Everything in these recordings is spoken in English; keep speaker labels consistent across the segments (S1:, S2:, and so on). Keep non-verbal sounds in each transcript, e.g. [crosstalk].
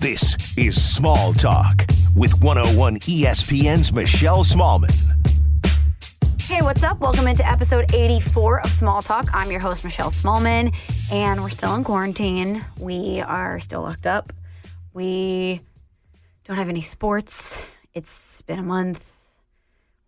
S1: This is Small Talk with 101 ESPN's Michelle Smallmon.
S2: Hey, what's up? Welcome into episode 84 of Small Talk. I'm your host, Michelle Smallmon, and we're still in quarantine. We are still locked up. We don't have any sports. It's been a month.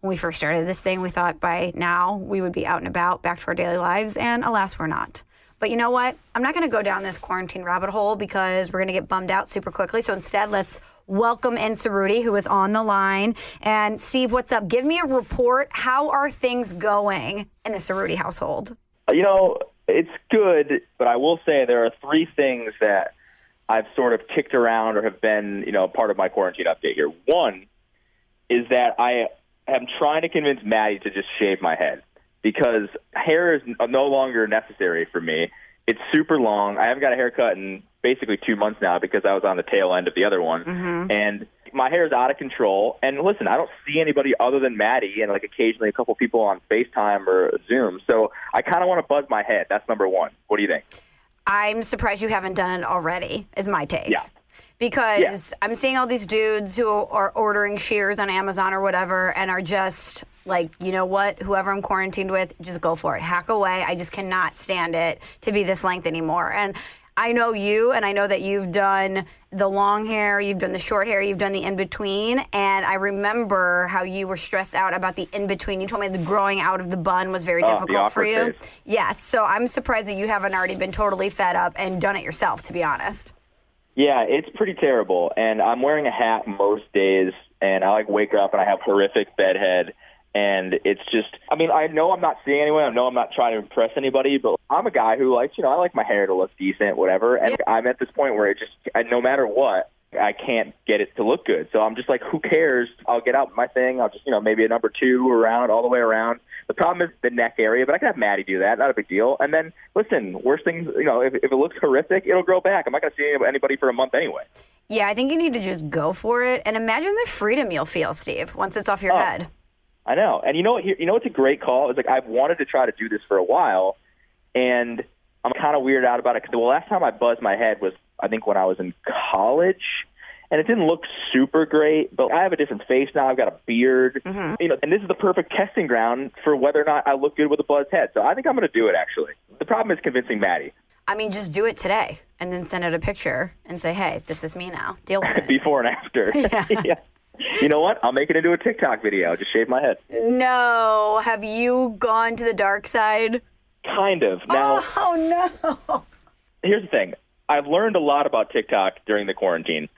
S2: When we first started this thing, we thought by now we would be out and about, back to our daily lives, and alas, we're not. But you know what? I'm not going to go down this quarantine rabbit hole because we're going to get bummed out super quickly. So instead, let's welcome in Cerruti, who is on the line. And Steve, what's up? Give me a report. How are things going in the Cerruti household?
S3: Uh, you know, it's good, but I will say there are three things that I've sort of kicked around or have been, you know, part of my quarantine update here. One is that I am trying to convince Maddie to just shave my head because hair is no longer necessary for me. It's super long. I haven't got a haircut in basically two months now because I was on the tail end of the other one.
S2: Mm-hmm.
S3: And my hair is out of control. And listen, I don't see anybody other than Maddie and like occasionally a couple people on FaceTime or Zoom. So I kind of want to buzz my head. That's number one. What do you think?
S2: I'm surprised you haven't done it already, is my take.
S3: Yeah.
S2: Because I'm seeing all these dudes who are ordering shears on Amazon or whatever and are just like, you know what, whoever I'm quarantined with, just go for it. Hack away. I just cannot stand it to be this length anymore. And I know you, and I know that you've done the long hair, you've done the short hair, you've done the in between. And I remember how you were stressed out about the in between. You told me the growing out of the bun was very
S3: Oh,
S2: difficult for
S3: awkward
S2: you.
S3: phase.
S2: Yes. So I'm surprised that you haven't already been totally fed up and done it yourself, to be honest.
S3: Yeah, it's pretty terrible. And I'm wearing a hat most days, and I like wake up and I have horrific bedhead. And it's just, I mean, I know I'm not seeing anyone. I know I'm not trying to impress anybody, but I'm a guy who likes, you know, I like my hair to look decent, whatever. And I'm at this point where it just, I, no matter what, I can't get it to look good. So I'm just like, who cares? I'll get out my thing. I'll just, you know, maybe a number two around, all the way around. The problem is the neck area, but I can have Maddie do that. Not a big deal. And then, listen, worst things, you know, if, if it looks horrific, it'll grow back. I'm not going to see anybody for a month anyway.
S2: Yeah, I think you need to just go for it and imagine the freedom you'll feel, Steve, once it's off your
S3: Oh.
S2: head.
S3: I know. And you know what? You know what's a great call? It's like I've wanted to try to do this for a while, and I'm kind of weirded out about it. Cause the last time I buzzed my head was I think when I was in college, and it didn't look super great. But I have a different face now. I've got a beard, mm-hmm. you know, and this is the perfect testing ground for whether or not I look good with a buzzed head. So I think I'm going to do it. Actually, the problem is convincing Maddie
S2: I mean, just do it today and then send out a picture and say, hey, this is me now. Deal with [laughs] it.
S3: before and after. [laughs] [laughs] yeah. You know what? I'll make it into a TikTok video. I'll just shave my head.
S2: no. Have you gone to the dark side?
S3: Kind of. Now.
S2: Oh, no.
S3: here's the thing. I've learned a lot about TikTok during the quarantine.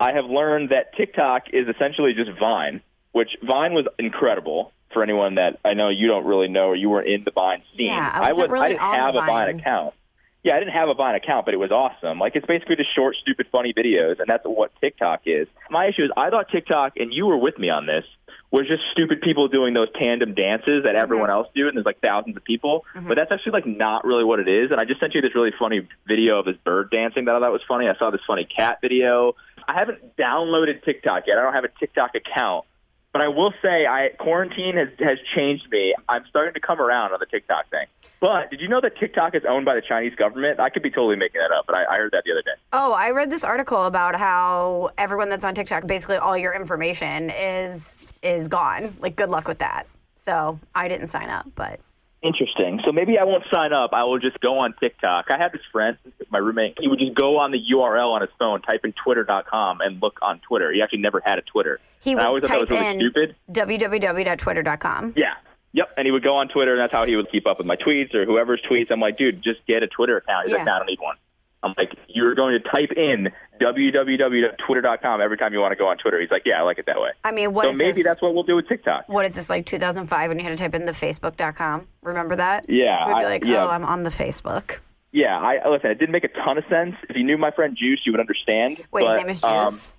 S3: I have learned that TikTok is essentially just Vine, which Vine was incredible for anyone that I know you don't really know or you weren't in the Vine scene.
S2: Yeah, I wasn't
S3: was
S2: really
S3: I didn't have
S2: the
S3: a Vine
S2: Vine.
S3: account. Yeah, I didn't have a Vine account, but it was awesome. Like it's basically just short, stupid, funny videos, and that's what TikTok is. My issue is I thought TikTok, and you were with me on this, was just stupid people doing those tandem dances that everyone
S2: Mm-hmm.
S3: else do, and there's like thousands of people. But that's actually like not really what it is. And I just sent you this really funny video of this bird dancing that I thought was funny. I saw this funny cat video. I haven't downloaded TikTok yet. I don't have a TikTok account. But I will say, I quarantine has has changed me. I'm starting to come around on the TikTok thing. But did you know that TikTok is owned by the Chinese government? I could be totally making that up, but I, I heard that the other day.
S2: Oh, I read this article about how everyone that's on TikTok, basically all your information is is gone. Like, good luck with that. So I didn't sign up, but
S3: Interesting. So maybe I won't sign up. I will just go on TikTok. I had this friend, my roommate. He would just go on the URL on his phone, type in twitter.com, and look on Twitter. He actually never had a Twitter.
S2: he
S3: And I
S2: would
S3: always thought that
S2: type
S3: was really
S2: in
S3: stupid.
S2: www.twitter.com.
S3: Yeah. Yep. And he would go on Twitter, and that's how he would keep up with my tweets or whoever's tweets. I'm like, dude, just get a Twitter account. He's like,
S2: Yeah.
S3: no, I don't need one. I'm like, you're going to type in www.twitter.com every time you want to go on Twitter. He's like, yeah, I like it that way.
S2: I mean, what
S3: so
S2: is
S3: maybe
S2: this?
S3: that's what we'll do with TikTok.
S2: what is this like 2005 when you had to type in the facebook.com remember that
S3: Yeah,
S2: we'd be
S3: I-
S2: like
S3: yeah.
S2: oh i'm on the facebook
S3: Yeah, I listen. It didn't make a ton of sense. If you knew my friend Juice, you would understand.
S2: wait
S3: but,
S2: his name is
S3: um,
S2: juice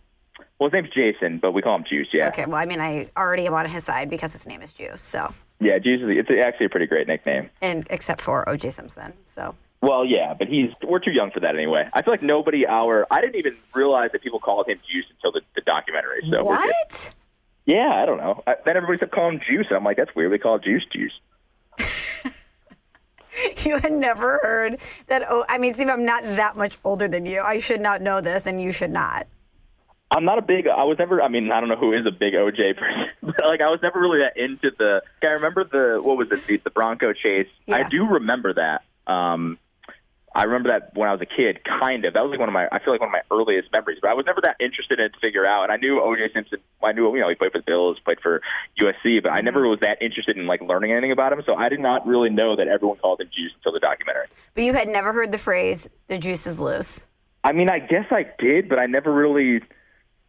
S3: well, his name's Jason, but we call him Juice. Yeah.
S2: okay well i mean i already am on his side because his name is juice so
S3: Yeah, Juice is it's actually a pretty great nickname.
S2: and except for oj simpson so
S3: Well, yeah, but he's we're too young for that anyway. I feel like nobody our I didn't even realize that people called him Juice until the, the documentary. So
S2: what
S3: Yeah, I don't know. I, then everybody started calling him Juice, and I'm like, that's weird. They call it Juice Juice. [laughs]
S2: you had never heard that oh i mean steve i'm not that much older than you i should not know this and you should not
S3: I'm not a big. I was never. I mean, I don't know who is a big OJ person, [laughs] but like I was never really that into the. I remember the what was it? The, the Bronco chase.
S2: Yeah.
S3: I do remember that. Um, I remember that when I was a kid, kind of. That was like one of my. I feel like one of my earliest memories. But I was never that interested in it to figure out. And I knew OJ Simpson. I knew you know he played for the Bills, played for USC, but I mm-hmm. never was that interested in like learning anything about him. So I did not really know that everyone called him Juice until the documentary.
S2: But you had never heard the phrase "the juice is loose."
S3: I mean, I guess I did, but I never really.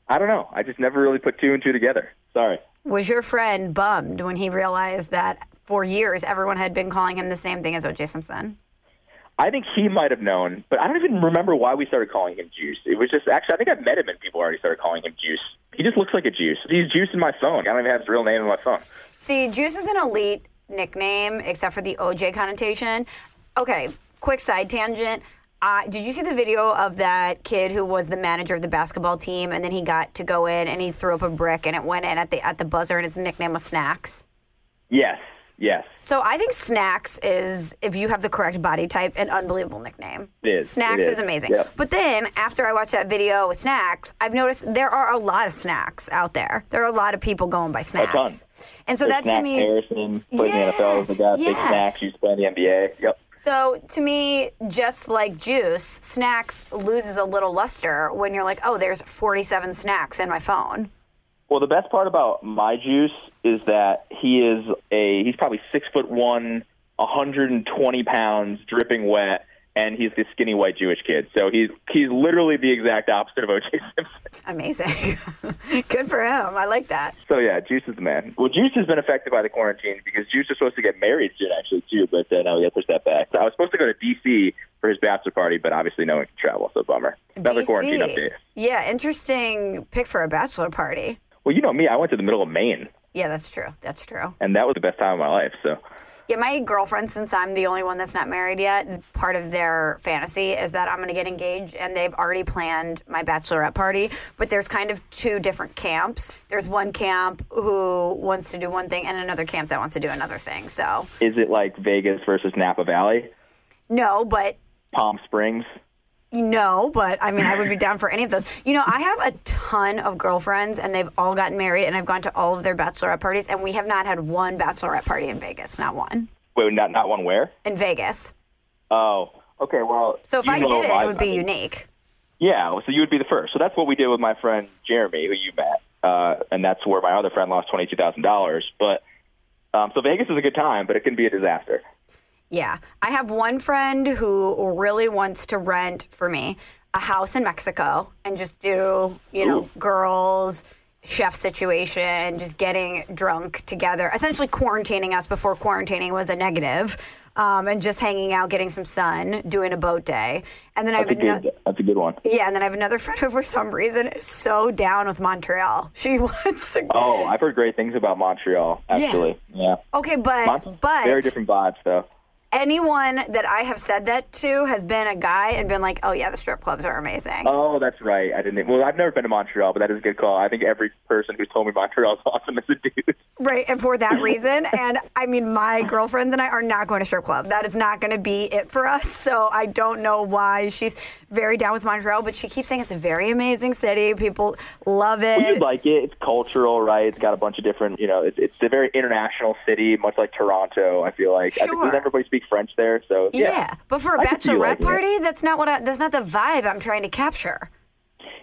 S3: I don't know. I just never really put two and two together. Sorry.
S2: Was your friend bummed when he realized that for years everyone had been calling him the same thing as O.J. Simpson?
S3: I think he might have known, but I don't even remember why we started calling him Juice. It was just actually I think I met him and people already started calling him Juice. He just looks like a Juice. He's Juice in my phone. I don't even have his real name in my phone.
S2: See, Juice is an elite nickname, except for the OJ connotation. Okay, quick side tangent. Uh, did you see the video of that kid who was the manager of the basketball team, and then he got to go in and he threw up a brick and it went in at the at the buzzer, and his nickname was Snacks.
S3: Yes, yes.
S2: So I think Snacks is, if you have the correct body type, an unbelievable nickname.
S3: It is,
S2: Snacks
S3: it
S2: is.
S3: is,
S2: amazing.
S3: yep.
S2: But then after I watched that video with Snacks, I've noticed there are a lot of snacks out there. There are a lot of people going by Snacks.
S3: ton.
S2: And so
S3: There's
S2: that to me,
S3: Harrison played in
S2: Yeah,
S3: the NFL. The guy Big. Snacks used to play in the NBA. Yep.
S2: So to me, just like juice, snacks loses a little luster when you're like, oh, there's 47 snacks in my phone.
S3: Well, the best part about my juice is that he is a he's probably six foot one, 120 pounds, dripping wet, and he's this skinny white Jewish kid. So he's he's literally the exact opposite of O.J. Simpson.
S2: Amazing. [laughs] Good for him. I like that.
S3: So yeah, Juice is the man. Well, Juice has been affected by the quarantine because Juice was supposed to get married soon, actually, too. But uh, now we got to push that back. So I was supposed to go to D.C. for his bachelor party, but obviously no one can travel, so bummer. Another
S2: DC.
S3: quarantine update.
S2: Yeah, interesting pick for a bachelor party.
S3: Well, you know me, I went to the middle of Maine,
S2: Yeah, that's true. That's true.
S3: and that was the best time of my life. So
S2: Yeah, my girlfriend, since I'm the only one that's not married yet, part of their fantasy is that I'm going to get engaged, and they've already planned my bachelorette party. But there's kind of two different camps. There's one camp who wants to do one thing, and another camp that wants to do another thing. So,
S3: is it like Vegas versus Napa Valley,
S2: no, but
S3: Palm Springs?
S2: No, but I mean, I would be down for any of those. You know, I have a ton of girlfriends, and they've all gotten married, and I've gone to all of their bachelorette parties, and we have not had one bachelorette party in Vegas, not one
S3: Wait, not not one where?
S2: in Vegas.
S3: Oh, okay. Well,
S2: So if I did it, it would be
S3: I mean,
S2: unique.
S3: Yeah, so you would be the first. So that's what we did with my friend Jeremy, who you met, uh, and that's where my other friend lost twenty two thousand dollars. But um, so Vegas is a good time, but it can be a disaster.
S2: Yeah, I have one friend who really wants to rent for me a house in Mexico and just do, you know,
S3: Ooh.
S2: girls chef situation, just getting drunk together, essentially quarantining us before quarantining was a negative, um, and just hanging out, getting some sun, doing a boat day, and then I have
S3: That's
S2: another.
S3: That's a good one.
S2: Yeah, and then I have another [laughs] friend who, for some reason, is so down with Montreal. She [laughs] wants to.
S3: Oh, I've heard great things about Montreal. Actually, yeah.
S2: Okay, but
S3: Montreal's
S2: but
S3: very different vibes, though.
S2: Anyone that I have said that to has been a guy and been like, "Oh yeah, the strip clubs are amazing."
S3: Oh, that's right. I didn't. Well, I've never been to Montreal, but that is a good call. I think every person who's told me Montreal's [laughs] awesome is a dude.
S2: Right, and for that [laughs] reason, and I mean, my girlfriends and I are not going to strip club. That is not going to be it for us. So I don't know why she's very down with Montreal, but she keeps saying it's a very amazing city. People love it.
S3: You'd like it. It's cultural, right? It's got a bunch of different. You know, it's it's a very international city, much like Toronto. I feel like. I think
S2: Sure.
S3: everybody speak French there, so
S2: yeah.
S3: yeah.
S2: but for a
S3: I could see you
S2: bachelorette
S3: liking it.
S2: party, that's not what I, that's not the vibe I'm trying to capture.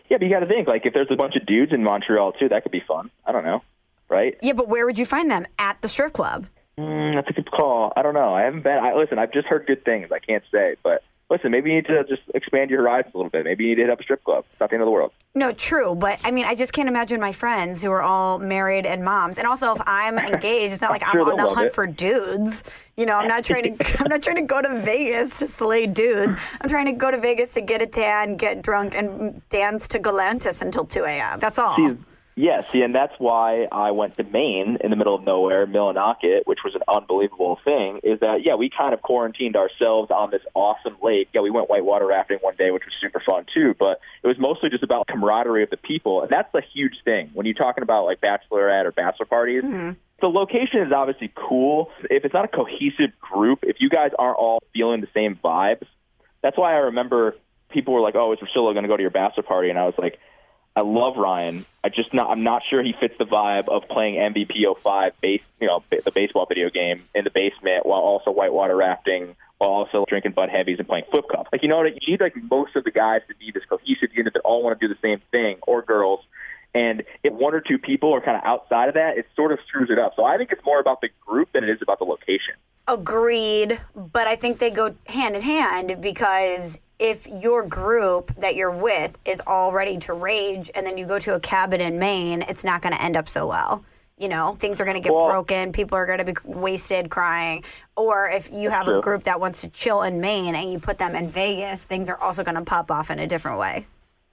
S3: Yeah, but you got to think like if there's a bunch of dudes in Montreal too, that could be fun. I don't know, right?
S2: Yeah, but where would you find them? At the strip club.
S3: Mm, that's a good call. I don't know. I haven't been. I listen. I've just heard good things. I can't say, but listen. Maybe you need to just expand your horizons a little bit. Maybe you need to hit up a strip club. It's not the end of the world.
S2: No, true, but I mean, I just can't imagine my friends who are all married and moms. And also, if I'm [laughs] engaged, it's not like I'm
S3: sure
S2: on the hunt
S3: it.
S2: for dudes. You know, I'm not trying to. [laughs] I'm not trying to go to Vegas to slay dudes. I'm trying to go to Vegas to get a tan, get drunk, and dance to Galantis until 2 a.m. That's all.
S3: See, yeah, see, and that's why I went to Maine in the middle of nowhere, Millinocket, which was an unbelievable thing. Is that yeah, we kind of quarantined ourselves on this awesome lake. Yeah, we went whitewater rafting one day, which was super fun too. But it was mostly just about camaraderie of the people, and that's a huge thing when you're talking about like bachelorette or bachelor parties. Mm-hmm. The location is obviously cool. If it's not a cohesive group, if you guys aren't all feeling the same vibes, that's why I remember people were like, "Oh, is Russillo going to go to your bachelor party?" And I was like, I love Ryan. I just not. I'm not sure he fits the vibe of playing MVP 05 base, you know, the baseball video game in the basement while also whitewater rafting, while also drinking Bud Heavies and playing flip cup. Like you know what? You need like most of the guys to be this cohesive unit that all want to do the same thing, or girls. And if one or two people are kind of outside of that, it sort of screws it up. So I think it's more about the group than it is about the location.
S2: Agreed, but I think they go hand in hand because if your group that you're with is all ready to rage and then you go to a cabin in Maine, it's not going to end up so well. You know, things are going to get
S3: Well-
S2: broken. People are going to be wasted crying. Or if you have a group that wants to chill in Maine and you put them in Vegas, things are also going to pop off in a different way.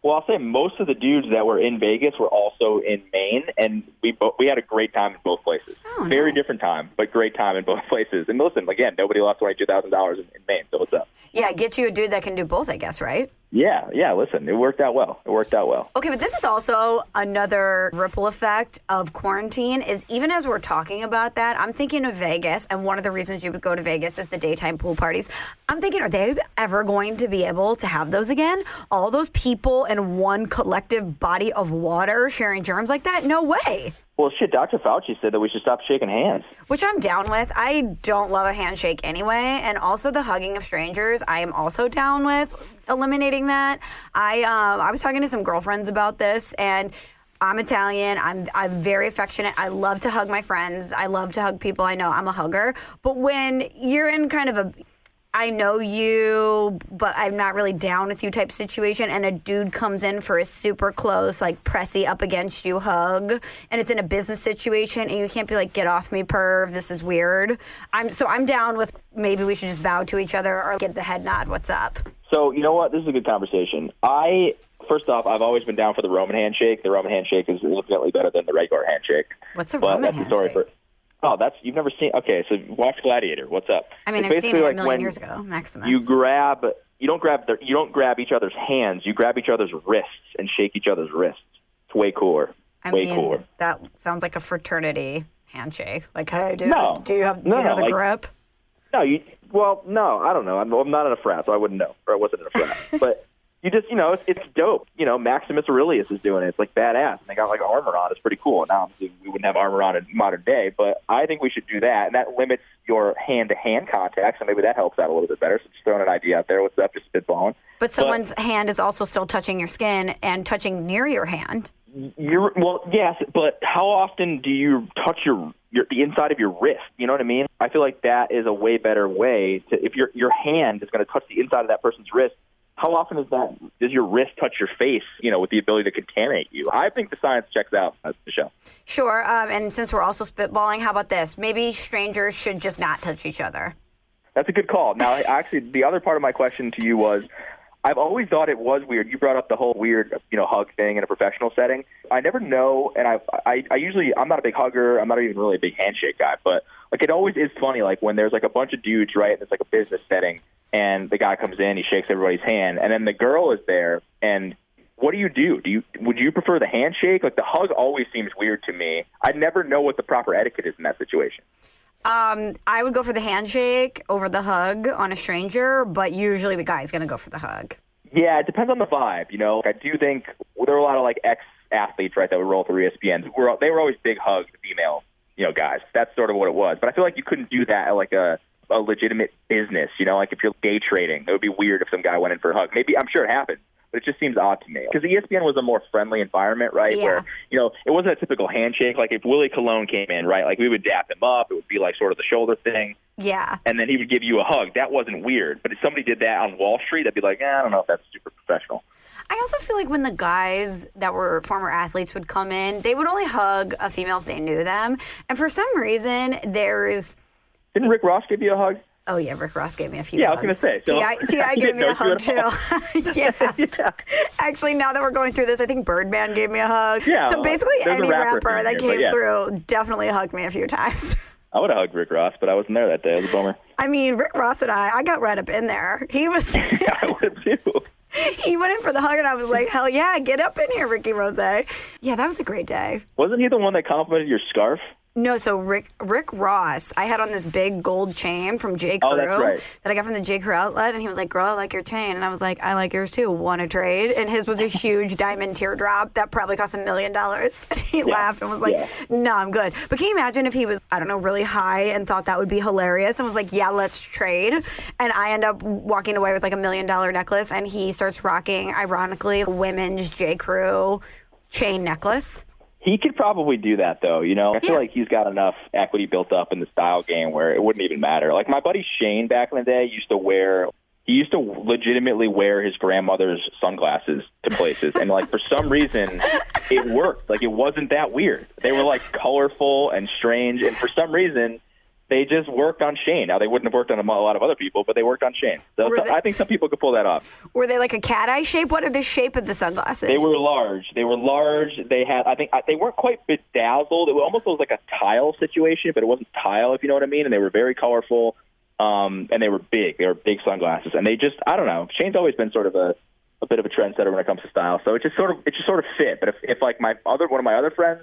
S3: Well, I'll say most of the dudes that were in Vegas were also in Maine, and we bo- we had a great time in both places.
S2: Oh,
S3: Very
S2: nice.
S3: different time, but great time in both [laughs] places. And listen, again, nobody lost twenty two thousand dollars in Maine, so what's up?
S2: Yeah, get you a dude that can do both, I guess, right?
S3: Yeah, yeah. Listen, it worked out well. It worked out well.
S2: Okay, but this is also another ripple effect of quarantine. Is even as we're talking about that, I'm thinking of Vegas, and one of the reasons you would go to Vegas is the daytime pool parties. I'm thinking, are they ever going to be able to have those again? All those people in one collective body of water sharing germs like that? No way.
S3: Well, shit. Dr. Fauci said that we should stop shaking hands.
S2: Which I'm down with. I don't love a handshake anyway, and also the hugging of strangers. I am also down with eliminating that. I um, I was talking to some girlfriends about this, and I'm Italian. I'm I'm very affectionate. I love to hug my friends. I love to hug people I know. I'm a hugger. But when you're in kind of a I know you, but I'm not really down with you type situation, and a dude comes in for a super close, like pressy up against you hug, and it's in a business situation, and you can't be like, "Get off me, perv! This is weird." I'm so I'm down with maybe we should just bow to each other or give the head nod. What's up?
S3: So you know what? This is a good conversation. I first off, I've always been down for the Roman handshake. The Roman handshake is infinitely better than the regular handshake.
S2: What's a
S3: but
S2: Roman
S3: that's the story
S2: handshake?
S3: for. Oh, that's you've never seen. Okay, so watch Gladiator. What's up?
S2: I mean,
S3: It's
S2: I've seen it a
S3: like
S2: million
S3: when
S2: years ago. Maximus.
S3: You grab. You don't grab. Their, you don't grab each other's hands. You grab each other's wrists and shake each other's wrists. It's way cooler.
S2: I
S3: way
S2: mean,
S3: cooler.
S2: that sounds like a fraternity handshake. Like, hey, dude,
S3: No.
S2: do you have do
S3: No,
S2: you know
S3: no,
S2: the
S3: like-
S2: grip?
S3: No, you. Well, no, I don't know. I'm, I'm not in a frat, so I wouldn't know, or I wasn't in a frat. [laughs] but you just, you know, it's, it's dope. You know, Maximus Aurelius is doing it. It's like badass, and they got like armor on. It's pretty cool. Now, obviously, we wouldn't have armor on in modern day, but I think we should do that, and that limits your hand-to-hand contact. So maybe that helps out a little bit better. So just throwing an idea out there. What's up? Just spitballing.
S2: But someone's hand is also still touching your skin and touching near your hand.
S3: You're well, yes, but how often do you touch your, your the inside of your wrist? You know what I mean? I feel like that is a way better way to if your your hand is going to touch the inside of that person's wrist. How often is that? Does your wrist touch your face? You know, with the ability to contaminate you. I think the science checks out, Michelle.
S2: Sure. Um, and since we're also spitballing, how about this? Maybe strangers should just not touch each other.
S3: That's a good call. Now, [laughs] actually, the other part of my question to you was, I've always thought it was weird. You brought up the whole weird, you know, hug thing in a professional setting. I never know, and I, I, I usually, I'm not a big hugger. I'm not even really a big handshake guy, but like it always is funny. Like when there's like a bunch of dudes, right? And it's like a business setting, and the guy comes in, he shakes everybody's hand, and then the girl is there, and what do you do? Do you would you prefer the handshake? Like the hug always seems weird to me. I never know what the proper etiquette is in that situation.
S2: Um, I would go for the handshake over the hug on a stranger, but usually the guy's going to go for the hug.
S3: Yeah, it depends on the vibe. You know, I do think there were a lot of like ex athletes, right, that would roll through ESPN. Who were they were always big hug female, you know, guys. That's sort of what it was. But I feel like you couldn't do that at like a a legitimate business. You know, like if you're day trading, it would be weird if some guy went in for a hug. Maybe I'm sure it happens. But it just seems odd to me because ESPN was a more friendly environment, right?
S2: Yeah.
S3: Where you know it wasn't a typical handshake. Like if Willie Colon came in, right? Like we would dap him up. It would be like sort of the shoulder thing
S2: Yeah.
S3: and then he would give you a hug. That wasn't weird. But if somebody did that on Wall Street, I'd be like, eh, I don't know if that's super professional.
S2: I also feel like when the guys that were former athletes would come in, they would only hug a female if they knew them. And for some reason, there's.
S3: Didn't Rick Ross give you a hug?
S2: Oh, yeah, Rick Ross gave me a few
S3: Yeah, I was
S2: hugs.
S3: gonna say, so-
S2: T.I. T.I. [laughs] Gave me a hug, too. [laughs] [laughs] yeah.
S3: yeah.
S2: Actually, now that we're going through this, I think Birdman gave me a hug.
S3: Yeah,
S2: so basically, any
S3: rapper
S2: rapper that
S3: here,
S2: came
S3: yeah.
S2: through definitely hugged me a few times.
S3: I would have hugged Rick Ross, but I wasn't there that day. It was a bummer.
S2: I mean, Rick Ross and I, I got right up in there. He was,
S3: yeah, I would too.
S2: he went in for the hug, and I was like, hell yeah, get up in here, Ricky Rose. Yeah, that was a great day.
S3: Wasn't he the one that complimented your scarf?
S2: No, so Rick Rick Ross, I had on this big gold chain from J. Oh, Crew
S3: Oh, right.
S2: that I got from the J. Crew outlet, and he was like, "Girl, I like your chain," and I was like, "I like yours too. Want to trade?" And his was a huge [laughs] diamond teardrop that probably cost a million dollars. [laughs] And he laughed and was like,
S3: Yeah.
S2: "No, I'm good." But can you imagine if he was, I don't know, really high and thought that would be hilarious and was like, "Yeah, let's trade," and I end up walking away with like a million dollar necklace, and he starts rocking, ironically, women's J. Crew chain necklace.
S3: He could probably do that though, you know. I feel
S2: Yeah.
S3: like he's got enough equity built up in the style game where it wouldn't even matter. Like my buddy Shane back in the day used to wear he used to legitimately wear his grandmother's sunglasses to places and like for some reason it worked. Like it wasn't that weird. They were like colorful and strange and for some reason they just worked on Shane. Now they wouldn't have worked on a lot of other people, but they worked on Shane. So,
S2: they-
S3: I think some people could pull that off.
S2: Were they like a cat eye shape? What are the shape of the sunglasses?
S3: They were large. They were large. They had, I think, they weren't quite bedazzled. It was almost was like a tile situation, but it wasn't tile, if you know what I mean. And they were very colorful, um, and they were big. They were big sunglasses, and they just, I don't know. Shane's always been sort of a, a bit of a trendsetter when it comes to style, so it just sort of, it just sort of fit. But if, if like my other, one of my other friends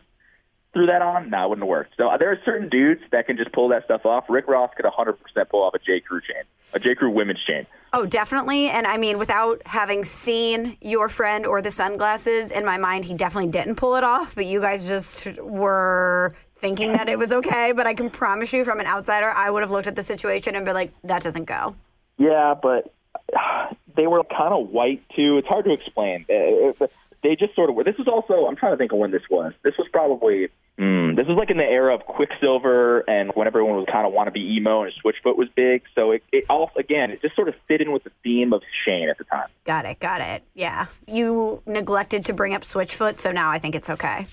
S3: threw that on, it wouldn't have worked. So uh, there are certain dudes that can just pull that stuff off. Rick Ross could 100% pull off a J Crew chain, a J Crew women's chain.
S2: Oh, definitely. And I mean, without having seen your friend or the sunglasses, in my mind, he definitely didn't pull it off. But you guys just were thinking that it was okay. But I can promise you, from an outsider, I would have looked at the situation and been like, that doesn't go.
S3: Yeah, but [sighs] they were kind of white too. It's hard to explain. Uh, uh, They just sort of were. This was also. I'm trying to think of when this was. This was probably. Mm, this was like in the era of Quiksilver and when everyone was kind of want to be emo and Switchfoot was big. So it, it also again it just sort of fit in with the theme of Shane at the time.
S2: Got it. Got it. Yeah. You neglected to bring up Switchfoot, so now I think it's okay.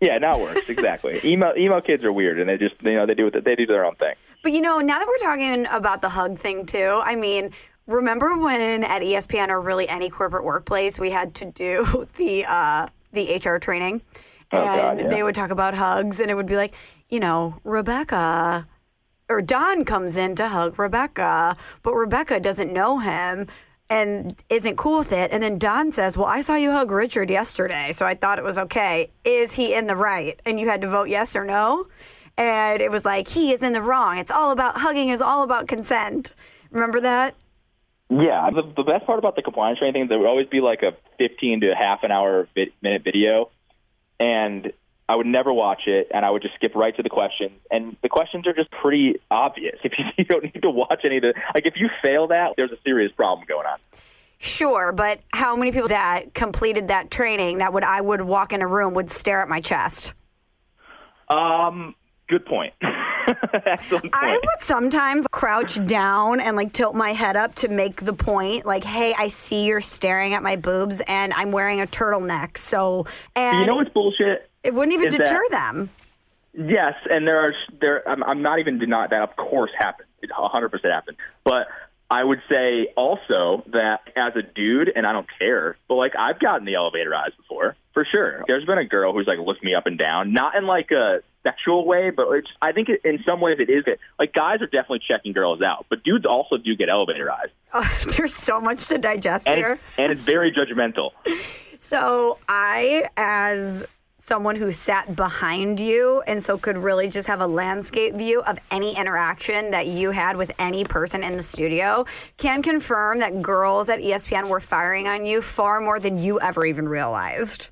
S3: Yeah, now it works exactly. [laughs] emo emo kids are weird and they just you know they do what they do their own thing.
S2: But you know, now that we're talking about the hug thing too, I mean, remember when at ESPN or really any corporate workplace we had to do [laughs] the uh, the HR training,
S3: Oh,
S2: and
S3: God, yeah.
S2: they would talk about hugs, and it would be like, you know, Rebecca. Or Don comes in to hug Rebecca, but Rebecca doesn't know him and isn't cool with it. And then Don says, Well, I saw you hug Richard yesterday, so I thought it was okay. Is he in the right? And you had to vote yes or no. And it was like, He is in the wrong. It's all about hugging, is all about consent. Remember that?
S3: Yeah, the, the best part about the compliance training thing, there would always be like a 15 to half an hour vi- minute video, and I would never watch it, and I would just skip right to the questions. And the questions are just pretty obvious. [laughs] If you, you don't need to watch any of the, like if you fail that, there's a serious problem going on.
S2: Sure, but how many people that completed that training that would I would walk in a room would stare at my chest?
S3: Um, good point. [laughs] [laughs]
S2: I would sometimes crouch down and like tilt my head up to make the point, like, "Hey, I see you're staring at my boobs, and I'm wearing a turtleneck." So, and
S3: you know what's bullshit?
S2: it wouldn't even deter
S3: that-
S2: them.
S3: Yes, and there are there. I'm, I'm not even denying that. Of course, happened. It 100 percent happened. But I would say also that as a dude, and I don't care, but like I've gotten the elevator eyes before for sure. There's been a girl who's like looked me up and down, not in like a sexual way, but it's. I think it, in some ways it is. It, Like guys are definitely checking girls out, but dudes also do get elevator eyes, [laughs]
S2: Oh, there's so much to digest
S3: and
S2: here.
S3: it's, and it's very judgmental. [laughs]
S2: So I, as someone who sat behind you and so could really just have a landscape view of any interaction that you had with any person in the studio, can confirm that girls at ESPN were firing on you far more than you ever even realized.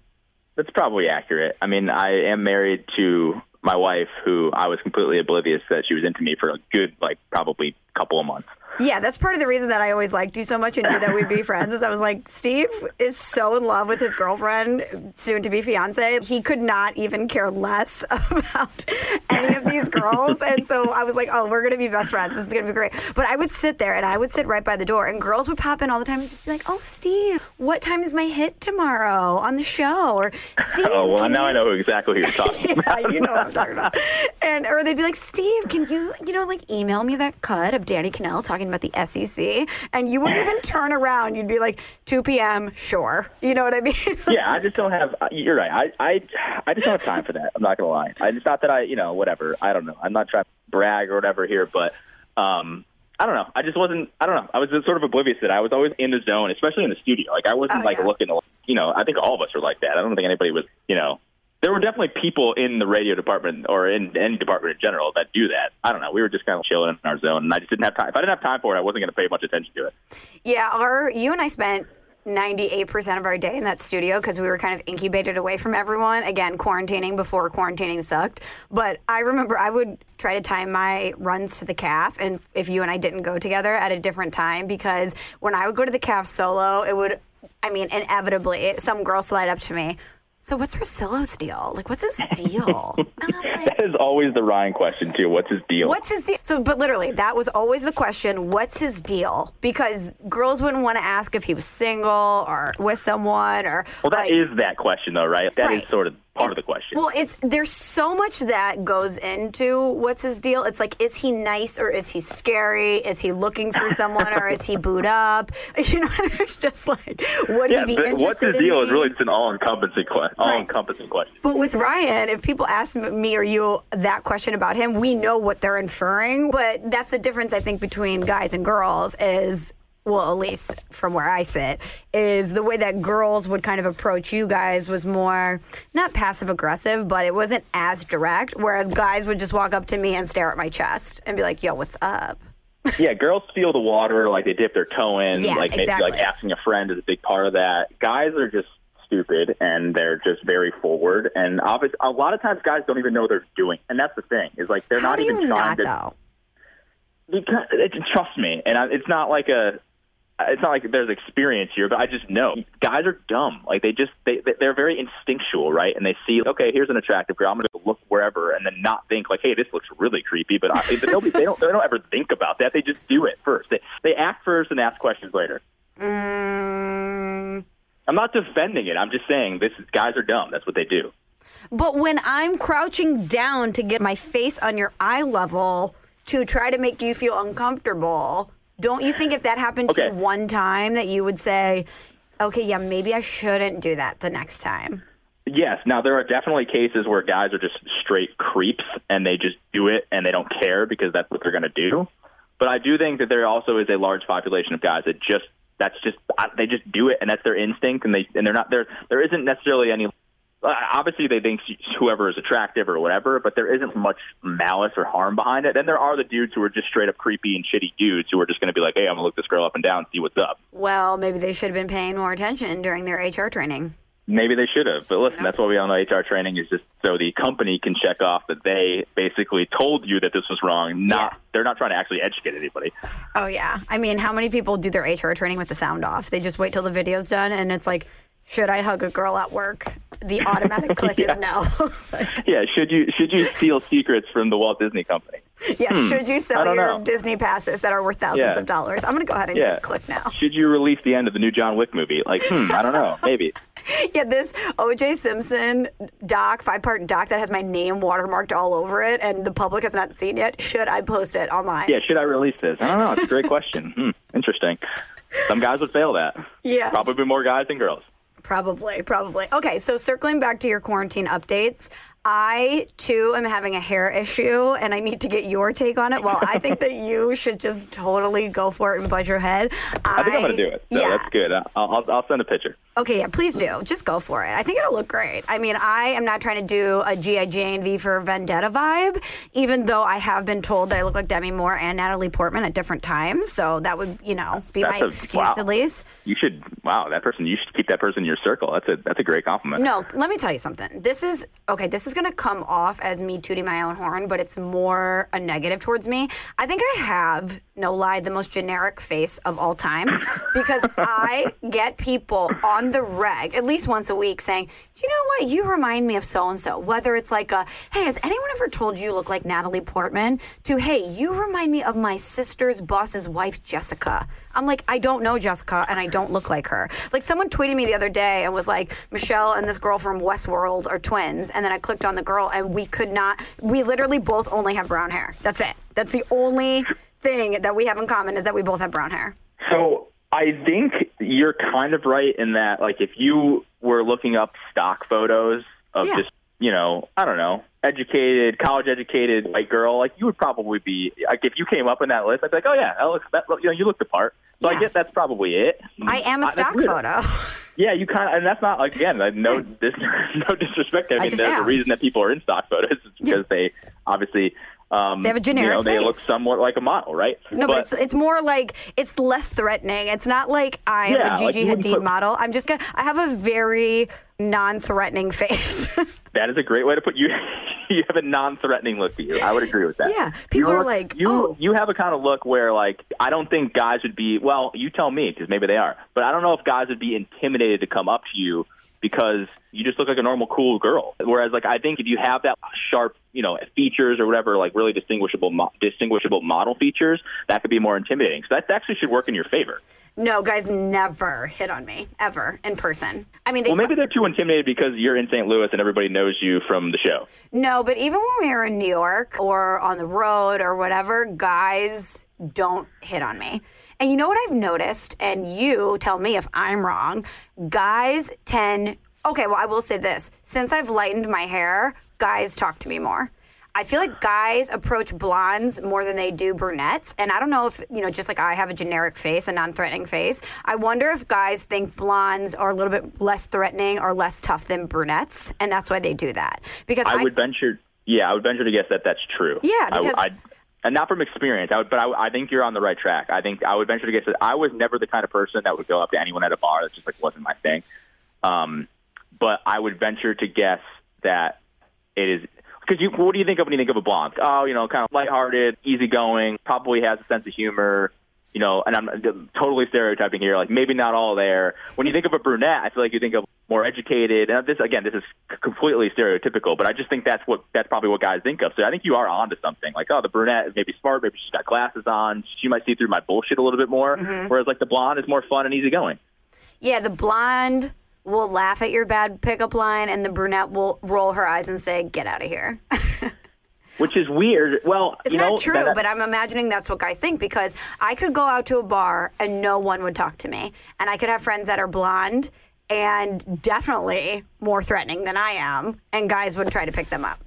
S3: That's probably accurate. I mean, I am married to my wife, who I was completely oblivious that she was into me for a good, like, probably couple of months.
S2: Yeah, that's part of the reason that I always liked you so much and knew that we'd be friends. Is I was like, Steve is so in love with his girlfriend, soon to be fiance. He could not even care less [laughs] about any of these girls, and so I was like, oh, we're gonna be best friends. This is gonna be great. But I would sit there and I would sit right by the door, and girls would pop in all the time and just be like, oh, Steve, what time is my hit tomorrow on the show? Or Steve,
S3: Oh well, now
S2: you-
S3: I know exactly who you're [laughs] talking about.
S2: yeah, you know what I'm [laughs] talking about. And or they'd be like, Steve, can you, you know, like email me that cut of Danny Kanell talking about the SEC? And you wouldn't even turn around. You'd be like, 2 p.m. Sure. You know what I mean? [laughs]
S3: yeah, I just don't have. You're right. I, I, I just don't have time for that. I'm not gonna lie. I, it's not that I, you know, whatever. I don't know. I'm not trying to brag or whatever here, but um, I don't know. I just wasn't. I don't know. I was just sort of oblivious that. I was always in the zone, especially in the studio. Like I wasn't
S2: Oh,
S3: like
S2: yeah.
S3: looking. To, you know, I think all of us were like that. I don't think anybody was. You know, there were definitely people in the radio department or in any department in general that do that. I don't know. We were just kind of chilling in our zone, and I just didn't have time. If I didn't have time for it, I wasn't going to pay much attention to it.
S2: Yeah, our you and I spent 98% of our day in that studio because we were kind of incubated away from everyone. Again, quarantining before quarantining sucked. But I remember I would try to time my runs to the calf, and if you and I didn't go together at a different time, because when I would go to the calf solo, it would, I mean, inevitably, some girl slide up to me. So what's Russillo's deal? Like, what's his deal? [laughs] And I'm like,
S3: That is always the Ryan question too. What's his deal?
S2: What's his deal? So, but literally, that was always the question. What's his deal? Because girls wouldn't want to ask if he was single or with someone or.
S3: well, that
S2: like,
S3: is that question though, right? That is
S2: Right.
S3: sort of part of the question.
S2: Well, it's there's so much that goes into what's his deal. It's like, is he nice or is he scary? Is he looking for someone or is he [laughs] booed up? [laughs] You know, there's just like, would
S3: yeah,
S2: he be interested
S3: what's his
S2: in
S3: deal
S2: me?
S3: is really just an all-encompassing question. All-encompassing question.
S2: But with Ryan, if people ask me or you that question about him, we know what they're inferring. But that's the difference, I think, between guys and girls is, well, at least from where I sit, is the way that girls would kind of approach you guys was more not passive aggressive, but it wasn't as direct. Whereas guys would just walk up to me and stare at my chest and be like, yo, what's up? [laughs]
S3: yeah, girls feel the water, like they dip their toe in,
S2: Yeah,
S3: like maybe
S2: exactly.
S3: like asking a friend is a big part of that. Guys are just stupid and they're just very forward and obvious a lot of times guys don't even know what they're doing and that's the thing is like they're
S2: How
S3: not
S2: do
S3: even
S2: you
S3: trying
S2: not,
S3: to
S2: though?
S3: because it, trust me and I, it's not like a it's not like there's experience here but i just know guys are dumb. Like they just they they- they're very instinctual right? And they see okay here's an attractive girl. I'm going to look wherever and then not think like hey this looks really creepy but, I, but nobody they don't they don't ever think about that. They just do it first. They they act first and ask questions later.
S2: Mm,
S3: i'm not defending it. I'm just saying this is, guys are dumb. That's what they do.
S2: But when I'm crouching down to get my face on your eye level to try to make you feel uncomfortable, don't you think if that happened to you one time that you would say, okay, yeah, maybe I shouldn't do that the next time?
S3: Yes. Now there are definitely cases where guys are just straight creeps and they just do it and they don't care because that's what they're going to do. But I do think that there also is a large population of guys that just that's just they just do it and that's their instinct and they and they're not there. There isn't necessarily any. Uh, Obviously, they think whoever is attractive or whatever, but there isn't much malice or harm behind it. Then there are the dudes who are just straight up creepy and shitty dudes who are just going to be like, "Hey, I'm gonna look this girl up and down, and see what's up."
S2: Well, maybe they should have been paying more attention during their HR training.
S3: Maybe they should have, but listen, that's why we all know HR training is just so the company can check off that they basically told you that this was wrong. Not
S2: Yeah.
S3: they're not trying to actually educate anybody.
S2: Oh, yeah. I mean, how many people do their HR training with the sound off? They just wait till the video's done and it's like, should I hug a girl at work? The automatic [laughs] click is no. [laughs]
S3: Yeah, should you should you steal secrets from the Walt Disney Company?
S2: yeah, should you sell your
S3: know.
S2: Disney passes that are worth thousands
S3: Yeah.
S2: of dollars? I'm going to go ahead and
S3: Yeah,
S2: just click now.
S3: Should you release the end of the new John Wick movie? Like, hmm, I don't know, [laughs] maybe.
S2: Yeah, this OJ Simpson doc, five part doc that has my name watermarked all over it and the public has not seen yet. Should I post it online?
S3: Yeah, should I release this? I don't know. It's a great question. Hmm, interesting. Some guys would fail that.
S2: Yeah.
S3: Probably more guys than girls.
S2: Probably, probably. Okay, so circling back to your quarantine updates, I too am having a hair issue and I need to get your take on it. Well, I think that you should just totally go for it and buzz your head.
S3: I think I'm going to do it. So
S2: yeah.
S3: that's good. I'll, I'll, I'll send a picture.
S2: Okay, yeah, please do. Just go for it. I think it'll look great. I mean, I am not trying to do a G.I. Jane V for Vendetta vibe, even though I have been told that I look like Demi Moore and Natalie Portman at different times. So that would, you know, be
S3: That's
S2: my
S3: a-
S2: excuse
S3: wow.
S2: at least.
S3: You should. Wow, that person. You should keep that person in your circle. That's a that's a great compliment.
S2: No, let me tell you something. This is okay. This is going to come off as me tooting my own horn, but it's more a negative towards me. I think I have, no lie, the most generic face of all time because [laughs] I get people on the reg at least once a week saying, "Do you know what? You remind me of so and so." Whether it's like, a, "Hey, has anyone ever told you you look like Natalie Portman?" To, "Hey, you remind me of my sister's boss's wife, Jessica." I'm like, I don't know Jessica and I don't look like her. Like someone tweeted me the other day and was like, Michelle and this girl from Westworld are twins. And then I clicked on the girl and we could not, we literally both only have brown hair. That's it. That's the only thing that we have in common is that we both have brown hair.
S3: So I think you're kind of right in that, like, if you were looking up stock photos of
S2: Yeah.
S3: just you know, I don't know, educated, college educated white girl, like you would probably be like if you came up in that list, I'd be like, oh yeah, that looks, that, you know, you look the part. So
S2: Yeah.
S3: I get that's probably it.
S2: I am a stock photo. [laughs]
S3: Yeah, you kind of, and that's not again, no, [laughs] dis, [laughs] no disrespect. I mean,
S2: just
S3: there's a reason that people are in stock photos is because they obviously um,
S2: They have a generic
S3: You know, they look somewhat like a model, right?
S2: No, but, it's it's more like it's less threatening. It's not like I'm
S3: Yeah,
S2: a
S3: like
S2: Gigi
S3: wouldn't
S2: Hadid
S3: put-
S2: model. I'm just gonna. I have a very non-threatening face. [laughs]
S3: that is a great way to put you. [laughs] you have a non-threatening look to you. I would agree with that.
S2: Yeah, people
S3: You
S2: are like,
S3: you.
S2: "Oh."
S3: You have a kind of look where, like, I don't think guys would be. Well, you tell me because maybe they are, but I don't know if guys would be intimidated to come up to you because you just look like a normal, cool girl. Whereas, like, I think if you have that sharp, you know, features or whatever, like really distinguishable, mo- distinguishable model features, that could be more intimidating. So that actually should work in your favor.
S2: no, guys never hit on me ever in person. I mean, they
S3: Well, maybe they're too intimidated because you're in St. Louis and everybody knows you from the show.
S2: No, but even when we were in New York or on the road or whatever, guys don't hit on me. And you know what I've noticed, and you tell me if I'm wrong, guys tend, okay, well, I will say this. Since I've lightened my hair, guys talk to me more. I feel like guys approach blondes more than they do brunettes. And I don't know if, you know, just like I have a generic face, a non threatening face, I wonder if guys think blondes are a little bit less threatening or less tough than brunettes. And that's why they do that. Because
S3: I would venture, yeah, I would venture to guess that that's true.
S2: Yeah,
S3: I,
S2: because-
S3: I, and not from experience, I would, but I, I think you're on the right track. I think I would venture to guess that I was never the kind of person that would go up to anyone at a bar. That just like wasn't my thing. Um, but I would venture to guess that it is because you. What do you think of when you think of a blonde? Oh, you know, kind of lighthearted, easygoing, probably has a sense of humor. You know, and I'm totally stereotyping here. Like maybe not all there. When you think of a brunette, I feel like you think of more educated. And this again, this is completely stereotypical, but I just think that's what that's probably what guys think of. So I think you are onto something. Like, oh, the brunette is maybe smart. Maybe she's got glasses on. She might see through my bullshit a little bit more. Mm-hmm. Whereas like the blonde is more fun and easygoing.
S2: Yeah, the blonde will laugh at your bad pickup line, and the brunette will roll her eyes and say, "Get out of here." [laughs]
S3: Which is weird. Well,
S2: It's
S3: you know,
S2: not true,
S3: that-
S2: but I'm imagining that's what guys think because I could go out to a bar and no one would talk to me, and I could have friends that are blonde and definitely more threatening than I am, and guys would try to pick them up.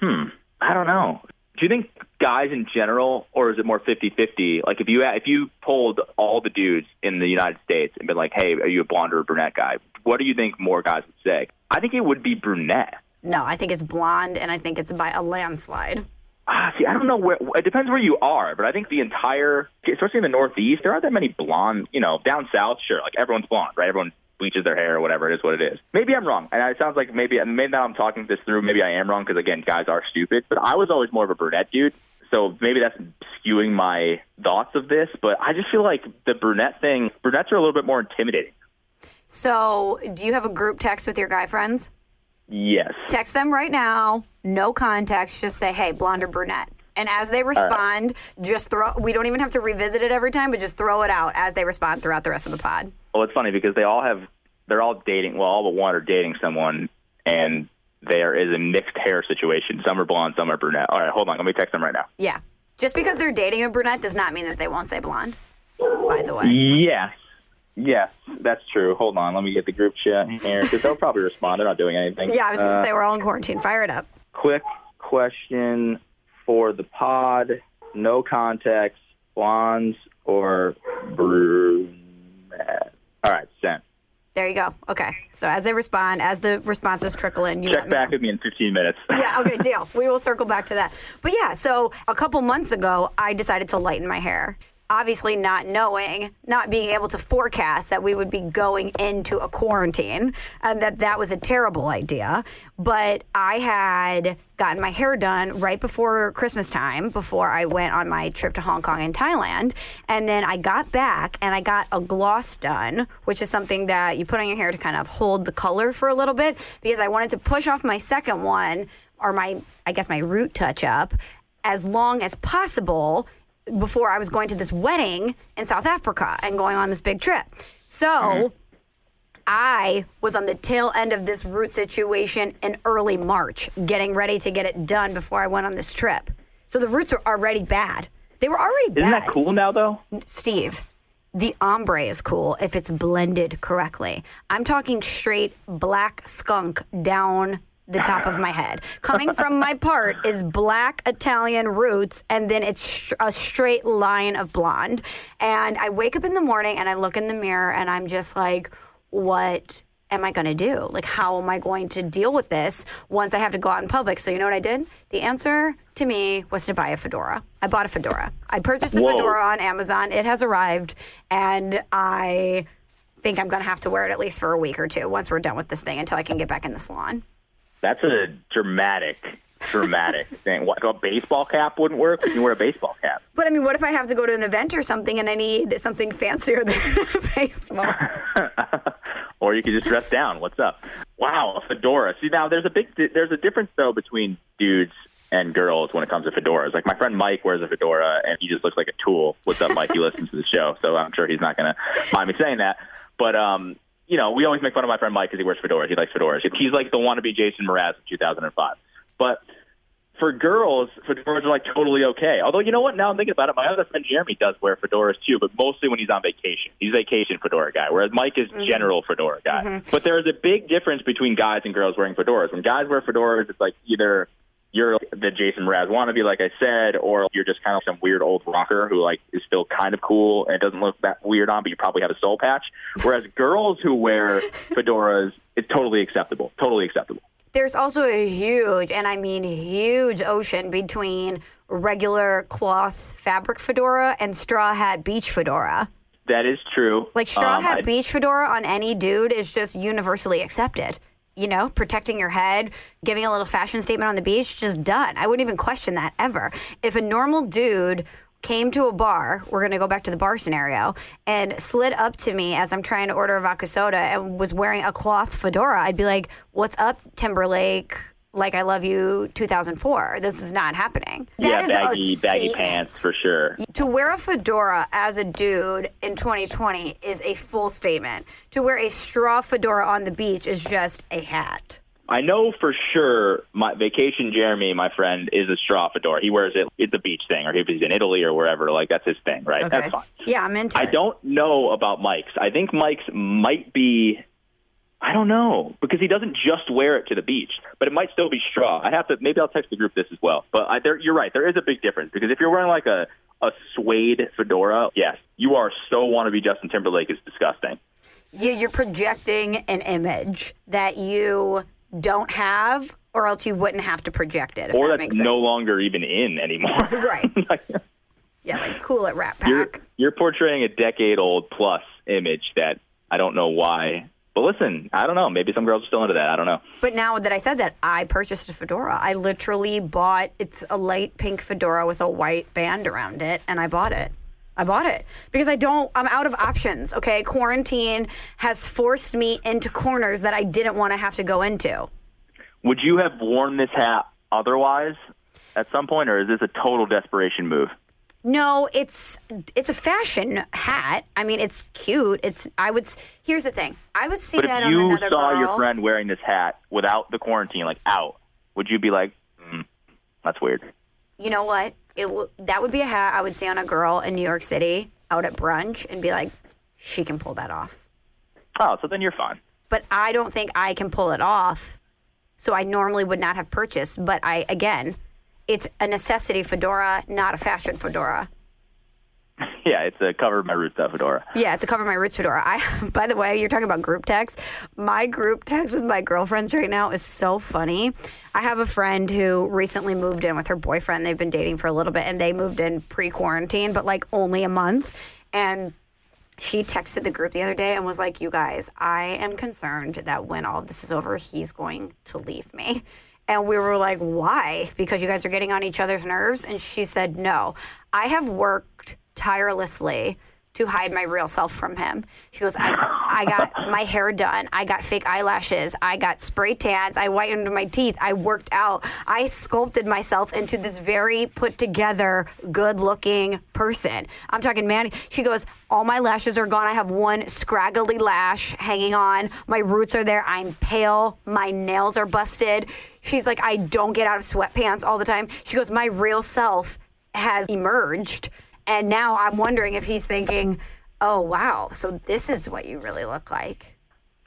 S2: Hmm.
S3: I don't know. Do you think guys in general, or is it more 50-50? Like if you if you polled all the dudes in the United States and been like, "Hey, are you a blonde or a brunette guy?" What do you think more guys would say? I think it would be brunette.
S2: No, I think it's blonde, and I think it's by a landslide.
S3: Ah, see, I don't know where. It depends where you are, but I think the entire, especially in the Northeast, there aren't that many blonde. You know, down south, sure, like everyone's blonde, right? Everyone bleaches their hair or whatever. It is what it is. Maybe I'm wrong, and it sounds like maybe maybe now I'm talking this through. Maybe I am wrong because again, guys are stupid. But I was always more of a brunette dude, so maybe that's skewing my thoughts of this. But I just feel like the brunette thing, brunettes are a little bit more intimidating.
S2: So, do you have a group text with your guy friends?
S3: Yes.
S2: Text them right now, no context, just say, hey, blonde or brunette. And as they respond, just throw, we don't even have to revisit it every time, but just throw it out as they respond throughout the rest of the pod.
S3: Well, it's funny because they all have, they're all dating. Well, all but one are dating someone, and there is a mixed hair situation. Some are blonde, some are brunette. All right, hold on. Let me text them right now.
S2: Yeah. Just because they're dating a brunette does not mean that they won't say blonde, by the way.
S3: Yes. Yes, that's true. Hold on. Let me get the group chat here because they'll probably respond. They're not doing anything.
S2: Yeah, I was going to
S3: Uh,
S2: say we're all in quarantine. Fire it up.
S3: Quick question for the pod. No context, blondes or brunette. All right, sent.
S2: There you go. Okay. So as they respond, as the responses trickle in, you
S3: Check back with me in 15 minutes. [laughs]
S2: Yeah, okay, deal. We will circle back to that. But yeah, so a couple months ago, I decided to lighten my hair. Obviously, not knowing, not being able to forecast that we would be going into a quarantine and that that was a terrible idea. But I had gotten my hair done right before Christmas time, before I went on my trip to Hong Kong and Thailand. And then I got back and I got a gloss done, which is something that you put on your hair to kind of hold the color for a little bit because I wanted to push off my second one or my I guess my root touch up as long as possible before I was going to this wedding in South Africa and going on this big trip. So mm-hmm. I was on the tail end of this root situation in early March, getting ready to get it done before I went on this trip. So the roots are already bad. They were already
S3: Isn't
S2: bad.
S3: that cool now, though?
S2: Steve, the ombre is cool if it's blended correctly. I'm talking straight black skunk down the top of my head. Coming from my part is black Italian roots, and then it's sh- a straight line of blonde. And I wake up in the morning and I look in the mirror and I'm just like, what am I going to do? Like, how am I going to deal with this once I have to go out in public? So, you know what I did? The answer to me was to buy a fedora. I bought a fedora. I purchased a
S3: Whoa.
S2: fedora on Amazon. It has arrived, and I think I'm going to have to wear it at least for a week or two once we're done with this thing until I can get back in the salon.
S3: That's a dramatic, dramatic [laughs] thing. What, a baseball cap wouldn't work? You wear a baseball cap.
S2: But I mean, what if I have to go to an event or something and I need something fancier than [laughs] baseball? [laughs]
S3: or you could just dress down. What's up? Wow, a fedora. See, now there's a big there's a difference though between dudes and girls when it comes to fedoras. Like my friend Mike wears a fedora and he just looks like a tool. What's up, Mike? He listens to the show, so I'm sure he's not going to mind me saying that. But um, you know, we always make fun of my friend Mike because he wears fedoras. He likes fedoras. He's like the wannabe Jason Mraz of 2005. But for girls, fedoras are like totally okay. Although you know what? Now I'm thinking about it. My other friend Jeremy does wear fedoras too, but mostly when he's on vacation. He's a vacation fedora guy, whereas Mike is mm-hmm. general fedora guy. Mm-hmm. But there is a big difference between guys and girls wearing fedoras. When guys wear fedoras, it's like either you're the Jason Mraz wannabe, like I said, or you're just kind of some weird old rocker who like is still kind of cool and doesn't look that weird on, but you probably have a soul patch. Whereas girls who wear [laughs] fedoras, it's totally acceptable. Totally acceptable.
S2: There's also a huge, and I mean huge, ocean between regular cloth fabric fedora and straw hat beach fedora.
S3: That is true.
S2: Like straw
S3: Um,
S2: hat
S3: I-
S2: beach fedora on any dude is just universally accepted. You know, protecting your head, giving a little fashion statement on the beach, just done. I wouldn't even question that ever. If a normal dude came to a bar, we're gonna go back to the bar scenario, and slid up to me as I'm trying to order a vodka soda and was wearing a cloth fedora, I'd be like, "What's up, Timberlake?" Like I love you, 2004. This is not happening. That
S3: yeah, baggy, baggy pants for sure.
S2: to wear a fedora as a dude in 2020 is a full statement. To wear a straw fedora on the beach is just a hat.
S3: I know for sure my vacation Jeremy, my friend, is a straw fedora. He wears it. It's a beach thing, or if he's in Italy or wherever, like that's his thing, right? That's fine.
S2: Yeah, I'm into
S3: I
S2: it.
S3: don't know about Mike's. I think Mike's might be. I don't know because he doesn't just wear it to the beach, but it might still be straw. I have to maybe I'll text the group this as well. But I, there, you're right. There is a big difference because if you're wearing like a a suede fedora, yes, you are so wannabe Justin Timberlake is disgusting.
S2: Yeah, you're projecting an image that you don't have, or else you wouldn't have to project it.
S3: Or
S2: that
S3: that's no longer even in anymore. [laughs]
S2: Right. [laughs] Yeah, like cool it Rat
S3: you're
S2: Pack.
S3: you're portraying a decade old plus image that I don't know why. But listen, I don't know. Maybe some girls are still into that. I don't know.
S2: But now that I said that, I purchased a fedora. I literally bought it's a light pink fedora with a white band around it, and I bought it. I bought it because I don't. I'm out of options. Okay, quarantine has forced me into corners that I didn't want to have to go into.
S3: Would you have worn this hat otherwise at some point, or is this a total desperation move?
S2: No, it's it's a fashion hat. I mean, it's cute. It's I would. Here's the thing. I would see
S3: But
S2: that
S3: if
S2: on
S3: you
S2: another
S3: saw
S2: girl.
S3: your friend wearing this hat without the quarantine, like out, would you be like, mm, "That's weird"?
S2: you know what? It w- that would be a hat I would see on a girl in New York City out at brunch and be like, she can pull that off.
S3: Oh, so then you're fine.
S2: But I don't think I can pull it off. So I normally would not have purchased. But I again, it's a necessity fedora, not a fashion fedora. [laughs]
S3: Yeah, it's a cover my roots fedora.
S2: Yeah, it's a cover my roots fedora. I, [laughs] by the way, you're talking about group text. My group text with my girlfriends right now is so funny. I have a friend who recently moved in with her boyfriend. They've been dating for a little bit, and they moved in pre-quarantine, but like only a month. And she texted the group the other day and was like, "You guys, I am concerned that when all of this is over, he's going to leave me." And we were like, "Why? Because you guys are getting on each other's nerves?" And she said, "No. I have worked tirelessly to hide my real self from him." She goes, "I I got [laughs] my hair done. I got fake eyelashes. I got spray tans. I whitened my teeth. I worked out. I sculpted myself into this very put together, good looking person. I'm talking man. She goes, All my lashes are gone. I have one scraggly lash hanging on. My roots are there. I'm pale. My nails are busted. She's like, I don't get out of sweatpants all the time. She goes, My real self has emerged. And now I'm wondering if he's thinking, Oh, wow. So this is what you really look like.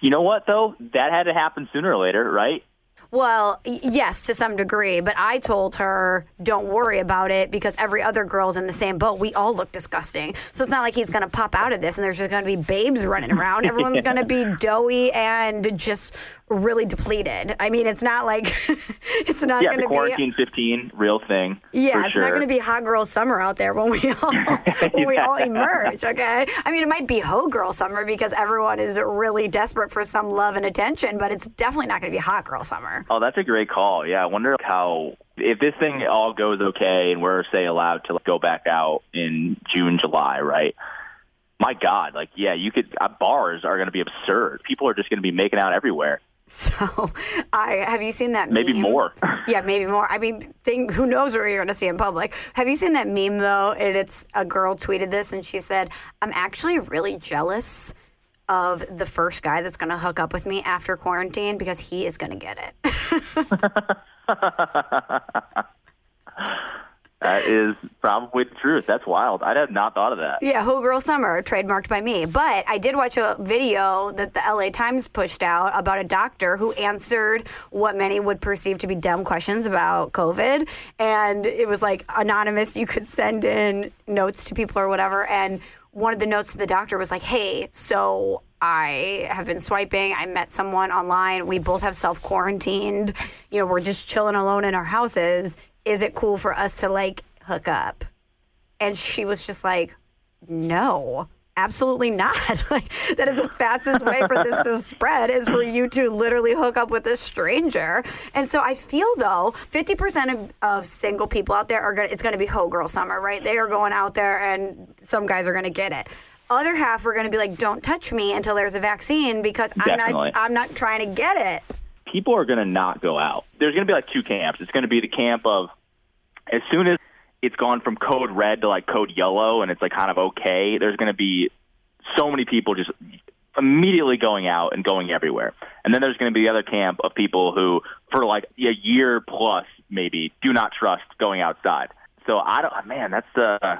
S3: You know what though? That had to happen sooner or later, right?
S2: Well, yes, to some degree, but I told her, don't worry about it because every other girl's in the same boat. We all look disgusting. So it's not like he's going to pop out of this and there's just going to be babes running around. [laughs] Everyone's going to be doughy and just really depleted. I mean, it's not like [laughs] it's not
S3: Yeah,
S2: going to be.
S3: quarantine 15, real thing.
S2: Yeah, it's
S3: sure.
S2: not going to be hot girl summer out there when we all [laughs] when we all emerge. Okay, I mean it might be hoe girl summer because everyone is really desperate for some love and attention, but it's definitely not going to be hot girl summer.
S3: Oh, that's a great call. Yeah, I wonder how if this thing all goes okay and we're say allowed to go back out in June, July, right? My God, like yeah, you could uh, bars are going to be absurd. People are just going to be making out everywhere. [laughs]
S2: So, I have you seen that?
S3: Maybe
S2: meme?
S3: more. [laughs]
S2: Yeah, maybe more. I mean, thing, who knows where you're going to see in public? Have you seen that meme though? And it's a girl tweeted this, and she said, "I'm actually really jealous." Of the first guy that's going to hook up with me after quarantine because he is going to get it. [laughs]
S3: That is probably the truth. That's wild. I had not thought of that.
S2: Yeah, Who Girl Summer, trademarked by me. But I did watch a video that the LA Times pushed out about a doctor who answered what many would perceive to be dumb questions about COVID. And it was like anonymous. You could send in notes to people or whatever. And one of the notes to the doctor was like, hey, so I have been swiping. I met someone online. We both have self quarantined. You know, we're just chilling alone in our houses. Is it cool for us to like hook up? And she was just like, no, absolutely not. [laughs] like, that is the fastest way for this to spread is for you to literally hook up with a stranger. And so I feel though, 50% of, of single people out there are going to, it's going to be hoe girl summer, right? They are going out there and some guys are going to get it. Other half are going to be like, don't touch me until there's a vaccine because I'm not, I'm not trying to get it.
S3: people are going to not go out. There's going to be like two camps. It's going to be the camp of as soon as it's gone from code red to like code yellow and it's like kind of okay, there's going to be so many people just immediately going out and going everywhere. And then there's going to be the other camp of people who, for like a year plus maybe, do not trust going outside. So I don't, man, that's uh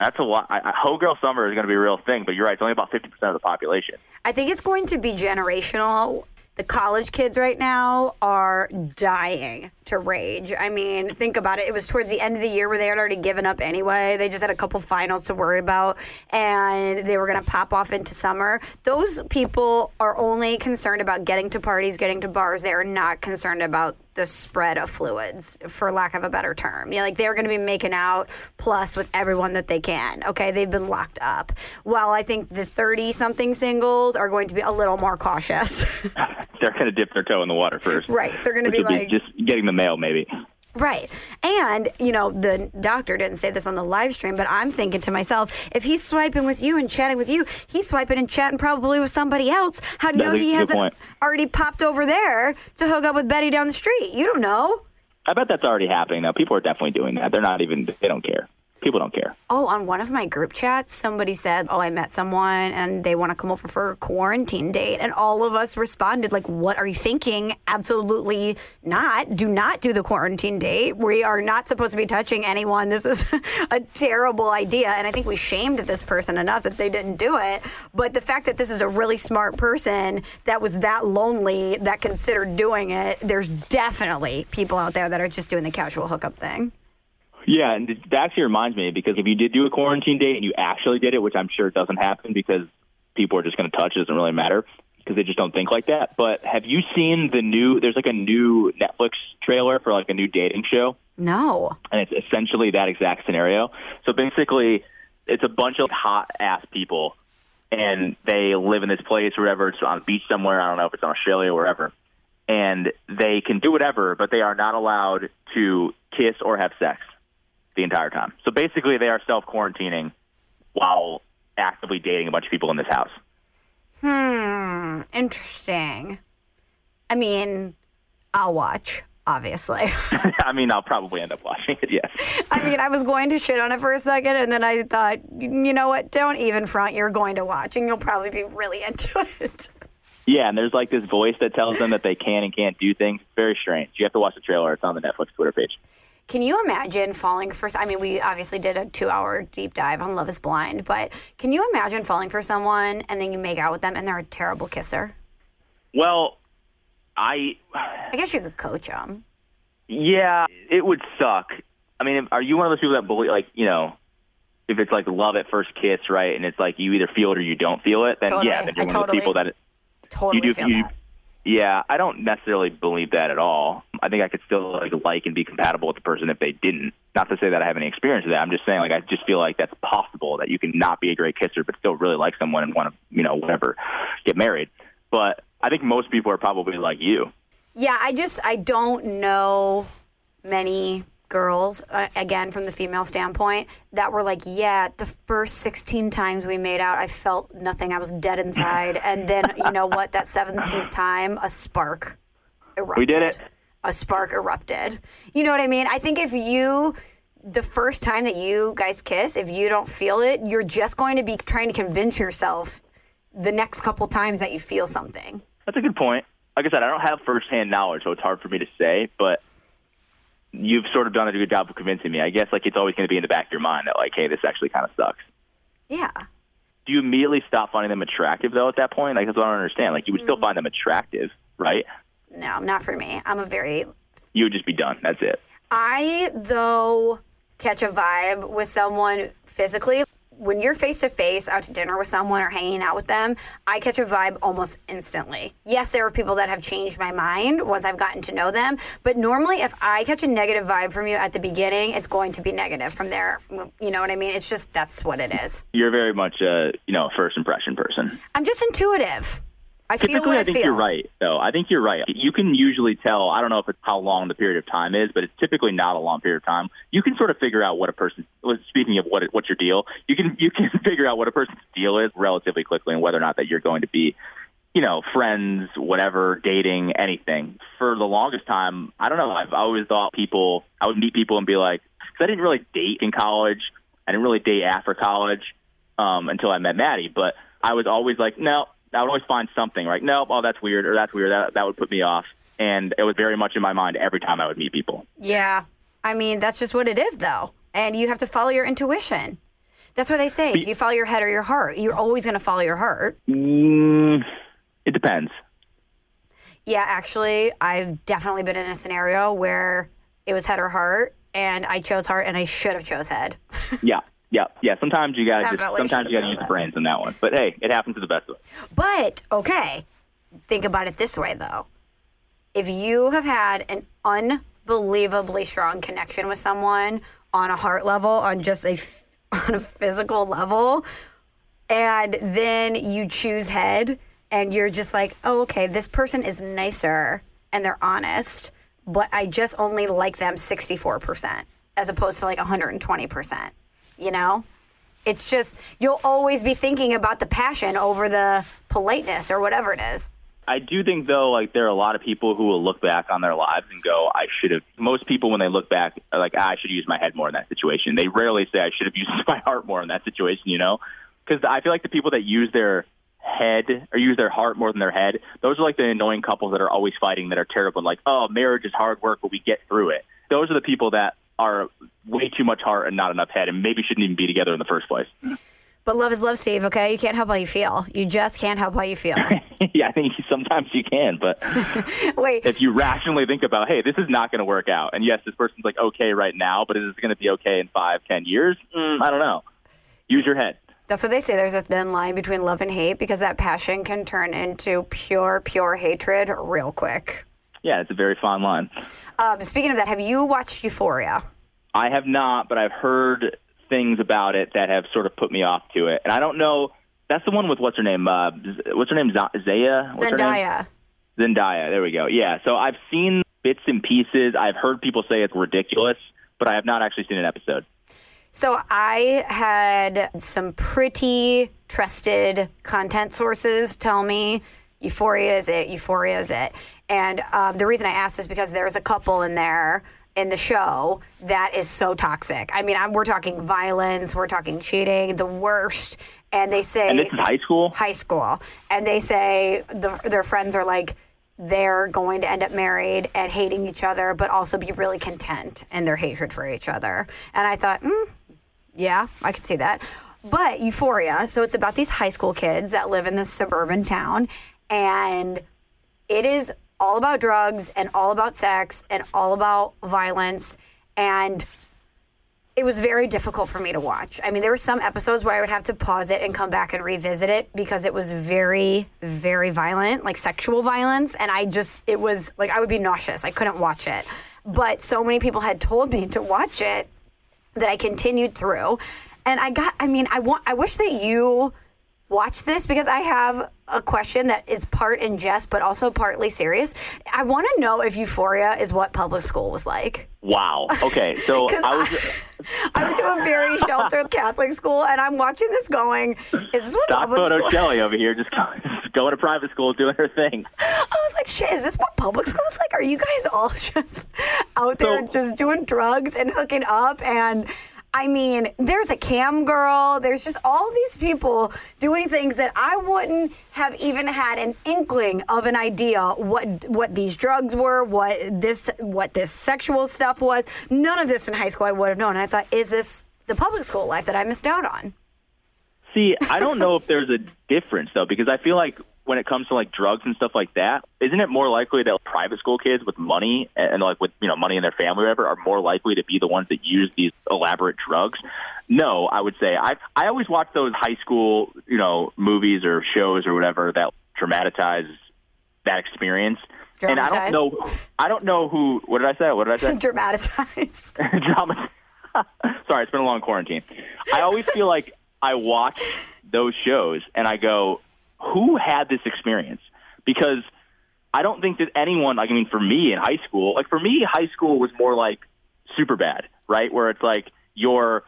S3: That's a lot. I, Hoe Girl Summer is going to be a real thing, but you're right. It's only about 50% of the population.
S2: I think it's going to be generational. The college kids right now are dying to rage. I mean, think about it. It was towards the end of the year where they had already given up anyway. They just had a couple finals to worry about and they were going to pop off into summer. Those people are only concerned about getting to parties, getting to bars. They are not concerned about the spread of fluids, for lack of a better term. Yeah, like they're going to be making out plus with everyone that they can. Okay, they've been locked up. While I think the 30 something singles are going to be a little more cautious. [laughs] [laughs]
S3: They're going to dip their toe in the water first.
S2: Right. They're gonna be
S3: would
S2: like-
S3: just getting the mail, maybe.
S2: Right. And, you know, the doctor didn't say this on the live stream, but I'm thinking to myself, if he's swiping with you and chatting with you, he's swiping and chatting probably with somebody else. How do you know
S3: That's
S2: he hasn't
S3: point.
S2: already popped over there to hook up with Betty down the street? You don't know.
S3: I bet that's already happening now. People are definitely doing that. They're not even, they don't care. People don't care.
S2: Oh, on one of my group chats, somebody said, Oh, I met someone and they want to come over for a quarantine date. And all of us responded, like, what are you thinking? Absolutely not. Do not do the quarantine date. We are not supposed to be touching anyone. This is [laughs] a terrible idea. And I think we shamed this person enough that they didn't do it. But the fact that this is a really smart person that was that lonely that considered doing it, there's definitely people out there that are just doing the casual hookup thing.
S3: Yeah, and that actually reminds me because if you did do a quarantine date and you actually did it, which I'm sure doesn't happen because people are just going to touch, it doesn't really matter because they just don't think like that. But have you seen the new? There's like a new Netflix trailer for like a new dating show,
S2: No.
S3: and it's essentially that exact scenario. So basically, it's a bunch of hot ass people, and they live in this place, or wherever. It's on a beach somewhere. I don't know if it's in Australia or wherever. And they can do whatever, but they are not allowed to kiss or have sex the entire time. So basically, they are self quarantining while actively dating a bunch of people in this house.
S2: Hmm, interesting. I mean, I'll watch, obviously. [laughs] [laughs]
S3: I mean, I'll probably end up watching it. Yes.
S2: I mean, I was going to shit on it for a second, and then I thought, you know what? Don't even front. You're going to watch, and you'll probably be really into it.
S3: Yeah, and there's like this voice that tells them that they can and can't do things. It's very strange. You have to watch the trailer. It's on the Netflix Twitter page.
S2: Can you imagine falling for? I mean, we obviously did a two-hour deep dive on Love Is Blind, but can you imagine falling for someone and then you make out with them and they're a terrible kisser?
S3: Well, I,
S2: I guess you could coach them.
S3: yeah, it would suck. I mean, are you one of those people that believe, like, you know, if it's like love at first kiss, right? And it's like you either feel it or you don't feel it, then
S2: Totally.
S3: yeah, then you're
S2: I
S3: one of those people that
S2: Totally
S3: you do.
S2: feel
S3: You,
S2: that.
S3: Yeah, I don't necessarily believe that at all. I think I could still like like and be compatible with the person if they didn't. Not to say that I have any experience with that. I'm just saying like I just feel like that's possible that you can not be a great kisser but still really like someone and want to you know whatever get married. But I think most people are probably like you.
S2: Yeah, I just I don't know many girls uh, again from the female standpoint that were like, yeah, the first 16 times we made out, I felt nothing. I was dead inside, and then you know what? That 17th time, a spark erupted.
S3: We did it.
S2: A spark erupted. You know what I mean? I think if you the first time that you guys kiss, if you don't feel it, you're just going to be trying to convince yourself the next couple times that you feel something.
S3: That's a good point. Like I said, I don't have firsthand knowledge, so it's hard for me to say. But you've sort of done a good job of convincing me. I guess like it's always going to be in the back of your mind that like, hey, this actually kind of sucks.
S2: Yeah.
S3: Do you immediately stop finding them attractive though at that point? Like that's what I don't understand. Like you would still mm. find them attractive, right?
S2: No, not for me. I'm a very
S3: You would just be done. That's it.
S2: I though catch a vibe with someone physically. When you're face to face out to dinner with someone or hanging out with them, I catch a vibe almost instantly. Yes, there are people that have changed my mind once I've gotten to know them, but normally if I catch a negative vibe from you at the beginning, it's going to be negative from there. You know what I mean? It's just that's what it is.
S3: You're very much a you know first impression person.
S2: I'm just intuitive. I feel
S3: Typically,
S2: what I,
S3: I think
S2: feel.
S3: you're right, though. I think you're right. You can usually tell. I don't know if it's how long the period of time is, but it's typically not a long period of time. You can sort of figure out what a person. Speaking of what what's your deal, you can you can [laughs] figure out what a person's deal is relatively quickly, and whether or not that you're going to be, you know, friends, whatever, dating, anything. For the longest time, I don't know. I've always thought people. I would meet people and be like, because I didn't really date in college. I didn't really date after college um, until I met Maddie, but I was always like, no. I would always find something like, nope, oh, that's weird, or that's weird. That that would put me off, and it was very much in my mind every time I would meet people.
S2: Yeah. I mean, that's just what it is, though. And you have to follow your intuition. That's what they say. Do you follow your head or your heart? You're always going to follow your heart.
S3: Mm, it depends.
S2: Yeah, actually, I've definitely been in a scenario where it was head or heart, and I chose heart, and I should have chose head. [laughs]
S3: Yeah, yeah, yeah. Sometimes you gotta just, sometimes you gotta use the brains on that one. But hey, it happens to the best of us.
S2: But okay, think about it this way though. If you have had an unbelievably strong connection with someone on a heart level, on just a [laughs] on a physical level, and then you choose head and you're just like, "Oh, okay, this person is nicer and they're honest, but I just only like them 64% as opposed to like 120%." You know? It's just you'll always be thinking about the passion over the politeness or whatever it is.
S3: I do think though, like there are a lot of people who will look back on their lives and go, "I should have." Most people, when they look back, are like, ah, "I should use my head more in that situation." They rarely say, "I should have [laughs] used my heart more in that situation," you know? Because I feel like the people that use their head or use their heart more than their head, those are like the annoying couples that are always fighting, that are terrible. And like, oh, marriage is hard work, but we get through it. Those are the people that are way too much heart and not enough head, and maybe shouldn't even be together in the first place.
S2: But love is love, Steve, okay? You can't help how you feel. You just can't help how you feel. [laughs]
S3: yeah, I think [laughs] sometimes you can, but. [laughs]
S2: Wait,
S3: if you rationally think about, hey, this is not going to work out, and yes, this person's like okay right now, but is it going to be okay in five, ten years? Mm, I don't know. Use your head.
S2: that's what they say. There's a thin line between love and hate because that passion can turn into pure, pure hatred real quick.
S3: Yeah, it's a very fine line.
S2: Um, speaking of that, have you watched Euphoria?
S3: I have not, but I've heard things about it that have sort of put me off to it, and I don't know. That's the one with what's her name? Uh, what's her name? Z- Zaya. What's Her name?
S2: Zendaya.
S3: Zendaya. There we go. Yeah. So I've seen bits and pieces. I've heard people say it's ridiculous, but I have not actually seen an episode.
S2: So I had some pretty trusted content sources tell me Euphoria is it, Euphoria is it. And um, the reason I asked is because there's a couple in there in the show that is so toxic. I mean, I'm, we're talking violence, we're talking cheating, the worst. And they say
S3: And this is high school.
S2: high school, and they say the, their friends are like they're going to end up married and hating each other, but also be really content in their hatred for each other. And I thought, mm, yeah, I could see that. But Euphoria, so it's about these high school kids that live in this suburban town, and it is all about drugs and all about sex and all about violence. And it was very difficult for me to watch. I mean, there were some episodes where I would have to pause it and come back and revisit it because it was very, very violent, like sexual violence. And I just, it was like, I would be nauseous. I couldn't watch it. But so many people had told me to watch it that I continued through. And I got, I mean, I want, I wish that you watch this because I have a question that is part in jest but also partly serious. I want to know if Euphoria is what public school was like.
S3: Wow. Okay. So [laughs] I was.
S2: I went to a very [laughs] sheltered Catholic school, and I'm watching this going, is this what
S3: Stock
S2: public school? [laughs]
S3: Shelly over here, just going, just going to private school, doing her thing.
S2: I was like, shit, is this what public school is like? Are you guys all just out there
S3: So-
S2: just doing drugs and hooking up? And I mean, there's a cam girl. There's just all these people doing things that I wouldn't have even had an inkling of an idea what what these drugs were, what this what this sexual stuff was. None of this in high school I would have known. And I thought, is this the public school life that I missed out on?
S3: See, I don't know if there's a difference though, because I feel like when it comes to like drugs and stuff like that, isn't it more likely that private school kids with money and, and like with you know money in their family or whatever are more likely to be the ones that use these elaborate drugs? No, I would say I I always watch those high school you know movies or shows or whatever that dramatize that experience. And I don't know. I don't know who. What did I say? What did I say? [laughs]
S2: Dramatized. [laughs]
S3: drama. [laughs] Sorry, it's been a long quarantine. I always feel like I watch those shows and I go, who had this experience? Because I don't think that anyone, like, I mean, for me in high school, like, for me, high school was more like Superbad, right? Where it's like you're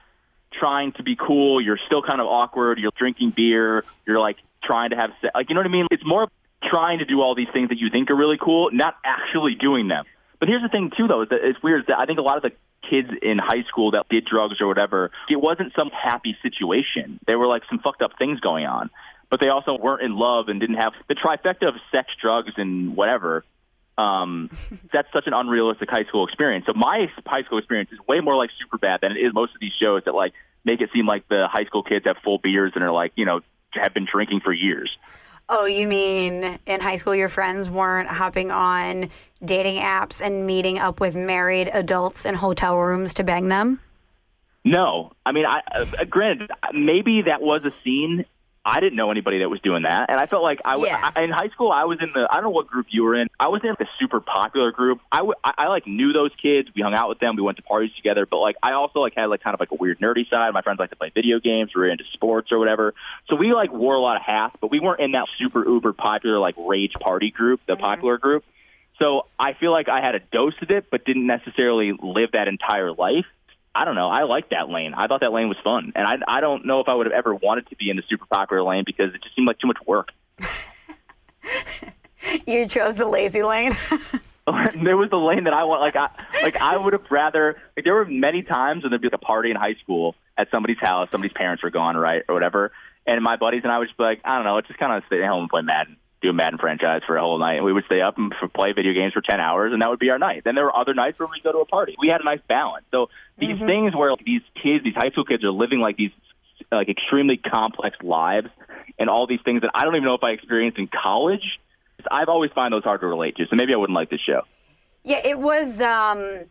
S3: trying to be cool, you're still kind of awkward, you're drinking beer, you're like trying to have, se- like, you know what I mean? It's more trying to do all these things that you think are really cool, not actually doing them. But here's the thing, too, though, is that it's weird that I think a lot of the kids in high school that did drugs or whatever, it wasn't some happy situation. There were like some fucked up things going on. But they also weren't in love and didn't have the trifecta of sex, drugs, and whatever. Um, [laughs] that's such an unrealistic high school experience. So my high school experience is way more like Superbad than it is most of these shows that like make it seem like the high school kids have full beers and are like you know have been drinking for years.
S2: Oh, you mean in high school your friends weren't hopping on dating apps and meeting up with married adults in hotel rooms to bang them?
S3: No, I mean, I uh, granted maybe that was a scene. I didn't know anybody that was doing that, and I felt like I, w-
S2: Yeah.
S3: I in high school I was in the I don't know what group you were in. I was in the super popular group. I, w- I, I like knew those kids. We hung out with them. We went to parties together. But like I also like had like kind of like a weird nerdy side. My friends like to play video games. We were into sports or whatever. So we like wore a lot of hats, but we weren't in that super uber popular like rage party group, the mm-hmm. popular group. So I feel like I had a dose of it, but didn't necessarily live that entire life. I don't know. I liked that lane. I thought that lane was fun, and I I don't know if I would have ever wanted to be in the super popular lane because it just seemed like too much work. [laughs]
S2: You chose the lazy lane. [laughs] [laughs]
S3: there was the lane that I want. Like I like I would have rather. Like there were many times when there'd be like a party in high school at somebody's house. Somebody's parents were gone, right, or whatever. And my buddies and I would just be like, I don't know, let's just kind of stay at home and play Madden, do a Madden franchise for a whole night. And we would stay up and f- play video games for ten hours, and that would be our night. Then there were other nights where we'd go to a party. We had a nice balance. So these things where like, these kids, these high school kids, are living like these like extremely complex lives, and all these things that I don't even know if I experienced in college. I've always find those hard to relate to, so maybe I wouldn't like this show.
S2: yeah, it was um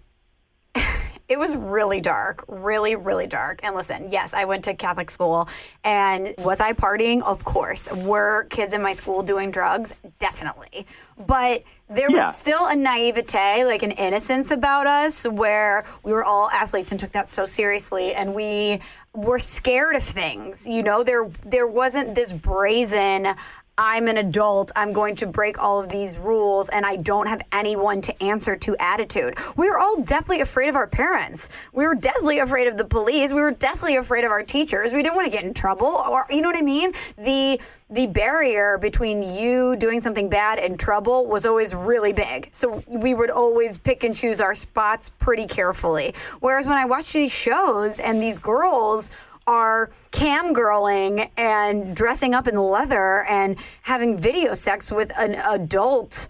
S2: it was really dark, really, really dark. And listen, yes, I went to Catholic school. And was I partying? Of course. Were kids in my school doing drugs? Definitely. But there was
S3: Yeah.
S2: still a naivete, like an innocence about us, where we were all athletes and took that so seriously. And we were scared of things. You know, there there wasn't this brazen I'm an adult. I'm going to break all of these rules and I don't have anyone to answer to attitude. We were all deathly afraid of our parents. We were deathly afraid of the police. We were deathly afraid of our teachers. We didn't want to get in trouble or you know what I mean? The the barrier between you doing something bad and trouble was always really big. So we would always pick and choose our spots pretty carefully. Whereas when I watch these shows and these girls are cam girling and dressing up in leather and having video sex with an adult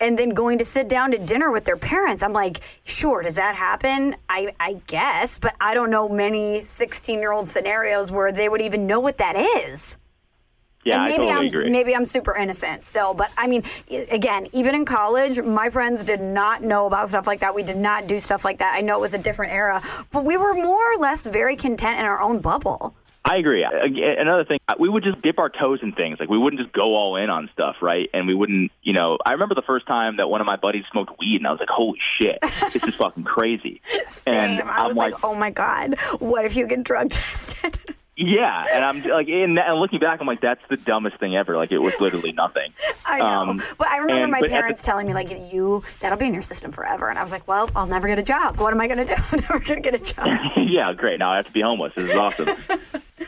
S2: and then going to sit down to dinner with their parents. I'm like, sure, does that happen? I, I guess, but I don't know many 16 year old scenarios where they would even know what that is.
S3: Yeah,
S2: and
S3: I
S2: maybe
S3: totally
S2: am
S3: agree.
S2: maybe I'm super innocent still, but I mean, again, even in college, my friends did not know about stuff like that. We did not do stuff like that. I know it was a different era, but we were more or less very content in our own bubble.
S3: I agree. Another thing, uh, we would just dip our toes in things. Like we wouldn't just go all in on stuff, right? And we wouldn't, you know. I remember the first time that one of my buddies smoked weed, and I was like, "Holy shit, this is fucking crazy." [laughs]
S2: Same.
S3: And
S2: I was
S3: I'm
S2: like, oh my god, what if you get drug [laughs] tested?
S3: Yeah, and I'm like, and, and looking back, I'm like, that's the dumbest thing ever. Like, it was literally nothing. [laughs]
S2: I know,
S3: Um,
S2: but I remember
S3: and-
S2: my
S3: at the-
S2: parents telling me like, "You, that'll be in your system forever," and I was like, "Well, I'll never get a job. What am I going to do? [laughs] I'm never going to get a job." [laughs]
S3: yeah, great. Now I have to be homeless. This is awesome.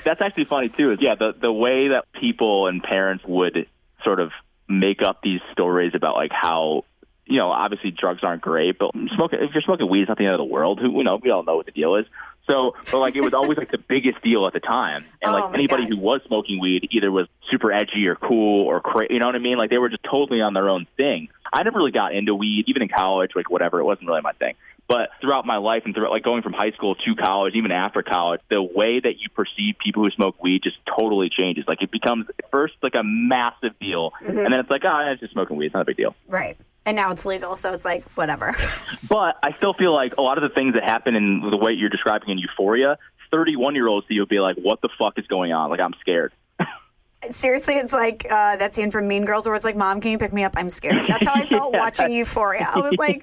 S3: That's actually funny too. Is yeah, the the way that people and parents would sort of make up these stories about like how you know obviously drugs aren't great, but smoking if you're smoking weed, it's not the end of the world. Who you know we all know what the deal is. So, but like it was always like the biggest deal at the time, and
S2: Oh,
S3: like
S2: my
S3: anybody
S2: God.
S3: who was smoking weed either was super edgy or cool or cra- you know what I mean? Like they were just totally on their own thing. I never really got into weed, even in college, like whatever. It wasn't really my thing. But throughout my life and throughout like going from high school to college, even after college, the way that you perceive people who smoke weed just totally changes. Like it becomes first like a massive deal, mm-hmm. and then it's like, oh, it's just smoking weed. It's not a big deal.
S2: right. And now it's legal, so it's like whatever. [laughs]
S3: But I still feel like a lot of the things that happen in the way you're describing in Euphoria, 31 year olds you'll be like, what the fuck is going on? Like I'm scared. [laughs]
S2: Seriously, it's like uh, that scene from Mean Girls where it's like, "Mom, can you pick me up? I'm scared." That's how I felt [laughs] watching Euphoria. I was like,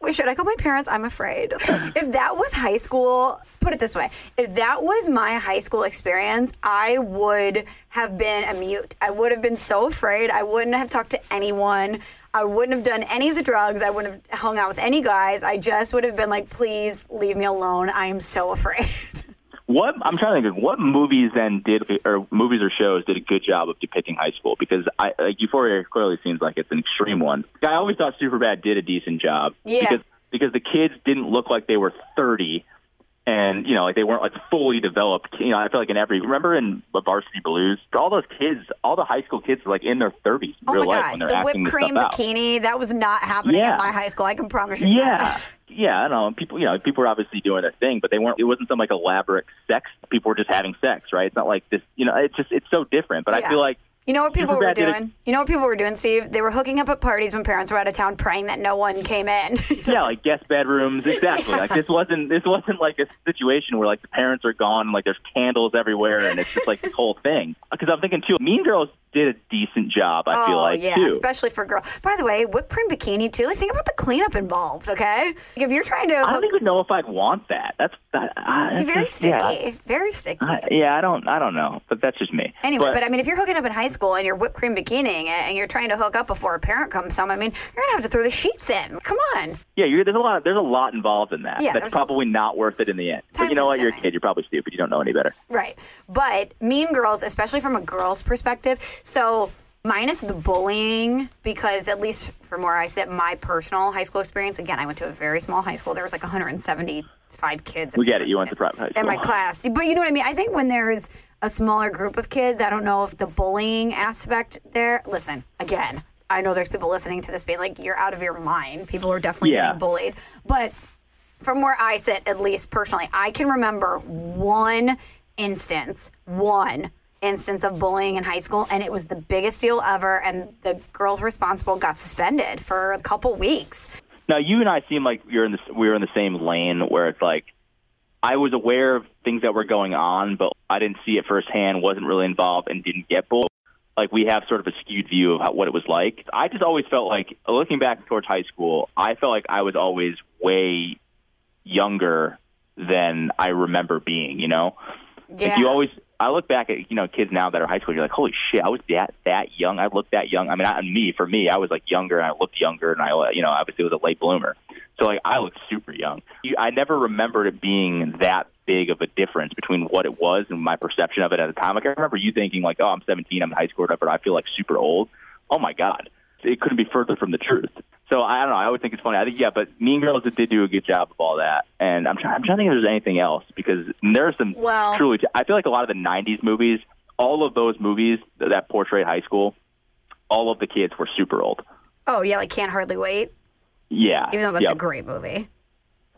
S2: "Wait, "Should I call my parents? I'm afraid." if that was high school, put it this way: if that was my high school experience, I would have been a mute. I would have been so afraid. I wouldn't have talked to anyone. I wouldn't have done any of the drugs. I wouldn't have hung out with any guys. I just would have been like, "Please leave me alone. I am so afraid." [laughs]
S3: What I'm trying to think of what movies then did or movies or shows did a good job of depicting high school because I like Euphoria clearly seems like it's an extreme one. I always thought Superbad did a decent job
S2: Yeah.
S3: because because the kids didn't look like they were 30 and you know like they weren't like fully developed. You know, I feel like in every remember in Varsity Blues, all those kids, all the high school kids are like in their 30s in
S2: Oh
S3: real
S2: my
S3: life when
S2: god,
S3: they're
S2: the
S3: acting
S2: whipped cream
S3: out.
S2: bikini, that was not happening
S3: Yeah.
S2: at my high school. I can promise you
S3: Yeah.
S2: that. [laughs]
S3: Yeah, I know. People, you know, people were obviously doing their thing, but they weren't. It wasn't some like elaborate sex. People were just having sex, right? It's not like this. You know, it's just it's so different. But
S2: Yeah.
S3: I feel like
S2: You know what people were doing? You know what people were doing, Steve? They were hooking up at parties when parents were out of town, praying that no one came in. [laughs]
S3: yeah, like guest bedrooms, exactly. like this wasn't this wasn't like a situation where like the parents are gone, and, like there's candles everywhere, and it's just like this whole thing. Because I'm thinking too, Mean Girls did a decent job. I feel
S2: oh
S3: like
S2: yeah,
S3: too.
S2: especially for girls. By the way, whipped cream bikini too. Like think about the cleanup involved. Okay, like, if you're trying to
S3: I don't even know if I'd want that. That's that. Uh, that's
S2: very
S3: just-
S2: sticky,
S3: yeah.
S2: very sticky.
S3: I, yeah, I don't. I don't know, but that's just me.
S2: Anyway, but, I mean, if you're hooking up in high school and you're whipped cream bikining and you're trying to hook up before a parent comes home, I mean, you're gonna have to throw the sheets in. Come on.
S3: Yeah, you're, there's a lot. There's a lot involved in that.
S2: Yeah,
S3: That's
S2: a-
S3: probably not worth it in the end. But you know what? You're a kid. You're probably stupid. You don't know any better.
S2: Right. But Mean Girls, especially from a girl's perspective, so minus the bullying, because at least from where I sit, my personal high school experience, again, I went to a very small high school. There was like 175 kids.
S3: We get it. You went to private high school.
S2: in my class. But you know what I mean? I think when there's a smaller group of kids, I don't know if the bullying aspect there. Listen, again, I know there's people listening to this being like, you're out of your mind. People are definitely
S3: Yeah.
S2: getting bullied. But from where I sit, at least personally, I can remember one instance, one instance of bullying in high school, and it was the biggest deal ever. And the girls responsible got suspended for a couple weeks.
S3: Now you and I seem like you're in the we were in the same lane where it's like I was aware of things that were going on, but I didn't see it firsthand. wasn't really involved, and didn't get bullied. Like we have sort of a skewed view of how, what it was like. I just always felt like looking back towards high school, I felt like I was always way younger than I remember being. You know,
S2: Yeah.
S3: Like you always, I look back at you know kids now that are high school. You're like, holy shit, I was that that young. I looked that young. I mean, not me. For me, I was like younger and I looked younger, and I you know obviously was a late bloomer. So like I looked super young. You, I never remembered it being that big of a difference between what it was and my perception of it at the time. Like I remember you thinking like, oh, I'm 17, I'm in high school, whatever. I feel like super old. Oh my god, it couldn't be further from the truth. So I don't know. I always think it's funny. I think yeah, but Mean Girls did do a good job of all that, and I'm trying. I'm trying to think if there's anything else because there are some
S2: Well-
S3: truly. I feel like a lot of the '90s movies, all of those movies that, portrayed high school, all of the kids were super old.
S2: Oh, yeah, like Can't Hardly Wait,
S3: Yeah,
S2: even though that's
S3: yep.
S2: a great movie.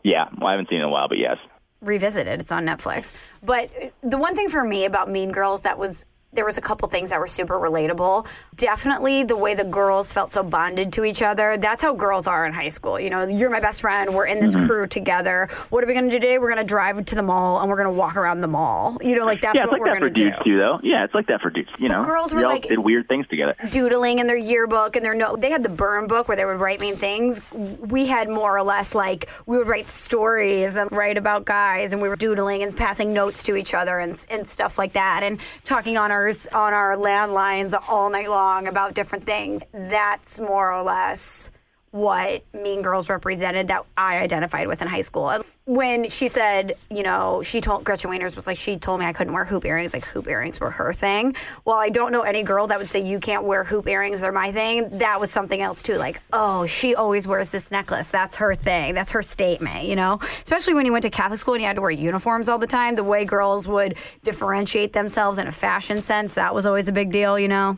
S3: Yeah, well, I haven't seen it in a while, but yes.
S2: revisit it. It's on Netflix. But the one thing for me about Mean Girls that was there was a couple things that were super relatable. Definitely the way the girls felt so bonded to each other. That's how girls are in high school. You know, you're my best friend. We're in this
S3: Mm-hmm.
S2: crew together. What are we going to do today? We're going to drive to the mall and we're going to walk around the mall. You know, like that's
S3: yeah,
S2: what
S3: like
S2: we're
S3: that
S2: going to do.
S3: dudes too, though. Yeah, it's like that for dudes. You know,
S2: girls
S3: we
S2: were like-
S3: did weird things together.
S2: doodling in their yearbook and their note. They had the burn book where they would write mean things. We had more or less like we would write stories and write about guys, and we were doodling and passing notes to each other and, and stuff like that, and talking on our on our landlines all night long about different things. That's more or less what Mean Girls represented that I identified with in high school. When she said, you know, she told Gretchen Wieners was like, she told me I couldn't wear hoop earrings. Like hoop earrings were her thing. Well, I don't know any girl that would say you can't wear hoop earrings. They're my thing. That was something else too. Like, oh, she always wears this necklace. That's her thing. That's her statement. You know, especially when you went to Catholic school and you had to wear uniforms all the time. The way girls would differentiate themselves in a fashion sense, that was always a big deal. You know.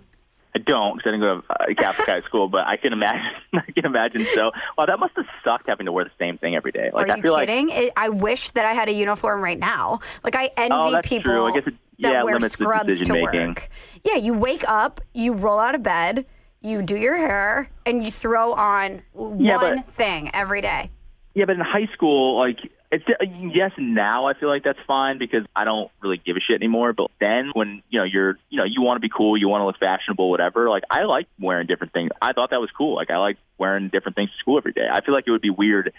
S3: I don't because I didn't go to uh, Catholic high school, but I can imagine. [laughs] I can imagine. So, wow, that must have sucked having to wear the same thing every day. Like,
S2: Are
S3: I
S2: you
S3: feel
S2: kidding? It, I wish that I had a uniform right now. Like I envy
S3: Oh, that's
S2: people
S3: true. I guess it-
S2: that
S3: yeah,
S2: wear scrubs to
S3: decision-making.
S2: work. Yeah, you wake up, you roll out of bed, you do your hair, and you throw on
S3: Yeah,
S2: one
S3: but-
S2: thing every day.
S3: Yeah, but in high school, like it's uh, yes, now I feel like that's fine because I don't really give a shit anymore. But then when you know you're you know you want to be cool, you want to look fashionable, whatever. Like I like wearing different things. I thought that was cool. Like I like wearing different things to school every day. I feel like it would be weird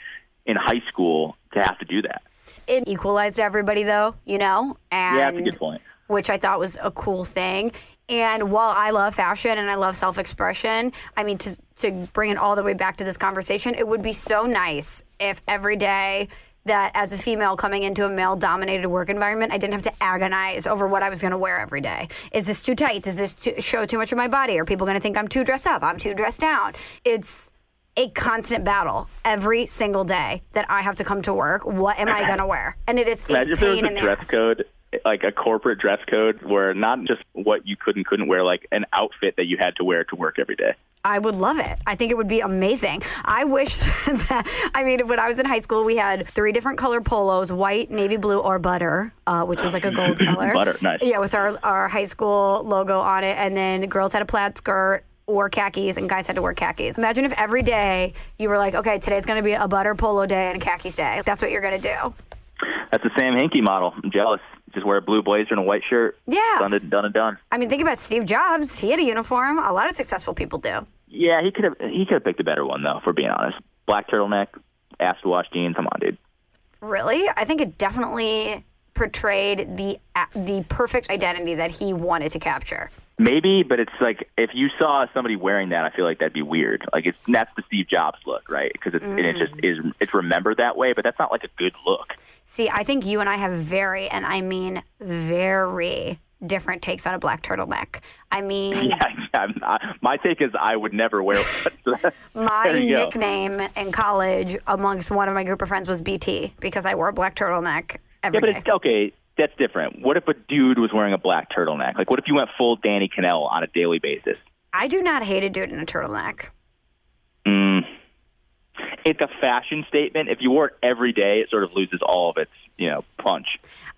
S3: in high school to have to do that.
S2: It equalized everybody, though, you know. And
S3: Yeah, that's a good point.
S2: which I thought was a cool thing. And while I love fashion and I love self expression, I mean, to, to bring it all the way back to this conversation, it would be so nice if every day that as a female coming into a male dominated work environment, I didn't have to agonize over what I was going to wear every day. Is this too tight? Does this too, show too much of my body? Are people going to think I'm too dressed up? I'm too dressed down? It's a constant battle every single day that I have to come to work. What am I going to wear? And it is a
S3: Imagine if there
S2: pain
S3: was
S2: in
S3: a
S2: the
S3: dress
S2: ass.
S3: code, like a corporate dress code, where not just what you could and couldn't wear, like an outfit that you had to wear to work every day.
S2: I would love it. I think it would be amazing. I wish [laughs] that, I mean, when I was in high school, we had three different color polos white, navy blue, or butter, uh, which was like a gold [laughs] color.
S3: Butter, nice.
S2: Yeah, with our, our high school logo on it. And then girls had a plaid skirt or khakis, and guys had to wear khakis. Imagine if every day you were like, okay, today's going to be a butter polo day and a khakis day. That's what you're going to do.
S3: That's the Sam Hinkie model. I'm jealous. Just wear a blue blazer and a white shirt.
S2: Yeah.
S3: Done and done and done.
S2: I mean, think about Steve Jobs. He had a uniform. A lot of successful people do.
S3: Yeah, he could have he could have picked a better one though, for being honest. Black turtleneck, ass to wash jeans. Come on, dude.
S2: Really? I think it definitely portrayed the the perfect identity that he wanted to capture.
S3: Maybe, but it's like if you saw somebody wearing that, I feel like that'd be weird. Like it's that's the Steve Jobs look, right? Because it's and it just mm. is it's remembered that way, but that's not like a good look.
S2: See, I think you and I have very, and I mean very different takes on a black turtleneck. I mean, [laughs]
S3: Yeah, I'm not, my take is I would never wear one. [laughs]
S2: my
S3: you go.
S2: nickname in college amongst one of my group of friends was BT because I wore a black turtleneck every
S3: Yeah, but
S2: day.
S3: it's okay. That's different. What if a dude was wearing a black turtleneck? Like, what if you went full Danny Kanell on a daily basis?
S2: I do not hate a dude in a turtleneck.
S3: Mm. It's a fashion statement. If you wore it every day, it sort of loses all of its, you know, punch.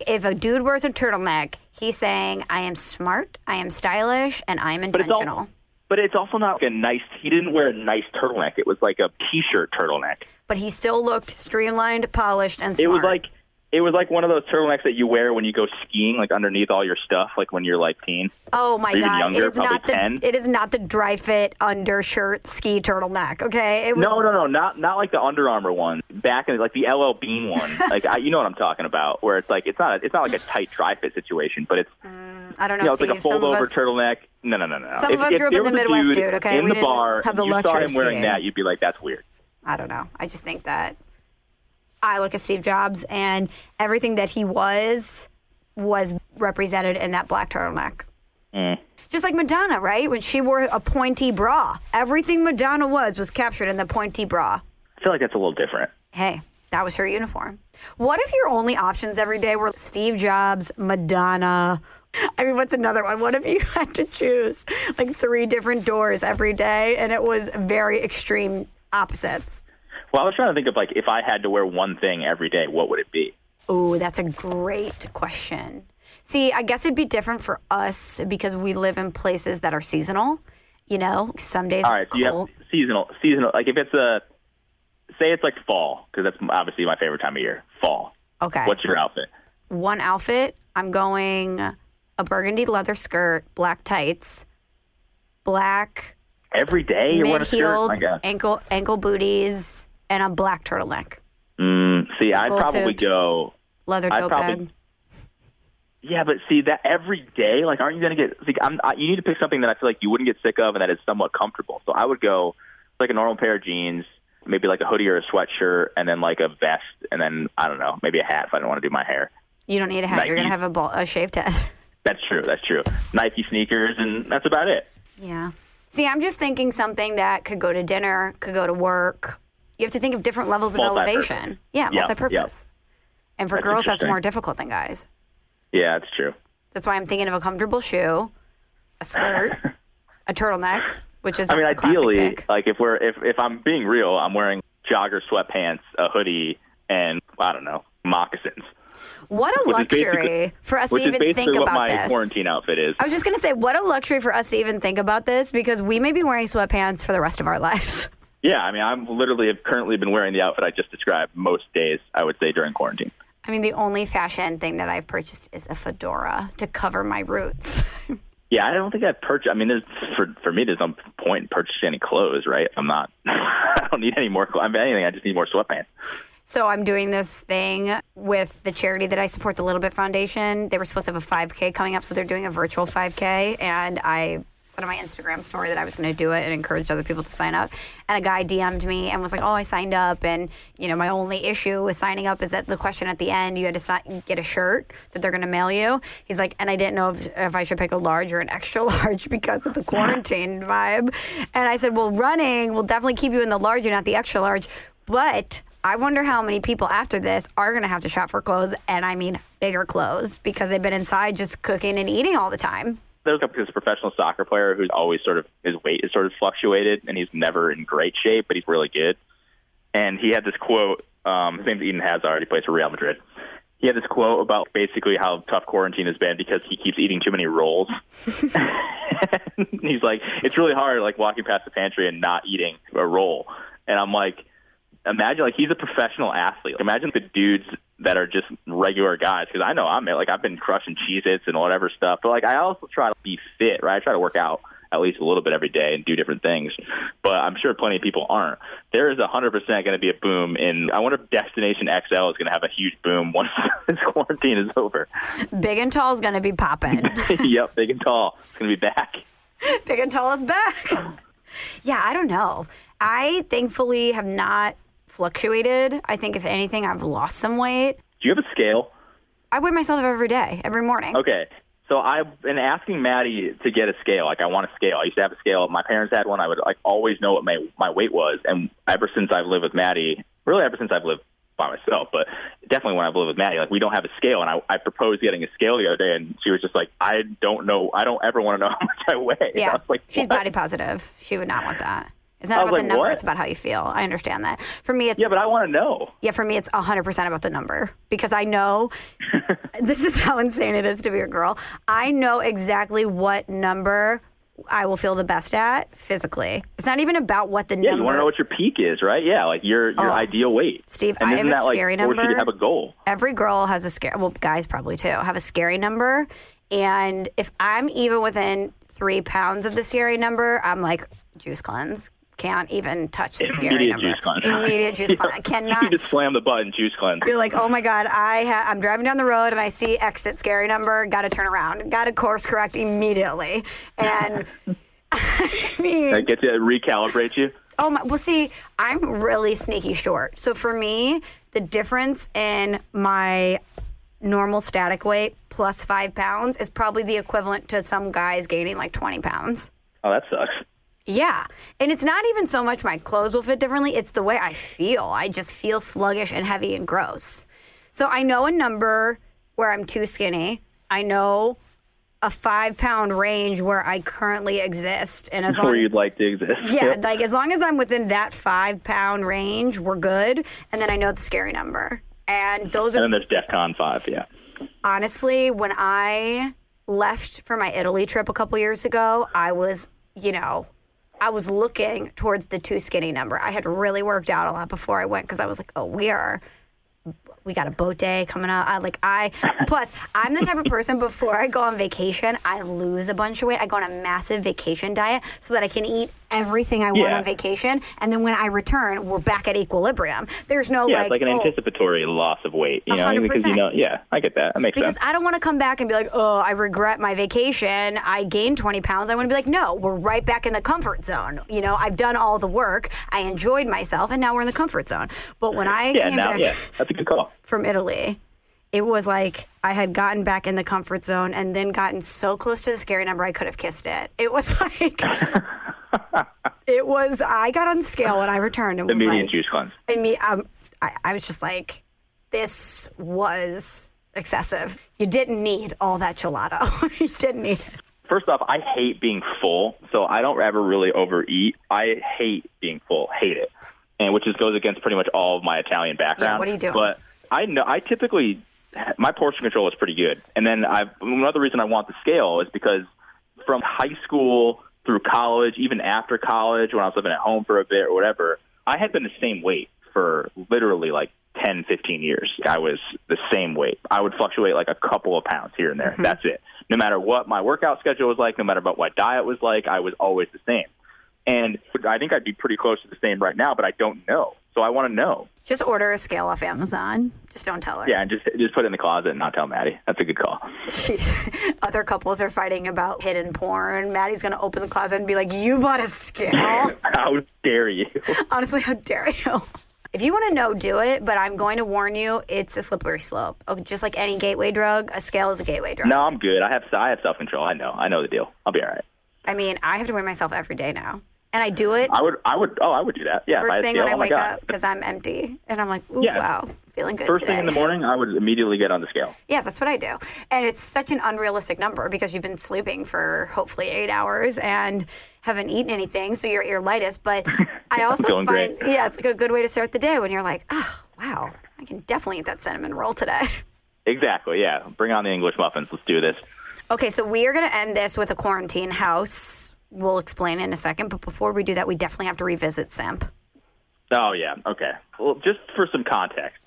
S2: If a dude wears a turtleneck, he's saying, I am smart, I am stylish, and I'm
S3: But it's all-
S2: intentional.
S3: But it's also not like a nice. He didn't wear a nice turtleneck. It was like a t-shirt turtleneck.
S2: but he still looked streamlined, polished, and smart.
S3: It was like it was like one of those turtlenecks that you wear when you go skiing, like underneath all your stuff, like when you're like teen.
S2: oh my god,
S3: younger,
S2: it is not the
S3: 10.
S2: it is not the dry fit undershirt ski turtleneck. Okay, it was.
S3: No, no, no, not not like the Under Armour one. Back in like the LL Bean one. [laughs] like I, you know what I'm talking about, where it's like it's not it's not like a tight dry fit situation, but it's mm,
S2: I don't know,
S3: you know it's
S2: Steve.
S3: like a fold over
S2: us,
S3: turtleneck. No, no, no, no.
S2: Some
S3: if,
S2: of us grew up in the Midwest,
S3: dude
S2: okay?
S3: In
S2: We
S3: the
S2: didn't
S3: bar,
S2: have the
S3: you saw
S2: luxury
S3: him
S2: of
S3: wearing
S2: skiing.
S3: that, you'd be like, that's weird.
S2: I don't know. I just think that I look at Steve Jobs and everything that he was was represented in that black turtleneck.
S3: Mm.
S2: Just like Madonna, right? When she wore a pointy bra, everything Madonna was was captured in the pointy bra.
S3: I feel like that's a little different.
S2: Hey, that was her uniform. What if your only options every day were Steve Jobs, Madonna? I mean, what's another one? What if you [laughs] had to choose like three different doors every day and it was very extreme opposites?
S3: Well, I was trying to think of like if I had to wear one thing every day, what would it be?
S2: Oh, that's a great question. See, I guess it'd be different for us because we live in places that are seasonal. You know, some days
S3: All right,
S2: it's
S3: so you have seasonal, seasonal. Like if it's a, say it's like fall, because that's obviously my favorite time of year. Fall.
S2: Okay.
S3: What's your outfit?
S2: One outfit, I'm going a burgundy leather skirt, black tights, black
S3: Every day you're wearing a skirt.
S2: ankle ankle booties, and a black turtleneck,
S3: Mm, see, I'd
S2: Gold
S3: probably
S2: tips.
S3: go.
S2: leather
S3: I'd
S2: tote
S3: probably-
S2: bag.
S3: Yeah, but see that every day, like, aren't you gonna get? See, I'm, I, you need to pick something that I feel like you wouldn't get sick of and that is somewhat comfortable. So I would go like a normal pair of jeans, maybe like a hoodie or a sweatshirt, and then like a vest, and then I don't know, maybe a hat if I don't want to do my hair.
S2: You don't need a hat. You're gonna have a, ball, a shaved head. [laughs]
S3: That's true. That's true. Nike sneakers, and that's about it.
S2: Yeah. See, I'm just thinking something that could go to dinner, could go to work. You have to think of different levels of elevation. Yeah,
S3: Yeah,
S2: multi-purpose. And for
S3: That's
S2: girls, that's more difficult than guys.
S3: Yeah, that's true.
S2: That's why I'm thinking of a comfortable shoe, a skirt, [laughs] a turtleneck, which is
S3: I mean, ideally, like if we're if if I'm being real, I'm wearing jogger sweatpants, a hoodie, and I don't know moccasins.
S2: What a
S3: which is basically-
S2: luxury for us to even think
S3: what
S2: about
S3: my
S2: this.
S3: quarantine outfit is.
S2: I was just gonna say, what a luxury for us to even think about this because we may be wearing sweatpants for the rest of our lives. [laughs]
S3: Yeah, I mean, I'm literally have currently been wearing the outfit I just described most days. I would say during quarantine.
S2: I mean, the only fashion thing that I've purchased is a fedora to cover my roots. [laughs]
S3: Yeah, I don't think I've purchased. I mean, there's, for for me, there's no point in purchasing any clothes, right? I'm not. [laughs] I don't need any more. clothes. I mean, anything. I just need more sweatpants.
S2: So I'm doing this thing with the charity that I support, the Little Bit Foundation. They were supposed to have a 5K coming up, so they're doing a virtual 5K, and I said on my Instagram story that I was going to do it and encourage other people to sign up. And a guy DM'd me and was like, "Oh, I signed up, and you know, my only issue with signing up is that the question at the end you had to si- get a shirt that they're going to mail you." He's like, "And I didn't know if, if I should pick a large or an extra [laughs] large because of the quarantine [laughs] vibe." And I said, "Well, running will definitely keep you in the large and not the extra large, but." I wonder how many people after this are going to have to shop for clothes, and I mean bigger clothes, because they've been inside just cooking and eating all the time.
S3: There's a professional soccer player who's always sort of his weight is sort of fluctuated, and he's never in great shape, but he's really good. And he had this quote. Um, his name's Eden Hazard. He plays for Real Madrid. He had this quote about basically how tough quarantine has been because he keeps eating too many rolls. [laughs] he's like, it's really hard, like walking past the pantry and not eating a roll. And I'm like, imagine like he's a professional athlete. Imagine the dudes that are just regular guys. Because I know I'm like I've been crushing Cheez-Its and whatever stuff. But like I also try to be fit, right? I try to work out at least a little bit every day and do different things. But I'm sure plenty of people aren't. There is 100% going to be a boom in. I wonder if Destination XL is going to have a huge boom [laughs] once this quarantine is over.
S2: Big and tall is going to be popping. [laughs]
S3: yep, big and tall. is going to be back.
S2: Big and tall is back. [laughs] yeah, I don't know. I thankfully have not fluctuated. I think if anything, I've lost some weight.
S3: Do you have a scale?
S2: I weigh myself every day, every morning.
S3: Okay. So I've been asking Maddie to get a scale. Like I want a scale. I used to have a scale. My parents had one. I would like always know what my my weight was. And ever since I've lived with Maddie, really ever since I've lived by myself, but definitely when I've lived with Maddie, like we don't have a scale. And I, I proposed getting a scale the other day, and she was just like, I don't know. I don't ever want to know [laughs] how much I weigh. I
S2: Yeah,
S3: was like,
S2: she's
S3: "What?"
S2: body positive. She would not want that. It's not about the number;
S3: what?
S2: it's about how you feel. I understand that. For me, it's
S3: Yeah, but I want to know.
S2: Yeah, for me, it's 100% about the number because I know [laughs] this is how insane it is to be a girl. I know exactly what number I will feel the best at physically. It's not even about what the
S3: Yeah,
S2: number.
S3: you want to know what your peak is, right? Yeah, like your your
S2: Oh.
S3: ideal weight.
S2: Steve,
S3: and
S2: I have a
S3: like,
S2: scary
S3: you
S2: number.
S3: to have a goal.
S2: Every girl has a scary, well, guys probably too, have a scary number. And if I'm even within three pounds of the scary number, I'm like, juice cleanse. Can't even touch the scary
S3: Immediate
S2: number.
S3: juice cleanse.
S2: Immediate juice [laughs] cleanse. I cannot.
S3: You just slam the button, juice cleanse.
S2: You're like, oh my god, I ha- I'm driving down the road and I see exit scary number. Got to turn around. Got to course correct immediately. And [laughs] [laughs] I mean,
S3: That gets you recalibrate you.
S2: oh my. Well, see, I'm really sneaky short. So for me, the difference in my normal static weight plus five pounds is probably the equivalent to some guys gaining like 20 pounds.
S3: Oh, that sucks.
S2: Yeah. And it's not even so much my clothes will fit differently, it's the way I feel. I just feel sluggish and heavy and gross. So I know a number where I'm too skinny. I know a five pound range where I currently exist. And as [laughs] long
S3: Where you'd like to exist.
S2: yeah,
S3: Yep.
S2: like as long as I'm within that five pound range, we're good. And then I know the scary number. And those
S3: And
S2: are
S3: then there's DEF CON 5, yeah.
S2: honestly, when I left for my Italy trip a couple years ago, I was, you know, I was looking towards the too skinny number. I had really worked out a lot before I went because I was like, oh, we are. We got a boat day coming up. I, like I, plus I'm the type of person before I go on vacation, I lose a bunch of weight. I go on a massive vacation diet so that I can eat everything I want
S3: Yeah.
S2: on vacation, and then when I return, we're back at equilibrium. There's no
S3: Yeah,
S2: like,
S3: it's like an
S2: oh,
S3: anticipatory loss of weight, you
S2: A
S3: know,
S2: hundred
S3: because you know, yeah, I get that. I make that makes
S2: Because
S3: sense.
S2: I don't want to come back and be like, oh, I regret my vacation. I gained 20 pounds. I want to be like, no, we're right back in the comfort zone. You know, I've done all the work. I enjoyed myself, and now we're in the comfort zone. But when I
S3: yeah,
S2: came
S3: now,
S2: back
S3: yeah, that's a good call.
S2: From Italy, it was like I had gotten back in the comfort zone and then gotten so close to the scary number I could have kissed it. It was [laughs] like, [laughs] it was, I got on the scale when I returned and
S3: The
S2: was like,
S3: juice cleanse.
S2: I mean, um, I, I was just like, this was excessive. You didn't need all that gelato. [laughs] you didn't need it.
S3: First off, I hate being full, so I don't ever really overeat. I hate being full, hate it, and which just goes against pretty much all of my Italian background.
S2: Yeah, what are you doing?
S3: But I know I typically my portion control is pretty good, and then I another reason I want the scale is because from high school through college, even after college, when I was living at home for a bit or whatever, I had been the same weight for literally like 10, 15 years. I was the same weight. I would fluctuate like a couple of pounds here and there. Mm-hmm. That's it. No matter what my workout schedule was like, no matter what my diet was like, I was always the same. And I think I'd be pretty close to the same right now, but I don't know. So I want to know.
S2: Just order a scale off Amazon. Just don't tell her.
S3: Yeah, and just just put it in the closet and not tell Maddie. That's a good call.
S2: She's, [laughs] other couples are fighting about hidden porn. Maddie's going to open the closet and be like, You bought a scale? [laughs]
S3: How dare you?
S2: Honestly, how dare you? If you want to know, do it, but I'm going to warn you, it's a slippery slope. Oh, Just like any gateway drug, a scale is a gateway drug.
S3: No, I'm good. I have I have self control. I know. I know the deal. I'll be all right.
S2: I mean, I have to weigh myself every day now. And I do it
S3: I would I would oh I would do that. Yeah.
S2: first thing when I
S3: oh my
S2: wake
S3: God.
S2: up because I'm empty. And I'm like, Ooh,
S3: Yeah.
S2: wow, feeling good
S3: First
S2: today.
S3: thing in the morning, I would immediately get on the scale.
S2: Yeah, that's what I do. And it's such an unrealistic number because you've been sleeping for hopefully eight hours and haven't eaten anything, so you're at your lightest. But I [laughs] also find,
S3: great.
S2: yeah, it's like a good way to start the day when you're like, oh, wow, I can definitely eat that cinnamon roll today. [laughs]
S3: Exactly. Yeah. Bring on the English muffins. Let's do this.
S2: Okay, so we are going to end this with a quarantine house. We'll explain in a second. But before we do that, we definitely have to revisit Simp.
S3: Oh yeah. Okay. Well, just for some context,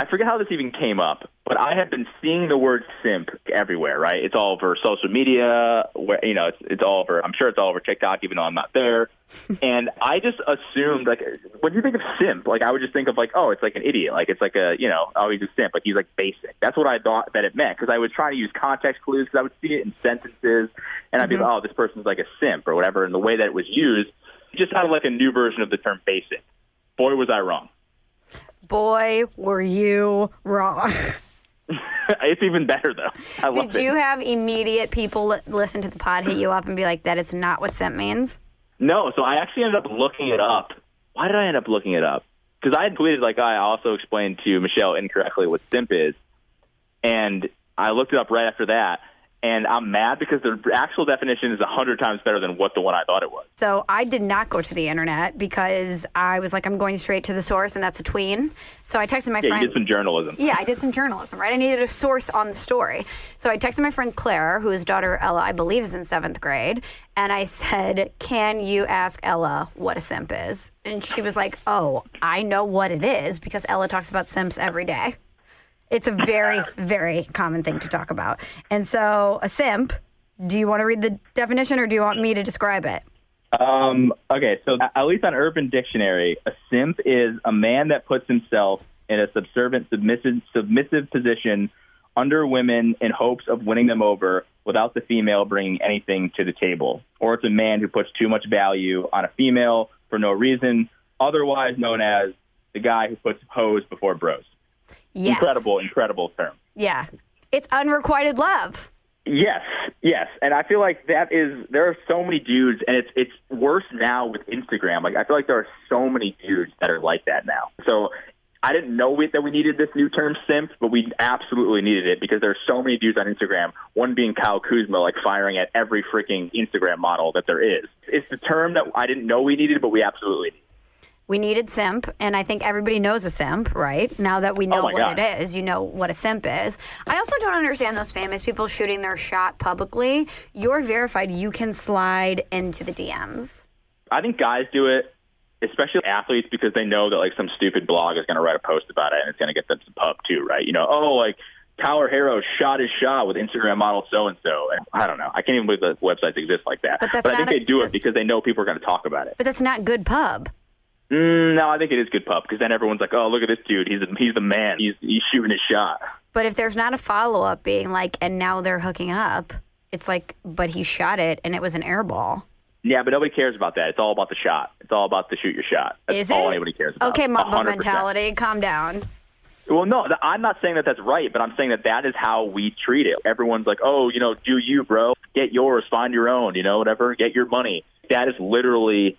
S3: I forget how this even came up, but I have been seeing the word simp everywhere. Right? It's all over social media. Where you know, it's it's all over. I'm sure it's all over TikTok, even though I'm not there. [laughs] and I just assumed, like, when you think of simp, like, I would just think of like, oh, it's like an idiot. Like, it's like a, you know, oh, he's a simp. Like, he's like basic. That's what I thought that it meant because I was trying to use context clues because I would see it in sentences, and I'd be like, mm-hmm. oh, this person's like a simp or whatever. And the way that it was used, it just sounded like a new version of the term basic. Boy, was I wrong.
S2: Boy, were you wrong. [laughs]
S3: it's even better though. I love
S2: Did you
S3: it.
S2: have immediate people li- listen to the pod hit you up and be like, that is not what Simp means?
S3: No, so I actually ended up looking it up. Why did I end up looking it up? Because I had tweeted like I also explained to Michelle incorrectly what simp is, and I looked it up right after that. And I'm mad because the actual definition is a hundred times better than what the one I thought it was.
S2: So I did not go to the internet because I was like, I'm going straight to the source, and that's a tween. So I texted my
S3: Yeah,
S2: friend.
S3: you did some journalism.
S2: Yeah, I did some journalism, right? I needed a source on the story. So I texted my friend Claire, whose daughter Ella, I believe, is in seventh grade. And I said, Can you ask Ella what a simp is? And she was like, Oh, I know what it is because Ella talks about simps every day. It's a very, very common thing to talk about. And so a simp, do you want to read the definition or do you want me to describe it?
S3: Um, okay, so at least on Urban Dictionary, a simp is a man that puts himself in a subservient, submissive, submissive position under women in hopes of winning them over without the female bringing anything to the table. Or it's a man who puts too much value on a female for no reason, otherwise known as the guy who puts hoes before bros.
S2: Yes.
S3: Incredible, incredible term.
S2: Yeah. It's unrequited love.
S3: Yes, yes, and I feel like that is there are so many dudes, and it's it's worse now with Instagram. Like I feel like there are so many dudes that are like that now. So I didn't know it that we needed this new term simp, but we absolutely needed it because there are so many dudes on Instagram. One being Kyle Kuzma, like firing at every freaking Instagram model that there is. It's the term that I didn't know we needed, but we absolutely need.
S2: We needed simp, and I think everybody knows a simp, right? Now that we oh know
S4: Oh
S2: what
S4: God.
S2: it is, you know what a simp is. I also don't understand those famous people shooting their shot publicly. You're verified. You can slide into the DMs.
S3: I think guys do it, especially athletes, because they know that like some stupid blog is going to write a post about it and it's going to get them some pub too, right? You know, oh, like Tyler Herro shot his shot with Instagram model so and so. I don't know. I can't even believe the websites exist like that.
S2: But that's
S3: I think
S2: a-
S3: they do it because they know people are going to talk about it.
S2: But that's not good pub.
S3: Mm, no, I think it is good pub because then everyone's like, oh, look at this dude. He's he's the man. He's he's shooting his shot.
S2: But if there's not a follow up being like, and now they're hooking up, it's like, but he shot it and it was an air ball.
S3: Yeah, but nobody cares about that. It's all about the shot. It's all about the shoot your shot. That's
S2: Is
S3: all
S2: it?
S3: anybody cares about.
S2: Okay, Mamba mentality. Calm down.
S3: Well, no, I'm not saying that that's right, but I'm saying that that is how we treat it. Everyone's like, oh, you know, do you, bro? Get yours, find your own, you know, whatever. Get your money. That is literally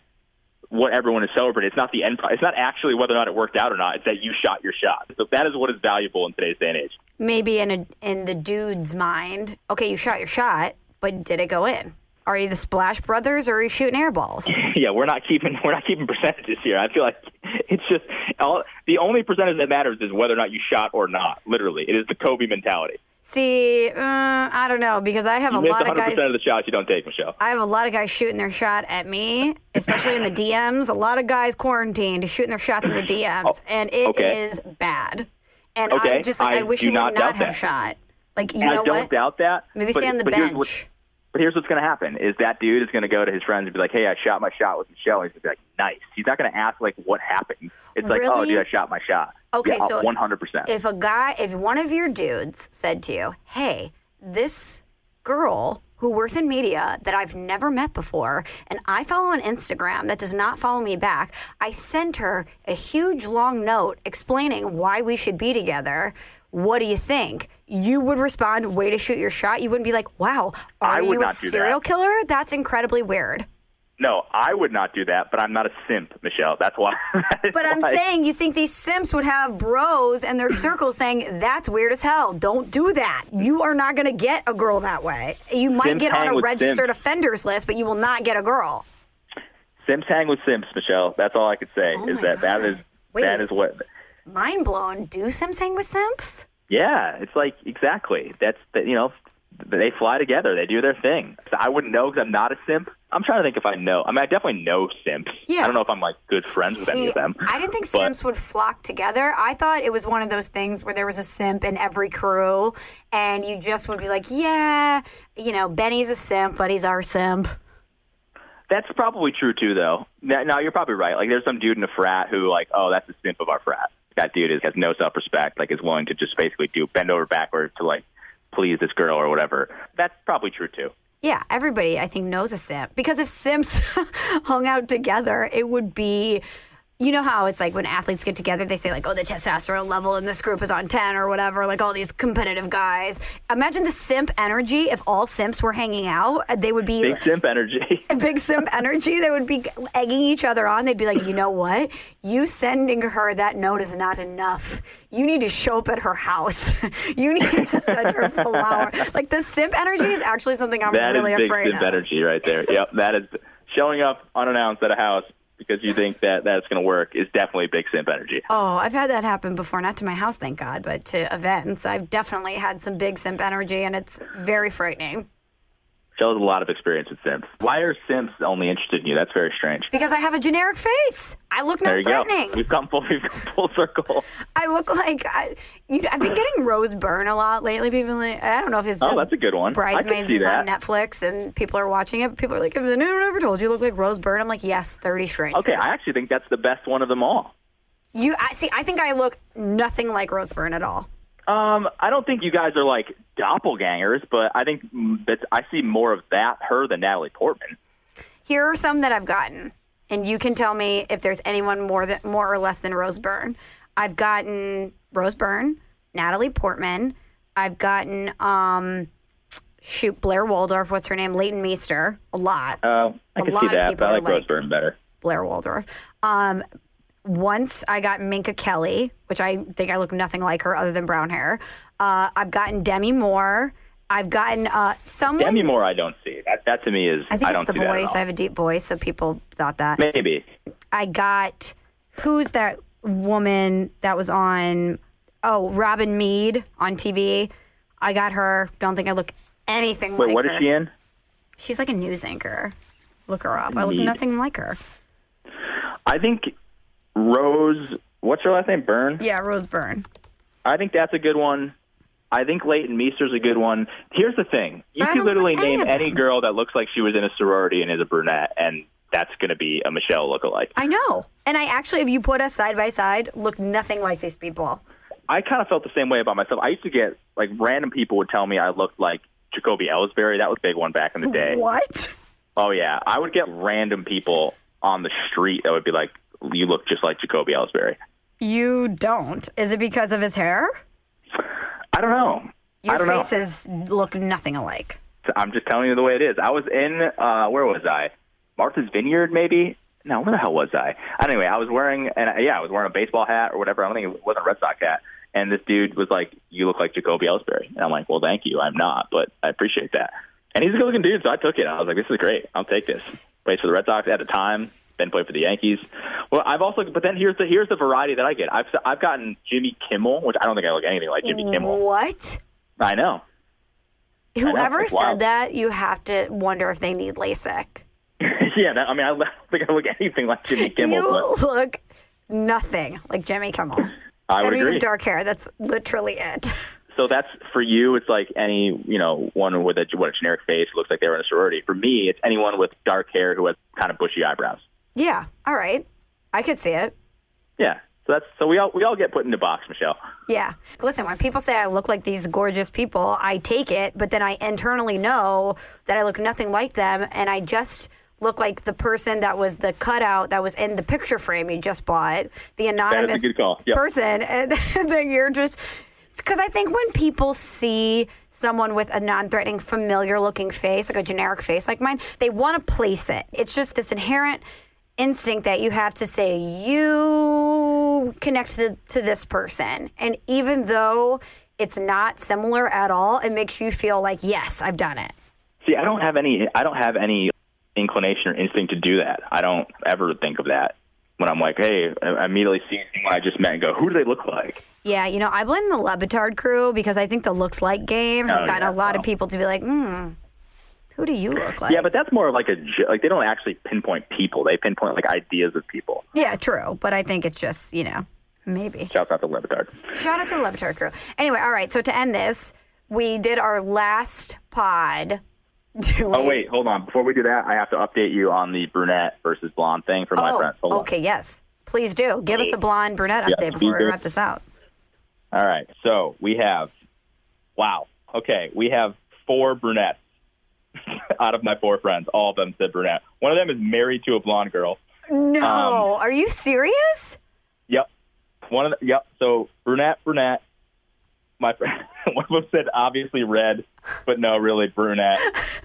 S3: what everyone is celebrating. It's not the end. It's not actually whether or not it worked out or not. It's that you shot your shot. So that is what is valuable in today's day and age.
S2: Maybe in a, in the dude's mind, okay, you shot your shot, but did it go in? Are you the Splash Brothers or are you shooting air balls? [laughs]
S3: yeah, we're not keeping we're not keeping percentages here. I feel like it's just all, the only percentage that matters is whether or not you shot or not. Literally, it is the Kobe mentality.
S2: See, uh, I don't know because I have
S3: You
S2: a lot of
S3: 100
S2: guys.
S3: of the shots you don't take, Michelle.
S2: I have a lot of guys shooting their shot at me, especially in the DMs. A lot of guys quarantined shooting their shots in the DMs, and it is
S3: okay.
S2: bad. And
S3: Okay,
S2: I'm just like, I,
S3: I
S2: wish you would
S3: not
S2: not have
S3: that.
S2: shot. Like, you
S3: I
S2: know
S3: don't
S2: what?
S3: doubt that.
S2: Maybe
S3: but,
S2: stay on the
S3: but Here's what,
S2: bench.
S3: But here's what's going to happen: is that dude is going to go to his friends and be like, "Hey, I shot my shot with Michelle." He's going to be like, "Nice." He's not going to ask like what happened. It's like, "Oh, dude, I shot my shot."
S2: Okay,
S3: yeah,
S2: so
S3: 100. percent
S2: If a guy, if one of your dudes said to you, "Hey, this girl who works in media that I've never met before, and I follow on Instagram that does not follow me back, I sent her a huge long note explaining why we should be together." What do you think? You would respond, "Way to shoot your shot." You wouldn't be like, "Wow, are
S3: I would
S2: you a
S3: not do that.
S2: serial killer?" That's incredibly weird.
S3: No, I would not do that, but I'm not a simp, Michelle. That's why. [laughs]
S2: But I'm
S3: Why-
S2: saying you think these simps would have bros in their circle saying that's weird as hell. Don't do that. You are not going to get a girl that way. You might
S3: Simps
S2: get on a registered
S3: simps.
S2: offenders list, but you will not get a girl.
S3: simps hang with simps, Michelle. That's all I could say.
S2: Oh
S3: is that that
S2: God.
S3: is
S2: Wait.
S3: that is what.
S2: Mind blown. Do simps hang with simps?
S3: Yeah, it's like exactly. That's that. You know, they fly together. They do their thing. So I wouldn't know because I'm not a simp. I'm trying to think if I know. I mean, I definitely know simps.
S2: Yeah.
S3: I don't know if I'm like good friends with any of them.
S2: I didn't think
S3: but-
S2: simps would flock together. I thought it was one of those things where there was a simp in every crew, and you just would be like, yeah, you know, Benny's a simp, but he's our simp.
S3: That's probably true too, though. Now you're probably right. Like, there's some dude in a frat who, like, oh, that's the simp of our frat. That dude is, has no self-respect. Like, is willing to just basically do bend over backwards to like please this girl or whatever. That's probably true too.
S2: Yeah, everybody I think knows a simp because if simps [laughs] hung out together, it would be. You know how it's like when athletes get together, they say like, "Oh, the testosterone level in this group is on ten or whatever." Like all these competitive guys. Imagine the simp energy. If all simps were hanging out, uh, they would be
S3: Big simp energy. [laughs]
S2: big simp energy. They would be egging each other on. They'd be like, you know what? You sending her that note is not enough. You need to show up at her house. [laughs] you need to send her [laughs] flower. Like the simp energy is actually something I'm
S3: That is
S2: really
S3: big
S2: afraid
S3: simp
S2: of.
S3: energy right there. Yep, that is showing up unannounced at a house because you think that that's going to work is definitely big simp energy.
S2: Oh, I've had that happen before. Not to my house, thank God, but to events. I've definitely had some big simp energy, and it's very frightening.
S3: Shows a lot of experience with simps. Why are simps only interested in you? That's very strange.
S2: Because I have a generic face. I look
S3: There
S2: not
S3: you go. We've come full, [laughs] we've come full circle.
S2: I look like I, you, I've been getting Rose Byrne a lot lately. People, like, I don't know if it's
S3: Oh, that's a good one.
S2: Bridesmaids is on. Netflix and people are watching it. People are like, "Has anyone ever told you you look like Rose Byrne?" I'm like, "Yes, Thirty Strangers."
S3: Okay, I actually think that's the best one of them all.
S2: you I see. I think I look nothing like Rose Byrne at all.
S3: Um, I don't think you guys are like doppelgangers, but I think that I see more of that her than Natalie Portman.
S2: Here are some that I've gotten, and you can tell me if there's anyone more than more or less than Rose Byrne. I've gotten Rose Byrne, Natalie Portman. I've gotten um, shoot Blair Waldorf. What's her name? Leighton Meester. A lot.
S3: Uh, I
S2: A
S3: can
S2: lot
S3: see that, but I like
S2: like-
S3: Rose Byrne better.
S2: Blair Waldorf. Um, once I got Minka Kelly, which I think I look nothing like her other than brown hair. Uh, I've gotten Demi Moore. I've gotten uh, someone.
S3: Demi Moore, I don't see. That that to me is
S2: I think
S3: don't
S2: it's the
S3: see that at
S2: voice. I have a deep voice, so people thought that.
S3: Maybe.
S2: I got who's that woman that was on? Oh, Robin Meade on TV. I got her. Don't think I look anything
S3: Wait,
S2: like
S3: what
S2: her.
S3: is she in?
S2: She's like a news anchor. Look her up. I look nothing like her.
S3: I think Rose. What's her last name? Byrne.
S2: Yeah, Rose Byrne.
S3: I think that's a good one. I think Leighton Meester's a good one. Here's the thing: you
S2: I
S3: can literally
S2: any
S3: name any girl that looks like she was in a sorority and is a brunette, and that's going to be a Michelle lookalike.
S2: I know. And I actually, if you put us side by side, look nothing like these people.
S3: I kind of felt the same way about myself. I used to get like random people would tell me I looked like Jacoby Ellsbury. That was a big one back in the day.
S2: What?
S3: Oh yeah, I would get random people on the street that would be like, "You look just like Jacoby Ellsbury."
S2: You don't. Is it because of his hair?
S3: I don't know.
S2: Your
S3: I don't know.
S2: faces look nothing alike.
S3: I'm just telling you the way it is. I was in uh where was I? Martha's Vineyard, maybe. No, where the hell was I? Anyway, I was wearing and I- yeah, I was wearing a baseball hat or whatever. I don't think it wasn't a Red Sox hat. And this dude was like, "You look like Jacoby Ellsbury," and I'm like, "Well, thank you. I'm not, but I appreciate that." And he's a good-looking dude, so I took it. I was like, "This is great. I'll take this." Plays for the Red Sox at the time, then played for the Yankees. Well, I've also, but then here's the here's the variety that I get. I've I've gotten Jimmy Kimmel, which I don't think I look anything like Jimmy Kimmel.
S2: What?
S3: I know.
S2: Whoever
S3: it's
S2: said
S3: wild.
S2: that, you have to wonder if they need LASIK. [laughs]
S3: yeah, that, I mean, I don't [laughs] think I look anything like Jimmy Kimmel.
S2: you
S3: but
S2: look nothing like Jimmy Kimmel. [laughs]
S3: I would
S2: mean,
S3: agree.
S2: dark hair. That's literally it.
S3: So that's for you. It's like any you know one with a what a generic face looks like they were in a sorority. For me, it's anyone with dark hair who has kind of bushy eyebrows.
S2: Yeah. All right. I could see it.
S3: Yeah. So that's so we all we all get put into box, Michelle.
S2: Yeah. Listen, when people say I look like these gorgeous people, I take it, but then I internally know that I look nothing like them and I just look like the person that was the cutout that was in the picture frame you just bought, the anonymous.
S3: Yep.
S2: person. And [laughs] then you're just because I think when people see someone with a non-threatening, familiar-looking face, like a generic face like mine, they want to place it. It's just this inherent instinct that you have to say you connect to, to this person, and even though it's not similar at all, it makes you feel like yes, I've done it.
S3: See, I don't have any I don't have any inclination or instinct to do that. I don't ever think of that when I'm like, hey, I immediately see someone I just met and go, who do they look like?
S2: Yeah, you know, I blame the Le Batard crew because I think the looks like game has
S3: Oh,
S2: gotten
S3: yeah,
S2: a lot of people to be like, hmm, who do you look like?
S3: Yeah, but that's more of like a like they don't actually pinpoint people. They pinpoint like ideas of people.
S2: Yeah, true. But I think it's just, you know, maybe.
S3: Shout out to Le Batard.
S2: Shout out to the Le Batard crew. Anyway, all right. So to end this, we did our last pod. [laughs] Doing...
S3: Oh wait, hold on. Before we do that, I have to update you on the brunette versus blonde thing for my
S2: Oh,
S3: friends. Hold on.
S2: okay, yes. Please do. Give us a blonde brunette
S3: Yeah,
S2: update before we wrap this out.
S3: All right. So we have, wow. Okay, we have four brunettes [laughs] out of my four friends. All of them said brunette. One of them is married to a blonde girl.
S2: No,
S3: Um,
S2: are you serious?
S3: Yep. One of the, yep. So brunette, brunette. My friend, [laughs] one of them said obviously red, but no, really brunette. [laughs]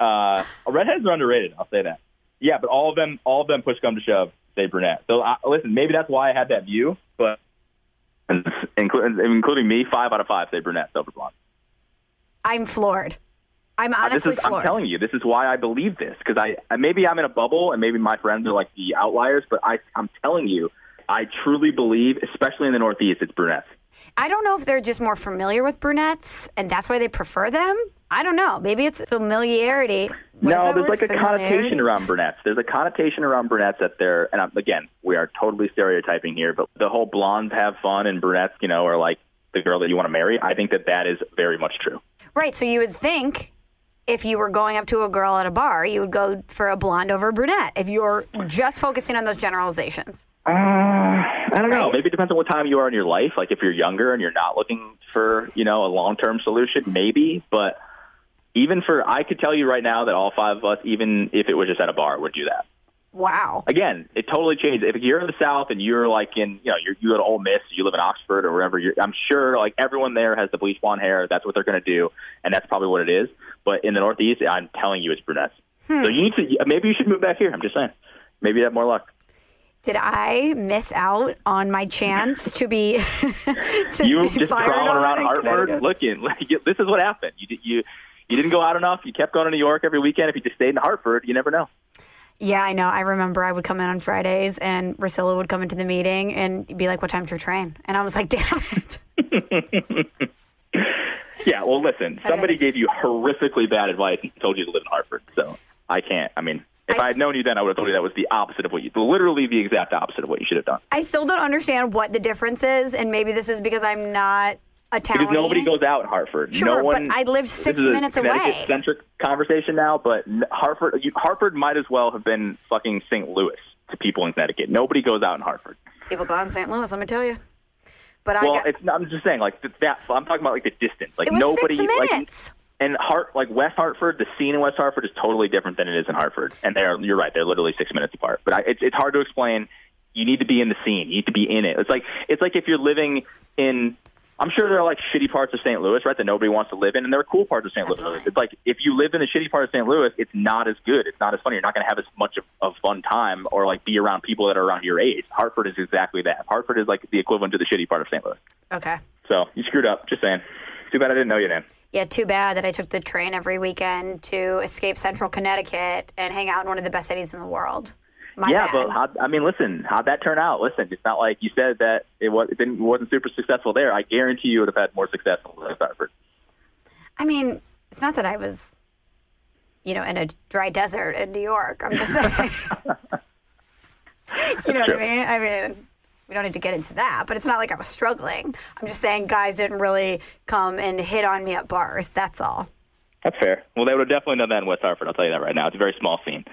S3: Uh, redheads are underrated. I'll say that. Yeah, but all of them, all of them, push come to shove, say brunette. So uh, listen, maybe that's why I had that view, but including including me, five out of five say brunette silver blonde.
S2: I'm floored. I'm
S3: Uh,
S2: honestly
S3: is,
S2: floored.
S3: I'm telling you, this is why I believe this because I maybe I'm in a bubble and maybe my friends are like the outliers, but I I'm telling you, I truly believe, especially in the Northeast, it's brunettes.
S2: I don't know if they're just more familiar with brunettes and that's why they prefer them. I don't know. Maybe it's familiarity. What
S3: no, there's
S2: word?
S3: like a connotation around brunettes. There's a connotation around brunettes that they're, and I'm, again, we are totally stereotyping here, but the whole blondes have fun and brunettes, you know, are like the girl that you want to marry. I think that that is very much true.
S2: Right. So you would think if you were going up to a girl at a bar, you would go for a blonde over a brunette if you're just focusing on those generalizations.
S3: Uh, I don't know. Maybe it depends on what time you are in your life. Like if you're younger and you're not looking for, you know, a long-term solution, maybe. But even for, I could tell you right now that all five of us, even if it was just at a bar, would do that.
S2: Wow.
S3: Again, it totally changes. If you're in the South and you're like in, you know, you're, you go to Ole Miss, you live in Oxford or wherever, you're, I'm sure like everyone there has the bleach blonde hair. That's what they're going to do, and that's probably what it is. But in the Northeast, I'm telling you, it's brunettes. Hmm. So you need to. Maybe you should move back here. I'm just saying. Maybe you have more luck.
S2: Did I miss out on my chance to be [laughs] to
S3: you
S2: be
S3: just
S2: fired
S3: crawling around Hartford looking. [laughs] Like, this is what happened. You you you didn't go out enough. You kept going to New York every weekend. If you just stayed in Hartford, you never know.
S2: Yeah, I know. I remember I would come in on Fridays and Priscilla would come into the meeting and be like, What time's your train? And I was like, Damn it. [laughs]
S3: Yeah, well, listen, somebody gave you horrifically bad advice and told you to live in Hartford. So I can't. I mean, if
S2: I
S3: I, had known you then, I would have told you that was the opposite of what you, literally the exact opposite of what you should have done.
S2: I still don't understand what the difference is, and maybe this is because I'm not a town.
S3: Because nobody goes out in Hartford.
S2: Sure,
S3: no
S2: but
S3: one,
S2: I live six minutes away.
S3: Connecticut-centric conversation now, but Hartford, you, Hartford might as well have been fucking St. Louis to people in Connecticut. Nobody goes out in Hartford.
S2: People go out in St. Louis, let me tell you. But I
S3: Well,
S2: got,
S3: it's. I'm just saying, like th- that. I'm talking about like the distance. Like nobody. like, and Hart, like West Hartford, the scene in West Hartford is totally different than it is in Hartford. And they're, you're right, they're literally six minutes apart. But I, it's it's hard to explain. You need to be in the scene. You need to be in it. It's like it's like if you're living in. I'm sure there are like shitty parts of St. Louis, right, that nobody wants to live in, and there are cool parts of St. Louis.
S2: Definitely.
S3: It's like if you live in the shitty part of St. Louis, it's not as good. It's not as funny. You're not going to have as much of, of fun time or like be around people that are around your age. Hartford is exactly that. Hartford is like the equivalent to the shitty part of St. Louis.
S2: Okay.
S3: So you screwed up. Just saying. Too bad I didn't know you then.
S2: Yeah, too bad that I took the train every weekend to escape central Connecticut and hang out in one of the best cities in the world. My
S3: yeah,
S2: bad.
S3: but how, I mean, listen, how'd that turn out? Listen, it's not like you said that it was it didn't wasn't super successful there. I guarantee you would have had more success in Hartford.
S2: I mean, it's not that I was, you know, in a dry desert in New York. I'm just saying. [laughs] you know what I mean? I mean, we don't need to get into that, but it's not like I was struggling. I'm just saying guys didn't really come and hit on me at bars. That's all.
S3: That's fair. Well, they would have definitely done that in West Hartford. I'll tell you that right now. It's a very small scene.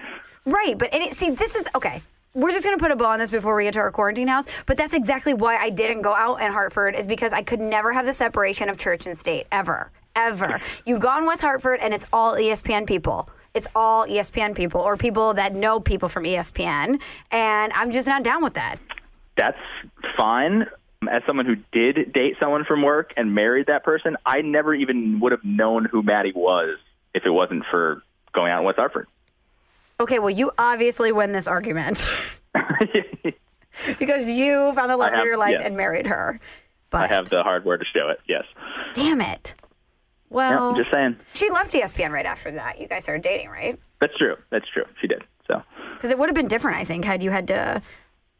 S2: Right, but and it, see, this is okay. We're just gonna put a bow on this before we get to our quarantine house. But that's exactly why I didn't go out in Hartford is because I could never have the separation of church and state ever, ever. [laughs] You go in West Hartford and it's all ESPN people. It's all ESPN people or people that know people from ESPN, and I'm just not down with that.
S3: That's fine. Um, as someone who did date someone from work and married that person, I never even would have known who Maddie was if it wasn't for going out in West Hartford.
S2: Okay, well, you obviously win this argument [laughs] because you found the love of your life
S3: yes.
S2: and married her. But
S3: I have the hardware to show it. Yes.
S2: damn it. Well,
S3: I'm just saying.
S2: she left ESPN right after that. You guys started dating, right?
S3: That's true. That's true. She did. So.
S2: Because it would have been different, I think, had you had to,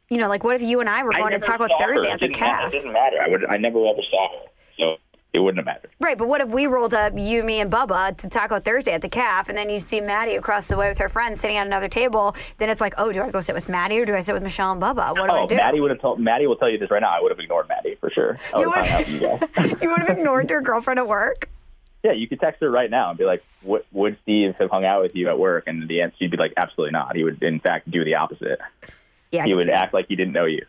S2: you know, like what if you and I were going to talk about Thursday at the calf?
S3: It didn't matter. I would. I never ever saw her, so it wouldn't have mattered.
S2: Right, but what if we rolled up you, me, and Bubba to Taco Thursday at the calf, and then you see Maddie across the way with her friends sitting at another table? Then it's like, oh, do I go sit with Maddie or do I sit with Michelle and Bubba? What do I
S3: Oh,
S2: do?
S3: Maddie would have told. Maddie will tell you this right now. I would have ignored Maddie for sure. I
S2: You
S3: would have you [laughs]
S2: you would have ignored your girlfriend at work?
S3: Yeah, you could text her right now and be like, "What would Steve have hung out with you at work?" And the answer, she'd be like, "Absolutely not." He would, in fact, do the opposite.
S2: Yeah, I
S3: He would
S2: see it.
S3: act like he didn't know you.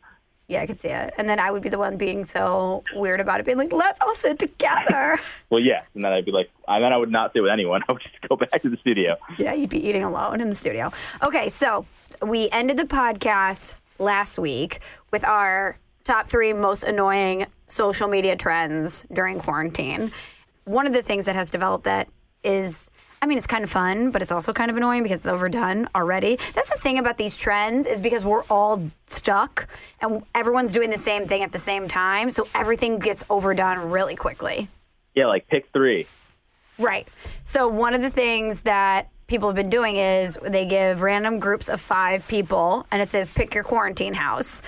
S2: Yeah, I could see it. And then I would be the one being so weird about it, being like, let's all sit together. [laughs]
S3: Well, yeah. and then I'd be like, and then I would not sit with anyone. [laughs] I would just go back to the studio.
S2: Yeah, you'd be eating alone in the studio. Okay, so we ended the podcast last week with our top three most annoying social media trends during quarantine. One of the things that has developed that is. I mean, it's kind of fun, but it's also kind of annoying because it's overdone already. That's the thing about these trends is because we're all stuck and everyone's doing the same thing at the same time, so everything gets overdone really quickly.
S3: Yeah, like pick three.
S2: Right. So one of the things that people have been doing is they give random groups of five people and it says pick your quarantine house.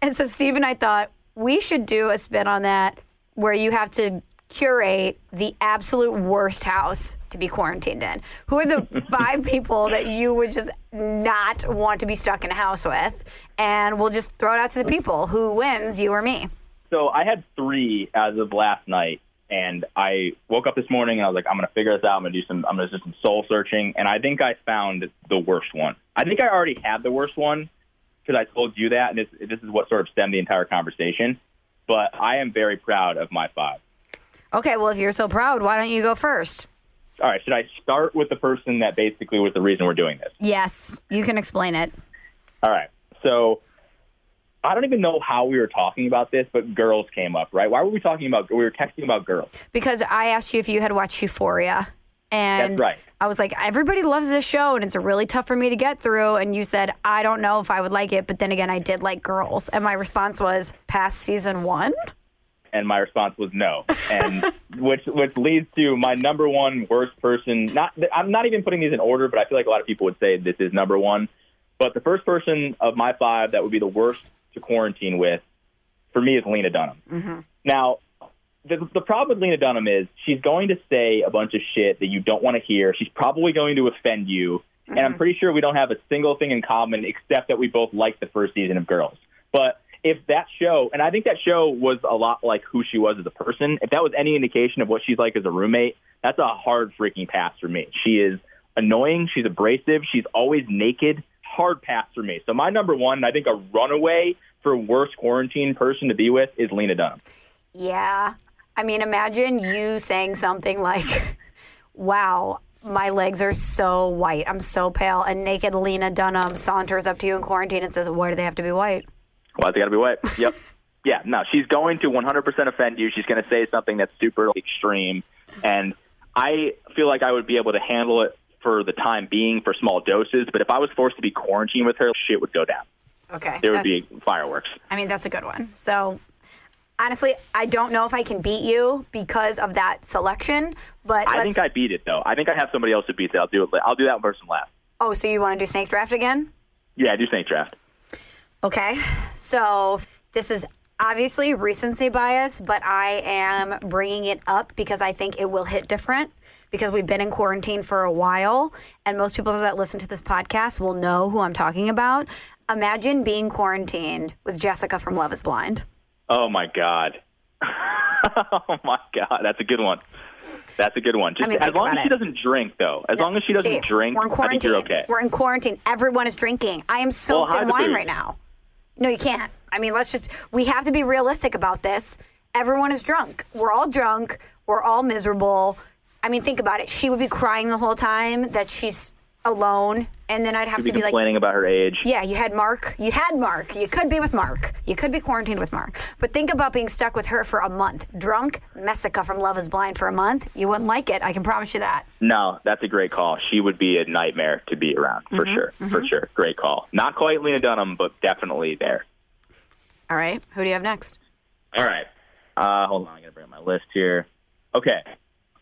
S2: And so Steve and I thought we should do a spin on that where you have to curate the absolute worst house to be quarantined in. Who are the [laughs] five people that you would just not want to be stuck in a house with? And we'll just throw it out to the people. Who wins, you or me?
S3: So I had three as of last night, and I woke up this morning and I was like, I'm gonna figure this out. I'm gonna do some. I'm gonna do some soul searching, and I think I found the worst one. I think I already had the worst one because I told you that, and this, this is what sort of stemmed the entire conversation. But I am very proud of my five.
S2: Okay, well, if you're so proud, why don't you go first?
S3: All right, should I start with the person that basically was the reason we're doing this?
S2: Yes, you can explain it.
S3: All right. So I don't even know how we were talking about this, but girls came up, right? Why were we talking about? We were texting about girls.
S2: Because I asked you if you had watched Euphoria. And
S3: That's right.
S2: I was like, everybody loves this show and it's really tough for me to get through. And you said, I don't know if I would like it. But then again, I did like girls. And my response was, past season one?
S3: And my response was no, and [laughs] which which leads to my number one worst person. Not I'm not even putting these in order, but I feel like a lot of people would say this is number one. But the first person of my five that would be the worst to quarantine with, for me, is Lena Dunham. Mm-hmm. Now, the, the problem with Lena Dunham is she's going to say a bunch of shit that you don't want to hear. She's probably going to offend you. And I'm mm-hmm. pretty sure we don't have a single thing in common except that we both liked the first season of Girls. But if that show, and I think that show was a lot like who she was as a person, if that was any indication of what she's like as a roommate, that's a hard freaking pass for me. She is annoying. She's abrasive. She's always naked. Hard pass for me. So my number one, I think a runaway for worst quarantine person to be with is Lena Dunham.
S2: Yeah. I mean, imagine you saying something like, wow, my legs are so white. I'm so pale. And naked Lena Dunham saunters up to you in quarantine and says, why do they have to be white?
S3: Why's it got to be white? Yep. [laughs] Yeah, no, she's going to 100% offend you. She's going to say something that's super extreme. And I feel like I would be able to handle it for the time being for small doses. But if I was forced to be quarantined with her, shit would go down.
S2: Okay.
S3: There would be fireworks.
S2: I mean, that's a good one. So, honestly, I don't know if I can beat you because of that selection, but
S3: I think I beat it, though. I think I have somebody else who beats it. I'll do it. I'll do that person last.
S2: Oh, so you want to do snake draft again?
S3: Yeah, do snake draft.
S2: Okay. So this is obviously recency bias, but I am bringing it up because I think it will hit different because we've been in quarantine for a while and most people that listen to this podcast will know who I'm talking about. Imagine being quarantined with Jessica from Love is Blind.
S3: Oh my god. [laughs] oh my god, that's a good one. That's a good one. Just
S2: mean,
S3: as long as she
S2: it.
S3: doesn't drink, though. As long as she doesn't
S2: Steve,
S3: drink,
S2: we're in
S3: I think
S2: quarantine.
S3: you're okay.
S2: We're in quarantine. Everyone is drinking. I am soaked
S3: hide
S2: in wine right now. No, you can't. I mean, let's just, we have to be realistic about this. Everyone is drunk. We're all drunk. We're all miserable. I mean, think about it. She would be crying the whole time that she's alone. And then I'd have
S3: She'd
S2: to be like,
S3: complaining about her age.
S2: yeah, you had Mark. You had Mark. You could be with Mark. You could be quarantined with Mark. But think about being stuck with her for a month. Drunk, Messica from Love is Blind for a month. You wouldn't like it. I can promise you that.
S3: No, that's a great call. She would be a nightmare to be around for
S2: Mm-hmm,
S3: sure. For sure. Great call. Not quite Lena Dunham, but definitely there.
S2: All right. Who do you have next?
S3: All right. Uh, hold on, I gotta bring up my list here. Okay.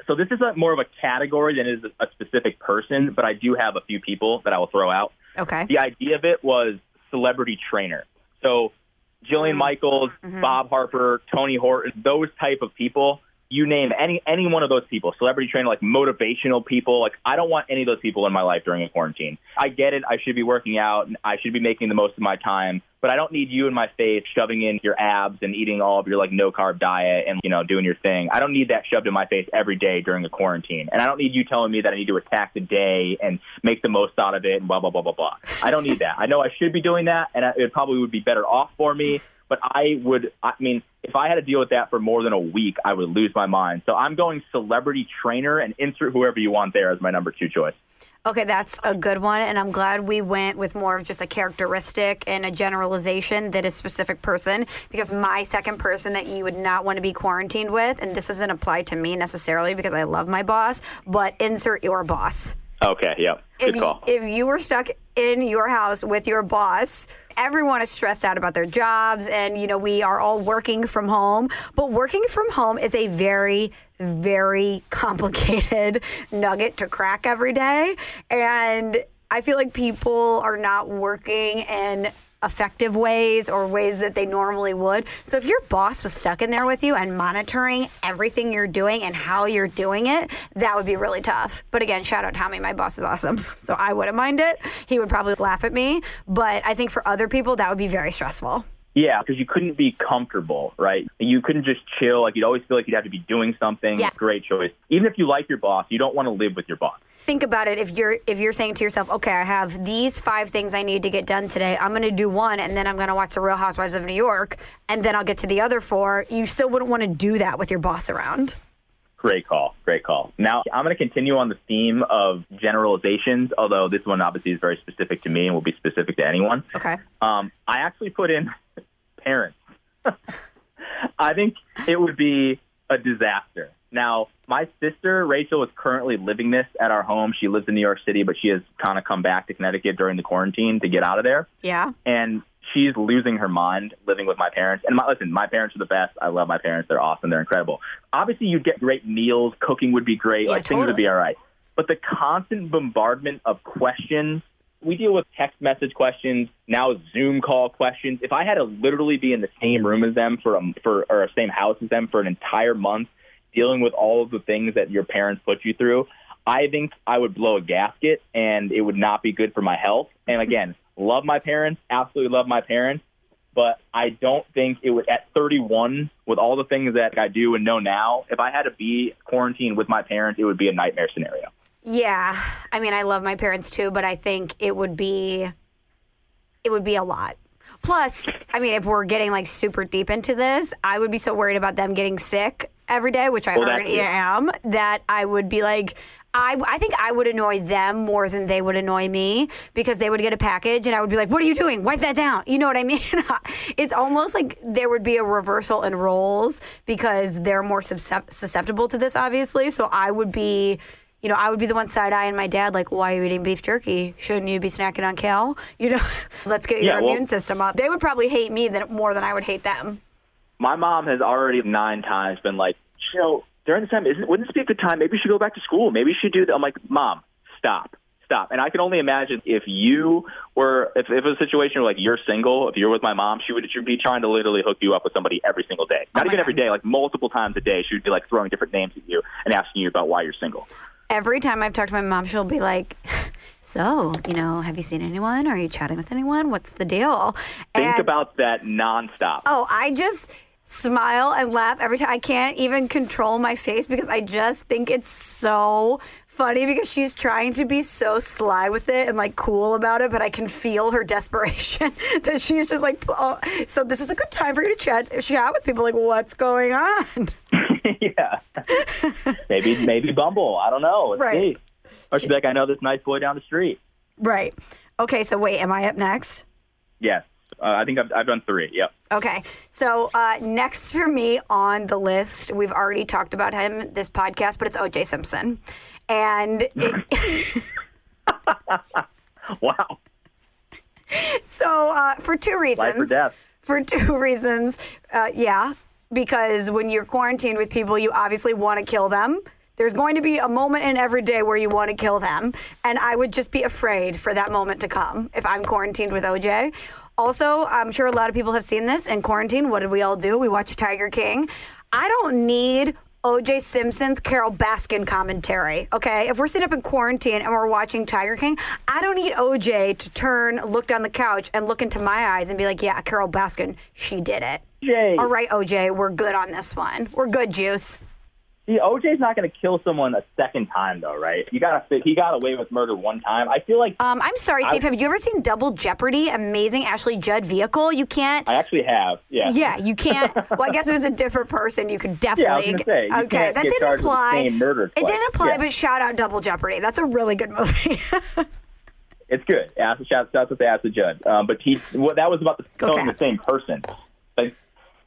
S3: So this is a, more of a category than is a specific person, but I do have a few people that I will throw out.
S2: Okay.
S3: The idea of it was celebrity trainer. So Jillian mm-hmm. Michaels, mm-hmm. Bob Harper, Tony Horton, those type of people. You name any any one of those people, celebrity trainer, like motivational people. Like I don't want any of those people in my life during a quarantine. I get it. I should be working out. and I should be making the most of my time. But I don't need you in my face shoving in your abs and eating all of your like no carb diet and you know doing your thing. I don't need that shoved in my face every day during a quarantine. And I don't need you telling me that I need to attack the day and make the most out of it and blah blah blah blah blah. I don't need that. I know I should be doing that, and it probably would be better off for me. But I would, I mean, if I had to deal with that for more than a week, I would lose my mind. So I'm going celebrity trainer and insert whoever you want there as my number two choice.
S2: Okay, that's a good one. And I'm glad we went with more of just a characteristic and a generalization than a specific person because my second person that you would not want to be quarantined with, and this doesn't apply to me necessarily because I love my boss, but insert your boss.
S3: Okay, yep, good
S2: if,
S3: call.
S2: if you were stuck in your house with your boss, everyone is stressed out about their jobs, and you know we are all working from home. But working from home is a very, very [laughs] complicated nugget to crack every day, and I feel like people are not working in effective ways or ways that they normally would. So if your boss was stuck in there with you and monitoring everything you're doing and how you're doing it, that would be really tough. But again, shout out Tommy, my boss is awesome. [laughs] So I wouldn't mind it. He would probably laugh at me, but I think for other people that would be very stressful.
S3: Yeah, because you couldn't be comfortable, right? You couldn't just chill. Like you'd always feel like you'd have to be doing something.
S2: Yes.
S3: Great choice. Even if you like your boss, you don't want to live with your boss.
S2: Think about it if you're if you're saying to yourself, "Okay, I have these 5 things I need to get done today. I'm going to do one and then I'm going to watch The Real Housewives of New York and then I'll get to the other 4." You still wouldn't want to do that with your boss around.
S3: Great call. Great call. Now, I'm going to continue on the theme of generalizations, although this one obviously is very specific to me and will be specific to anyone.
S2: Okay.
S3: Um, I actually put in parents. [laughs] I think it would be a disaster. Now, my sister, Rachel, is currently living this at our home. She lives in New York City, but she has kind of come back to Connecticut during the quarantine to get out of there.
S2: Yeah.
S3: And she's losing her mind living with my parents. And my, listen, my parents are the best. I love my parents. They're awesome. They're incredible. Obviously, you'd get great meals. Cooking would be great.
S2: Yeah,
S3: like things would be all right. But the constant bombardment of questions, we deal with text message questions, now Zoom call questions. If I had to literally be in the same room as them for a, for or same house as them for an entire month, dealing with all of the things that your parents put you through, I think I would blow a gasket and it would not be good for my health. And [laughs] again, love my parents, absolutely love my parents, but I don't think it would at 31 with all the things that I do and know now. If I had to be quarantined with my parents, it would be a nightmare scenario.
S2: Yeah. I mean, I love my parents too, but I think it would be it would be a lot. Plus, I mean, if we're getting like super deep into this, I would be so worried about them getting sick every day, which I
S3: Well,
S2: already am, that I would be like I, I think I would annoy them more than they would annoy me because they would get a package and I would be like, What are you doing? Wipe that down. You know what I [laughs] mean? it's almost like there would be a reversal in roles because they're more susceptible to this, obviously. So I would be you know, I would be the one side eyeing my dad, like, why are you eating beef jerky? Shouldn't you be snacking on kale? [laughs] You know, let's get your
S3: Yeah, well-
S2: immune system up. They would probably hate me than, more than I would hate them.
S3: my mom has already nine times been like, you know, during this time, isn't wouldn't this be a good time? Maybe you should go back to school. Maybe you should do that. I'm like, mom, stop, stop. And I can only imagine if you were, if, if it was a situation where like you're single, if you're with my mom, she would she'd be trying to literally hook you up with somebody every single day. Oh Not
S2: Oh
S3: even every
S2: God.
S3: day, like multiple times a day. She would be like throwing different names at you and asking you about why you're single.
S2: Every time I've talked to my mom, she'll be like, so, you know, have you seen anyone? Are you chatting with anyone? What's the deal?
S3: Think
S2: And-
S3: about that nonstop.
S2: Oh, I just smile and laugh every time. I can't even control my face because I just think it's so funny because she's trying to be so sly with it and like cool about it, but I can feel her [laughs] desperation [laughs] that she's just like, oh, so this is a good time for you to chat chat with people. Like, what's going on? [laughs]
S3: yeah. Maybe maybe Bumble. I don't know. Let's
S2: Right.
S3: see. Or she'd be like, I know this nice boy down the street.
S2: Right. Okay. So wait, am I up next?
S3: Yes. Uh, I think I've, I've done three. Yep.
S2: Okay. So uh, next for me on the list, we've already talked about him this podcast, but it's OJ Simpson. And it, [laughs]
S3: Wow.
S2: so uh, for two reasons.
S3: Life or death.
S2: For two [laughs] reasons. Uh, yeah. Because when you're quarantined with people, you obviously want to kill them. There's going to be a moment in every day where you want to kill them. And I would just be afraid for that moment to come if I'm quarantined with OJ. Also, I'm sure a lot of people have seen this in quarantine. What did we all do? We watched Tiger King. I don't need OJ Simpson's Carole Baskin commentary. Okay, if we're sitting up in quarantine and we're watching Tiger King, I don't need OJ to turn, look down the couch, and look into my eyes and be like, "Yeah, Carole Baskin, she did it."
S3: Jay.
S2: All right, OJ, we're good on this one. We're good, Juice.
S3: See, OJ's not going to kill someone a second time, though, right? You got to. He got away with murder one time. I feel like
S2: Um, I'm sorry, Steve. have you ever seen Double Jeopardy? Amazing Ashley Judd vehicle. You can't.
S3: I actually have. Yeah.
S2: Yeah, you can't. [laughs] Well, I guess it was a different person, you could
S3: Yeah, I
S2: definitely.
S3: gonna say, you
S2: okay, that
S3: get
S2: didn't
S3: charged with the
S2: apply.
S3: murder
S2: it didn't apply,
S3: Yeah.
S2: but shout out Double Jeopardy. That's a really good movie. [laughs]
S3: It's good. Ask, shout, out to Ashley Judd. Um, but he, well, that was about the, killing the same person.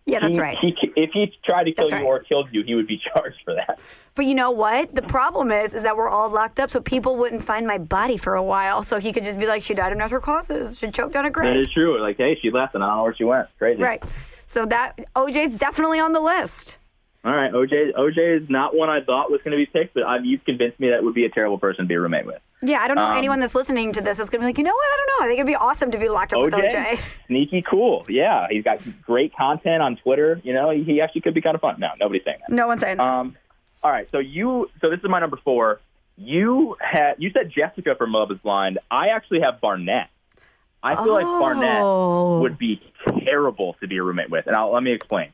S2: Yeah, that's
S3: he,
S2: right.
S3: He, if he tried to kill
S2: That's
S3: you
S2: right.
S3: or killed you, he would be [laughs] charged for that.
S2: But you know what? The problem is, is that we're all locked up, so people wouldn't find my body for a while. So he could just be like, "She died of natural causes. She choked on a
S3: That
S2: grave."
S3: is true. Like, hey, she left and I don't know where she went. Crazy.
S2: Right. So that OJ's definitely on the list.
S3: All right, OJ. OJ is not one I thought was going to be picked, but I've, you've convinced me that would be a terrible person to be a roommate with.
S2: Yeah, I don't know
S3: Um,
S2: anyone that's listening to this is gonna be like, you know what? I don't know. I think it'd be awesome to be locked up with OJ.
S3: sneaky cool. Yeah, he's got great content on Twitter. You know, he, he actually could be kind of fun. No, nobody's saying that.
S2: No one's saying that.
S3: Um, all right, so you, so this is my number four. You had, you said Jessica from Love Is Blind. I actually have Barnett. I feel like
S2: Oh.
S3: Barnett would be terrible to be a roommate with, and I'll, let me explain.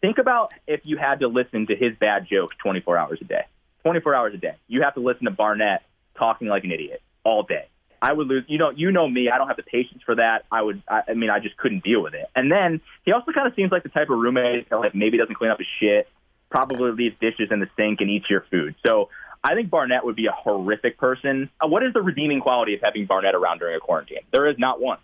S3: Think about if you had to listen to his bad jokes 24 hours a day. 24 hours a day. You have to listen to Barnett talking like an idiot all day. I would lose. You know, you know me. I don't have the patience for that. I would. I, I mean, I just couldn't deal with it. And then he also kind of seems like the type of roommate that like maybe doesn't clean up his shit, probably leaves dishes in the sink and eats your food. So I think Barnett would be a horrific person. Uh, what is the redeeming quality of having Barnett around during a quarantine? There is not one.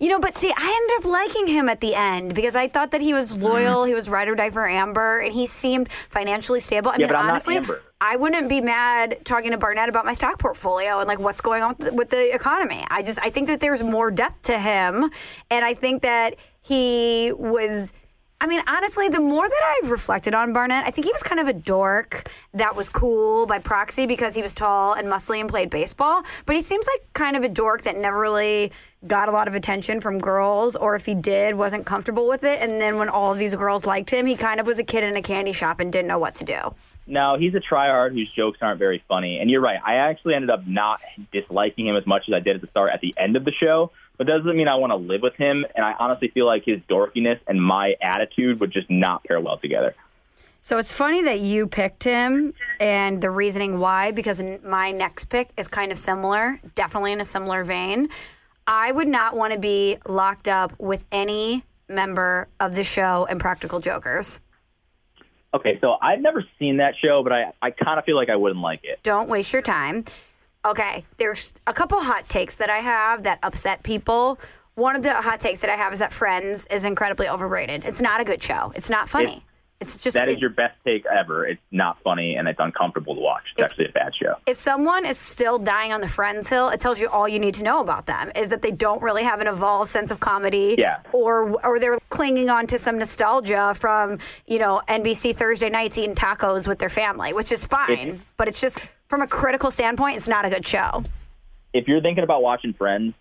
S2: You know, but see, I ended up liking him at the end because I thought that he was loyal.
S3: Mm-hmm.
S2: He was ride or die for Amber, and he seemed financially stable. I
S3: Yeah,
S2: mean,
S3: but I'm not
S2: honestly,
S3: Amber.
S2: I wouldn't be mad talking to Barnett about my stock portfolio and like what's going on with the, with the economy. I just I think that there's more depth to him, and I think that he was I mean, honestly, the more that I've reflected on Barnett, I think he was kind of a dork that was cool by proxy because he was tall and muscly and played baseball. But he seems like kind of a dork that never really got a lot of attention from girls, or if he did, wasn't comfortable with it. And then when all of these girls liked him, he kind of was a kid in a candy shop and didn't know what to do.
S3: No, he's a tryhard whose jokes aren't very funny. And you're right. I actually ended up not disliking him as much as I did at the start at the end of the show. But doesn't mean I want to live with him. And I honestly feel like his dorkiness and my attitude would just not pair well together.
S2: So it's funny that you picked him and the reasoning why, because my next pick is kind of similar, definitely in a similar vein. I would not want to be locked up with any member of the show Impractical Jokers.
S3: Okay, so I've never seen that show, but I, I kind of feel like I wouldn't like it.
S2: Don't waste your time. Okay, there's a couple hot takes that I have that upset people. One of the hot takes that I have is that Friends is incredibly overrated. It's not a good show. It's not funny. It's, just
S3: that is
S2: it,
S3: your best take ever. It's not funny and it's uncomfortable to watch. It's, it's actually a bad show.
S2: If someone is still dying on the Friends hill, it tells you all you need to know about them is that they don't really have an evolved sense of comedy.
S3: Yeah.
S2: Or or they're clinging on to some nostalgia from you know NBC Thursday nights eating tacos with their family, which is fine. If, but it's just from a critical standpoint, it's not a good show.
S3: If you're thinking about watching Friends,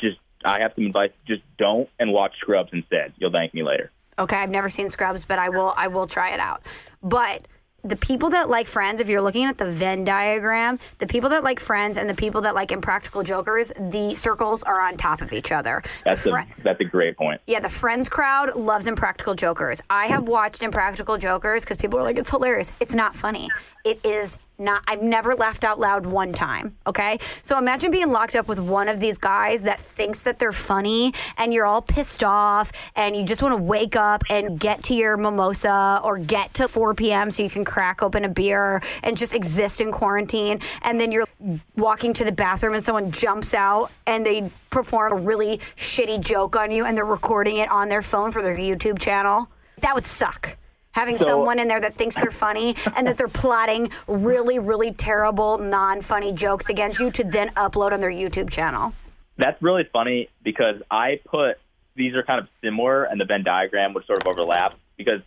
S3: just I have some advice. Just don't and watch Scrubs instead. You'll thank me later.
S2: Okay, I've never seen Scrubs, but I will I will try it out. But the people that like Friends, if you're looking at the Venn diagram, the people that like Friends and the people that like Impractical Jokers, the circles are on top of each other.
S3: That's a that's a great point.
S2: Yeah, the Friends crowd loves Impractical Jokers. I have watched Impractical Jokers because people are like, it's hilarious. It's not funny. It is not I've never laughed out loud one time. Okay. So imagine being locked up with one of these guys that thinks that they're funny and you're all pissed off and you just want to wake up and get to your mimosa or get to 4 p.m. so you can crack open a beer and just exist in quarantine. And then you're walking to the bathroom and someone jumps out and they perform a really shitty joke on you and they're recording it on their phone for their YouTube channel. That would suck having so, someone in there that thinks they're funny and that they're plotting really, really terrible, non funny jokes against you to then upload on their YouTube channel.
S3: That's really funny because I put these are kind of similar and the Venn diagram would sort of overlap because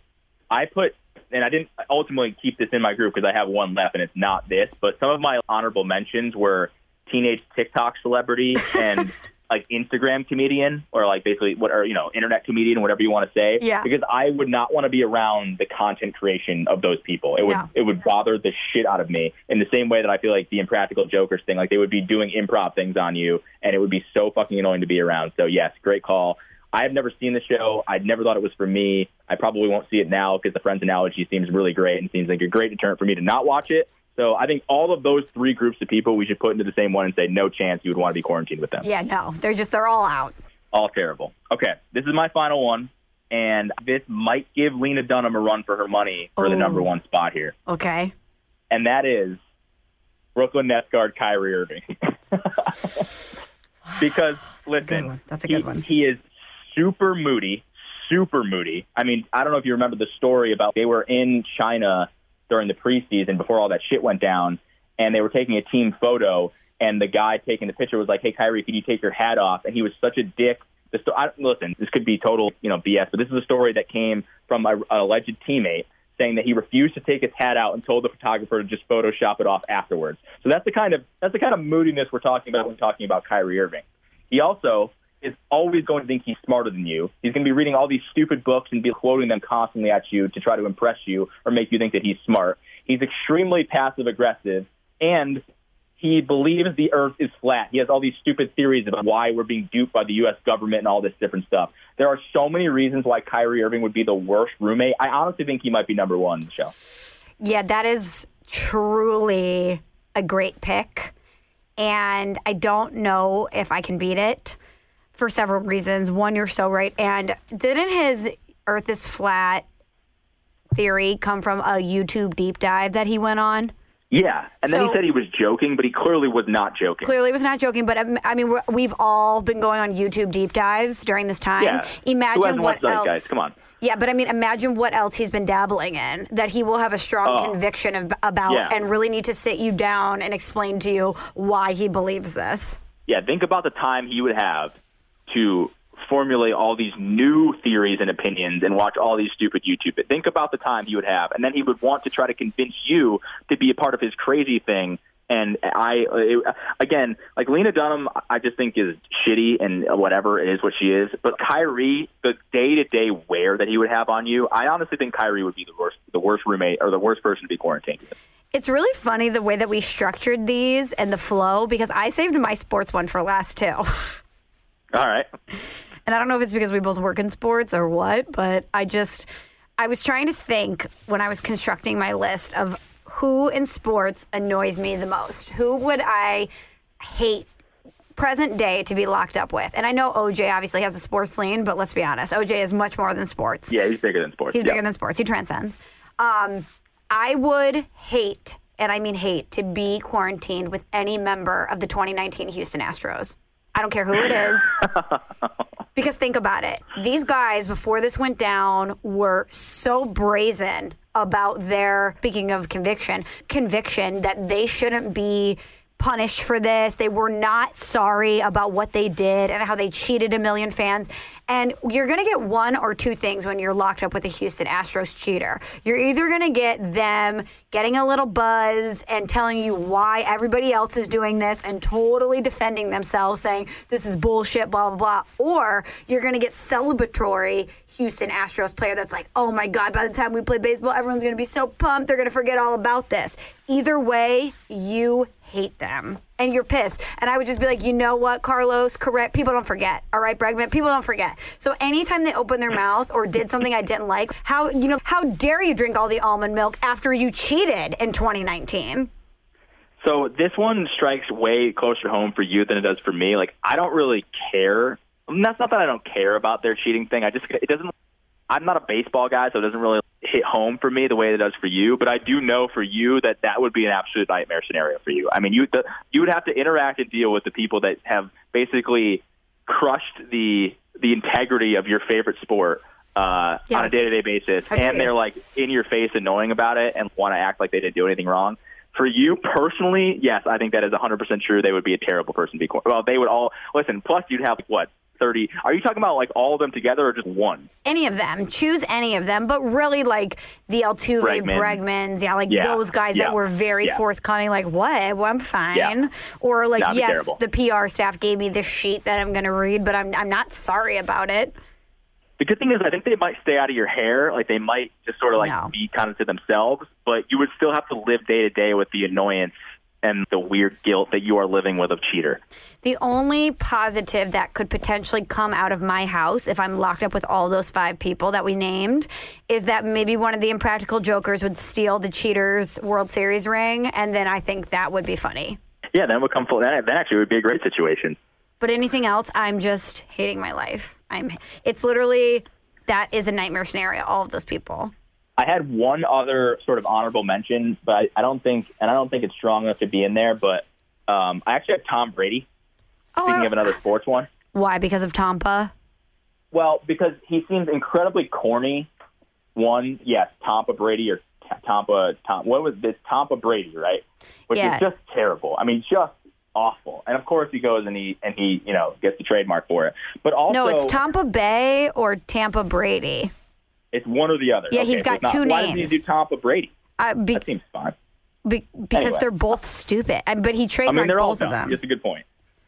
S3: I put and I didn't ultimately keep this in my group because I have one left and it's not this, but some of my honorable mentions were teenage TikTok celebrity and [laughs] like Instagram comedian or like basically what or you know internet comedian whatever you want to say
S2: yeah.
S3: because I would not want to be around the content creation of those people it would
S2: yeah.
S3: it would bother the shit out of me in the same way that I feel like the impractical jokers thing like they would be doing improv things on you and it would be so fucking annoying to be around so yes great call I have never seen the show. I'd never thought it was for me. I probably won't see it now because the Friends analogy seems really great and seems like a great deterrent for me to not watch it. So I think all of those three groups of people we should put into the same one and say no chance you would want to be quarantined with them.
S2: Yeah, no, they're just they're all out.
S3: All terrible. Okay, this is my final one, and this might give Lena Dunham a run for her money for
S2: oh.
S3: the number oh. one spot here.
S2: Okay.
S3: And that is Brooklyn Nets guard Kyrie Irving. [laughs] because listen,
S2: That's a, That's a good
S3: he,
S2: one.
S3: He is super moody, super moody. I mean, I don't know if you remember the story about they were in China during the preseason before all that shit went down, and they were taking a team photo, and the guy taking the picture was like, "Hey, Kyrie, can you take your hat off?" And he was such a dick. The sto- I, listen, this could be total, you know, BS, but this is a story that came from a, an alleged teammate saying that he refused to take his hat out and told the photographer to just Photoshop it off afterwards. So that's the kind of that's the kind of moodiness we're talking about when talking about Kyrie Irving. He also is always going to think he's smarter than you. He's going to be reading all these stupid books and be quoting them constantly at you to try to impress you or make you think that he's smart. He's extremely passive aggressive and he believes the earth is flat. He has all these stupid theories about why we're being duped by the U.S. government and all this different stuff. There are so many reasons why Kyrie Irving would be the worst roommate. I honestly think he might be number one show.
S2: Yeah, that is truly a great pick. And I don't know if I can beat it for several reasons. One, you're so right. And didn't his Earth is flat theory come from a YouTube deep dive that he went on?
S3: Yeah, and then he said he was joking, but he clearly was not joking.
S2: Clearly, was not joking, but um, I mean, we've all been going on YouTube deep dives during this time.
S3: Yeah.
S2: Imagine what else.
S3: Zeitgeist? Come on.
S2: Yeah, but I mean, imagine what else he's been dabbling in that he will have a strong
S3: Oh.
S2: conviction of, about
S3: Yeah.
S2: and really need to sit you down and explain to you why he believes this.
S3: Yeah, think about the time he would have to formulate all these new theories and opinions and watch all these stupid YouTube. Think about the time he would have, and then he would want to try to convince you to be a part of his crazy thing. And I, it, again, like Lena Dunham, I just think is shitty and whatever it is what she is. But Kyrie, the day to day wear that he would have on you, I honestly think Kyrie would be the worst, the worst roommate or the worst person to be quarantined. with.
S2: It's really funny the way that we structured these and the flow because I saved my sports one for last two. [laughs]
S3: All right.
S2: And I don't know if it's because we both work in sports or what, but I just I was trying to think when I was constructing my list of who in sports annoys me the most. Who would I hate present day to be locked up with? And I know OJ obviously has a sports lean, but let's be honest, OJ is much more than sports.
S3: Yeah, he's bigger than sports.
S2: He's
S3: Yeah.
S2: bigger than sports. He transcends. Um, I would hate, and I mean hate, to be quarantined with any member of the 2019 Houston Astros. I don't care who it is. [laughs] because think about it. These guys, before this went down, were so brazen about their, speaking of conviction, conviction that they shouldn't be punished for this. They were not sorry about what they did and how they cheated a million fans. And you're going to get one or two things when you're locked up with a Houston Astros cheater. You're either going to get them getting a little buzz and telling you why everybody else is doing this and totally defending themselves, saying this is bullshit, blah, blah, blah. Or you're going to get celebratory Houston Astros player that's like, oh my God, by the time we play baseball, everyone's going to be so pumped. They're going to forget all about this. Either way, you hate them and you're pissed. And I would just be like, you know what, Carlos, correct. People don't forget. All right, Bregman, people don't forget. So anytime they open their mouth or did something I didn't like, how, you know, how dare you drink all the almond milk after you cheated in 2019?
S3: So this one strikes way closer home for you than it does for me. Like I don't really care. That's not that I don't care about their cheating thing. I just it doesn't. I'm not a baseball guy, so it doesn't really hit home for me the way it does for you. But I do know for you that that would be an absolute nightmare scenario for you. I mean, you the, you would have to interact and deal with the people that have basically crushed the the integrity of your favorite sport uh,
S2: Yeah.
S3: on a day to day basis,
S2: Agreed.
S3: and they're like in your face, annoying about it, and want to act like they didn't do anything wrong. For you personally, yes, I think that is 100% true. They would be a terrible person to be. Well, they would all listen. Plus, you'd have what 30? Are you talking about like all of them together or just one?
S2: Any of them, choose any of them, but really like the Altuve,
S3: Bregman.
S2: Bregmans, yeah, like
S3: Yeah.
S2: those guys
S3: Yeah.
S2: that were very
S3: Yeah.
S2: forthcoming, like, what? Well, I'm fine. Or like,
S3: That'd
S2: yes, the PR staff gave me this sheet that I'm going to read, but I'm, I'm not sorry about it.
S3: The good thing is, I think they might stay out of your hair. Like they might just sort of like
S2: No.
S3: be kind of to themselves, but you would still have to live day to day with the annoyance and the weird guilt that you are living with of cheater.
S2: The only positive that could potentially come out of my house if I'm locked up with all those five people that we named is that maybe one of the impractical jokers would steal the cheaters World Series ring, and then I think that would be funny.
S3: Yeah, then would come full. That, that actually would be a great situation.
S2: But anything else, I'm just hating my life. I'm. It's literally that is a nightmare scenario. All of those people.
S3: I had one other sort of honorable mention, but I, I don't think, and I don't think it's strong enough to be in there. But um, I actually have Tom Brady.
S2: Oh,
S3: Speaking of another sports one,
S2: why? Because of Tampa.
S3: well, because he seems incredibly corny. One, yes, Tampa Brady or Tampa Tom. What was this? Tampa Brady, right? Which
S2: Yeah.
S3: is just terrible. I mean, just awful. And of course, he goes and he and he, you know, gets the trademark for it. But also,
S2: No, it's Tampa Bay or Tampa Brady.
S3: It's one or the other.
S2: Yeah,
S3: Okay,
S2: he's
S3: so
S2: got
S3: not-
S2: two
S3: Why
S2: names.
S3: does he do Tampa Brady?
S2: Uh, be,
S3: That seems fine.
S2: be, because
S3: Anyway.
S2: they're both stupid. But he
S3: I mean, they're all
S2: both of them.
S3: It's a good point.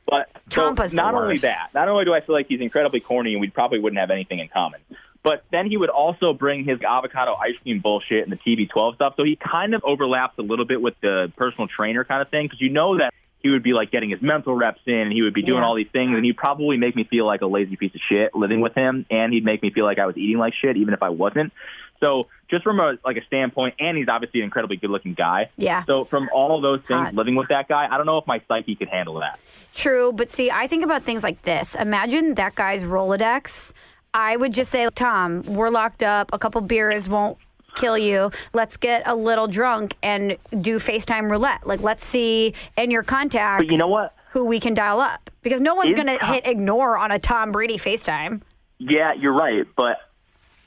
S3: But so
S2: Tampa's the
S3: not only that, not only do I feel like he's incredibly corny and we probably wouldn't have anything in common, but then he would also bring his avocado ice cream bullshit and the TB12 stuff. So he kind of overlaps a little bit with the personal trainer kind of thing because you know that he would be like getting his mental reps in and he would be doing
S2: Yeah.
S3: all these things and he'd probably make me feel like a lazy piece of shit living with him and he'd make me feel like I was eating like shit even if I wasn't. So just from a like a standpoint, and he's obviously an incredibly good looking guy.
S2: Yeah.
S3: So from all of those things,
S2: Hot.
S3: living with that guy, I don't know if my psyche could handle that.
S2: True, but see, I think about things like this. Imagine that guy's Rolodex. I would just say, Tom, we're locked up. A couple beers won't kill you. Let's get a little drunk and do FaceTime roulette. Like, let's see in your contacts.
S3: But you know what?
S2: Who we can dial up because no one's going to
S3: Tom-
S2: hit ignore on a Tom Brady FaceTime.
S3: Yeah, you're right, but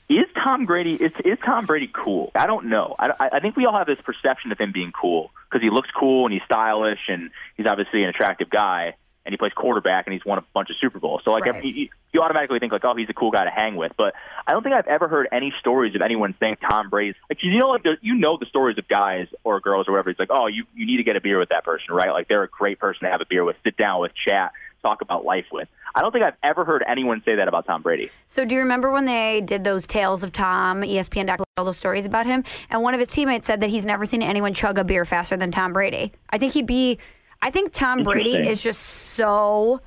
S3: is Tom Brady is is Tom Brady cool? I don't know. I, I- I think we all have this perception of him being cool because he looks cool and he's stylish and he's obviously an attractive guy. And he plays quarterback and he's won a bunch of Super Bowls. So like
S2: Right.
S3: you, you automatically think like, oh, he's a cool guy to hang with. But I don't think I've ever heard any stories of anyone saying Tom Brady's like you know like the, you know the stories of guys or girls or whatever. It's like oh you you need to get a beer with that person, right? Like they're a great person to have a beer with, sit down with, chat, talk about life with. I don't think I've ever heard anyone say that about Tom Brady.
S2: So do you remember when they did those tales of Tom, ESPN all those stories about him? And one of his teammates said that he's never seen anyone chug a beer faster than Tom Brady. I think he'd be I think Tom Brady is just so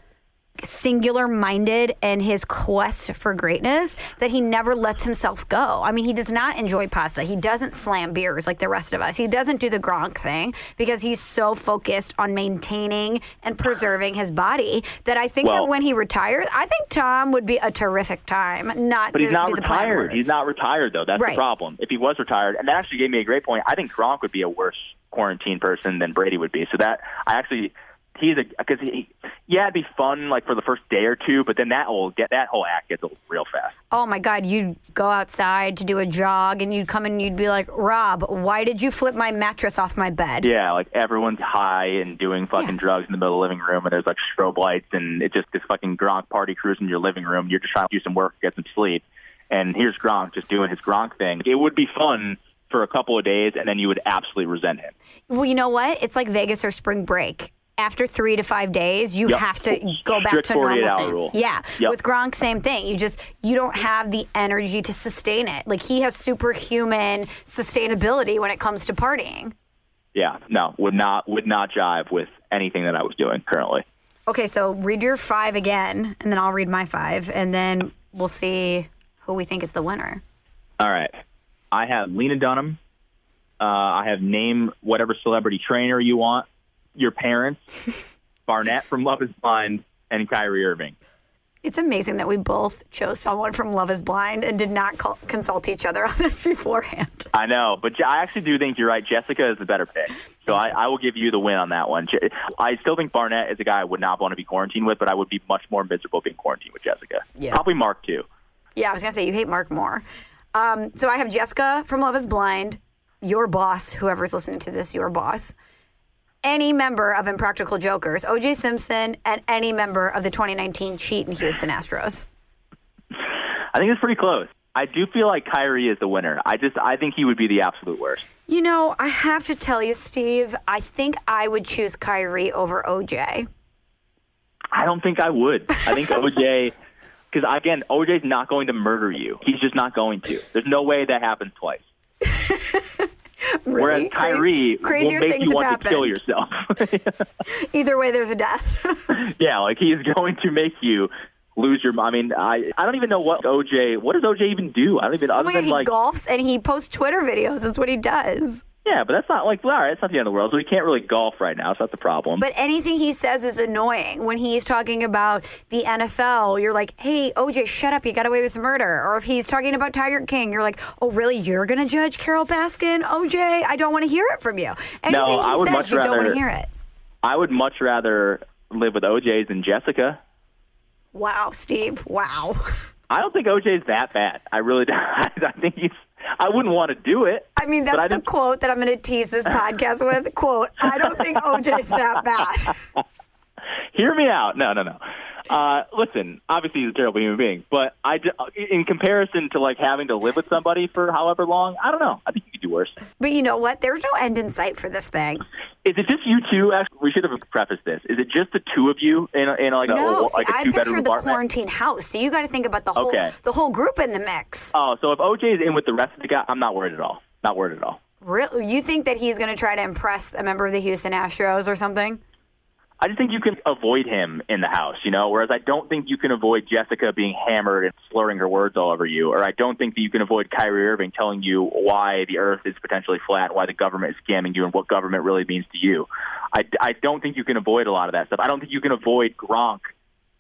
S2: singular minded in his quest for greatness that he never lets himself go. I mean, he does not enjoy pasta. He doesn't slam beers like the rest of us. He doesn't do the Gronk thing because he's so focused on maintaining and preserving his body that I think
S3: Well-
S2: that when he retires, I think Tom would be a terrific time not
S3: But
S2: to
S3: he's not retired. He's not retired though. That's
S2: Right.
S3: the problem. If he was retired, and that actually gave me a great point. I think Gronk would be a worse quarantine person than Brady would be. So that I actually he's a because he yeah it'd be fun like for the first day or two, but then that will get that whole act gets old real fast.
S2: Oh my God, you'd go outside to do a jog and you'd come in and you'd be like, Rob, why did you flip my mattress off my bed?
S3: Yeah, like everyone's high and doing fucking
S2: Yeah.
S3: drugs in the middle of the living room, and there's like strobe lights, and it's just this fucking Gronk party cruise in your living room. You're just trying to do some work, get some sleep, and here's Gronk just doing his Gronk thing. It would be fun for a couple of days, and then you would absolutely resent him.
S2: Well, you know what? It's like Vegas or spring break. After three to five days, you
S3: Yep.
S2: have to go back
S3: Strict
S2: to
S3: 48 hour
S2: normalcy. Yeah.
S3: Yep.
S2: With Gronk, same thing. You just you don't have the energy to sustain it. Like he has superhuman sustainability when it comes to partying.
S3: Yeah, no, would not would not jive with anything that I was doing currently.
S2: Okay, so read your five again, and then I'll read my five, and then we'll see who we think is the winner.
S3: All right, I have Lena Dunham. Uh, I have name whatever celebrity trainer you want. Your parents, [laughs] Barnett from Love Is Blind, and Kyrie Irving.
S2: It's amazing that we both chose someone from Love Is Blind and did not call, consult each other on this [laughs] beforehand.
S3: I know, but I actually do think you're right. Jessica is the better pick, so I, I will give you the win on that one. I still think Barnett is a guy I would not want to be quarantined with, but I would be much more miserable being quarantined with Jessica.
S2: Yeah.
S3: Probably Mark too.
S2: Yeah, I was gonna say you hate Mark more. Um, so I have Jessica from Love Is Blind, your boss, whoever's listening to this, your boss, any member of Impractical Jokers, OJ Simpson, and any member of the 2019 Cheat in Houston Astros.
S3: I think it's pretty close. I do feel like Kyrie is the winner. I just I think he would be the absolute worst.
S2: You know, I have to tell you, Steve, I think I would choose Kyrie over OJ.
S3: I don't think I would. I think OJ, [laughs] because again, OJ's not going to murder you. He's just not going to. There's no way that happens twice. [laughs] Whereas
S2: Really? Cra-
S3: Kyrie
S2: crazier
S3: will make you want to kill yourself. [laughs]
S2: Either way, there's a death. [laughs]
S3: yeah, like he is going to make you lose your. I mean, I I don't even know what OJ. What does OJ even do? I don't even
S2: oh
S3: other
S2: God,
S3: than
S2: he
S3: like.
S2: golfs and he posts Twitter videos. That's what he does.
S3: Yeah, but that's not like all right. That's not the end of the world. So he can't really golf right now. So that's the problem.
S2: But anything he says is annoying. When he's talking about the NFL, you're like, hey, OJ, shut up. You got away with murder. Or if he's talking about Tiger King, you're like, oh, really? You're going to judge Carole Baskin? OJ, I don't want to hear it from you. Anything
S3: No,
S2: he
S3: I would
S2: says,
S3: much
S2: you don't want to
S3: rather-
S2: hear it.
S3: I would much rather live with OJ's than Jessica.
S2: Wow, Steve. Wow. [laughs]
S3: I don't think OJ's that bad. I really [laughs] don't. I think he's. I wouldn't want to do it.
S2: I mean, that's
S3: I
S2: the quote that I'm going to tease this [laughs] podcast with. Quote, I don't think OJ's that bad. [laughs]
S3: Hear me out. No, no, no. Uh, listen, obviously he's a terrible human being, but I, in comparison to like having to live with somebody for however long, I don't know. I think you could do worse.
S2: But you know what? There's no end in sight for this thing.
S3: Is it just you two? Actually, we should have prefaced this. Is it just the two of you in, a, in like a
S2: No, see,
S3: like a
S2: I
S3: two bedroom
S2: pictured the
S3: apartment?
S2: quarantine house. So you got to think about the whole
S3: Okay.
S2: the whole group in the mix.
S3: Oh, so if OJ is in with the rest of the guy, I'm not worried at all. Not worried at all.
S2: Really? You think that he's going to try to impress a member of the Houston Astros or something?
S3: I just think you can avoid him in the house, you know. Whereas I don't think you can avoid Jessica being hammered and slurring her words all over you, or I don't think that you can avoid Kyrie Irving telling you why the Earth is potentially flat, why the government is scamming you, and what government really means to you. I, I don't think you can avoid a lot of that stuff. I don't think you can avoid Gronk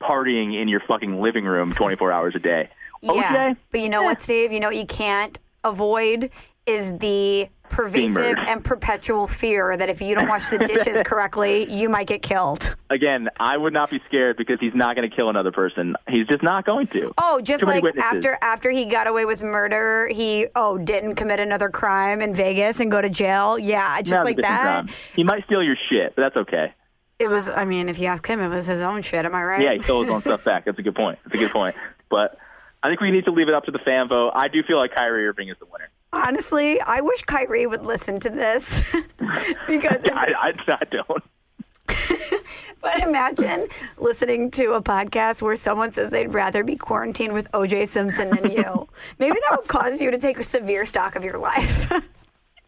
S3: partying in your fucking living room 24 hours a day.
S2: Yeah.
S3: OJ,
S2: But you know what, Steve? You know what you can't avoid is the pervasive and perpetual fear that if you don't wash the dishes [laughs] correctly, you might get killed.
S3: again, I would not be scared because he's not going to kill another person. He's just not going to.
S2: Oh, just
S3: Too
S2: like after after he got away with murder, he oh didn't commit another crime in Vegas and go to jail. Yeah, just
S3: Now's
S2: like that.
S3: time. He might steal your shit, but that's okay.
S2: It was. I mean, if you ask him, it was his own shit. Am I right?
S3: Yeah, he stole his own stuff back. That's a good point. That's a good point. But I think we need to leave it up to the fan vote. I do feel like Kyrie Irving is the winner.
S2: Honestly, I wish Kyrie would listen to this [laughs] because [laughs]
S3: I, I, I don't. [laughs]
S2: But imagine listening to a podcast where someone says they'd rather be quarantined with OJ Simpson than you. Maybe that would cause you to take a severe stock of your life.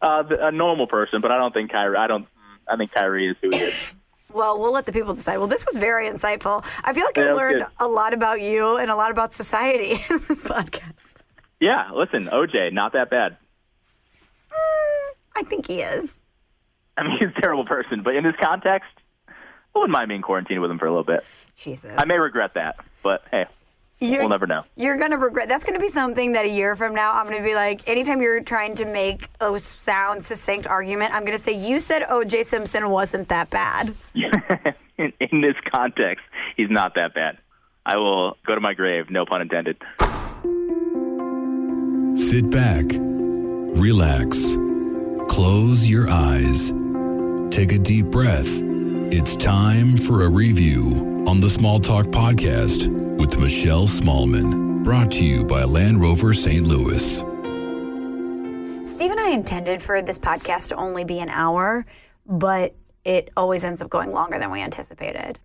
S3: Uh, a normal person, but I don't think Kyrie. I don't. I think Kyrie is who he is.
S2: well, we'll let the people decide. Well, this was very insightful. I feel like
S3: Yeah,
S2: I learned
S3: good.
S2: a lot about you and a lot about society in this podcast.
S3: Yeah, listen, OJ, not that bad.
S2: I think he is.
S3: I mean, [laughs] he's a terrible person, but in this context, I wouldn't mind being quarantined with him for a little bit.
S2: Jesus.
S3: I may regret that, but hey,
S2: You're-
S3: we'll never know.
S2: You're gonna regret. That's gonna be something that a year from now, I'm gonna be like, anytime you're trying to make a sound, succinct argument, I'm gonna say you said O.J. Simpson wasn't that bad. [laughs]
S3: in, in this context, he's not that bad. I will go to my grave, no pun intended.
S5: Sit back, relax, close your eyes, take a deep breath. It's time for a review on the Small Talk Podcast with Michelle Smallmon, brought to you by Land Rover St. Louis.
S2: Steve and I intended for this podcast to only be an hour, but it always ends up going longer than we anticipated.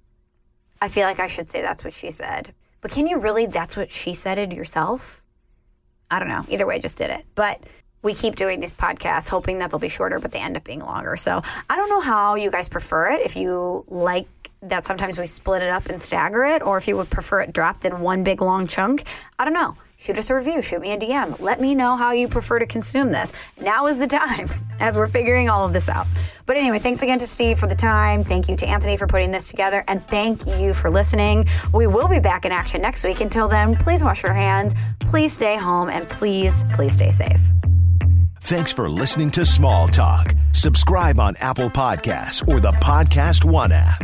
S2: I feel like I should say that's what she said. But can you really that's what she said it yourself? I don't know. Either way, I just did it. But we keep doing these podcasts hoping that they'll be shorter, but they end up being longer. So I don't know how you guys prefer it. If you like that sometimes we split it up and stagger it, or if you would prefer it dropped in one big long chunk. I don't know. Shoot us a review, shoot me a DM. Let me know how you prefer to consume this. Now is the time [laughs] as we're figuring all of this out. But anyway, thanks again to Steve for the time. Thank you to Anthony for putting this together. And thank you for listening. We will be back in action next week. Until then, please wash your hands, please stay home, and please, please stay safe.
S1: Thanks for listening to Small Talk. Subscribe on Apple Podcasts or the Podcast One app.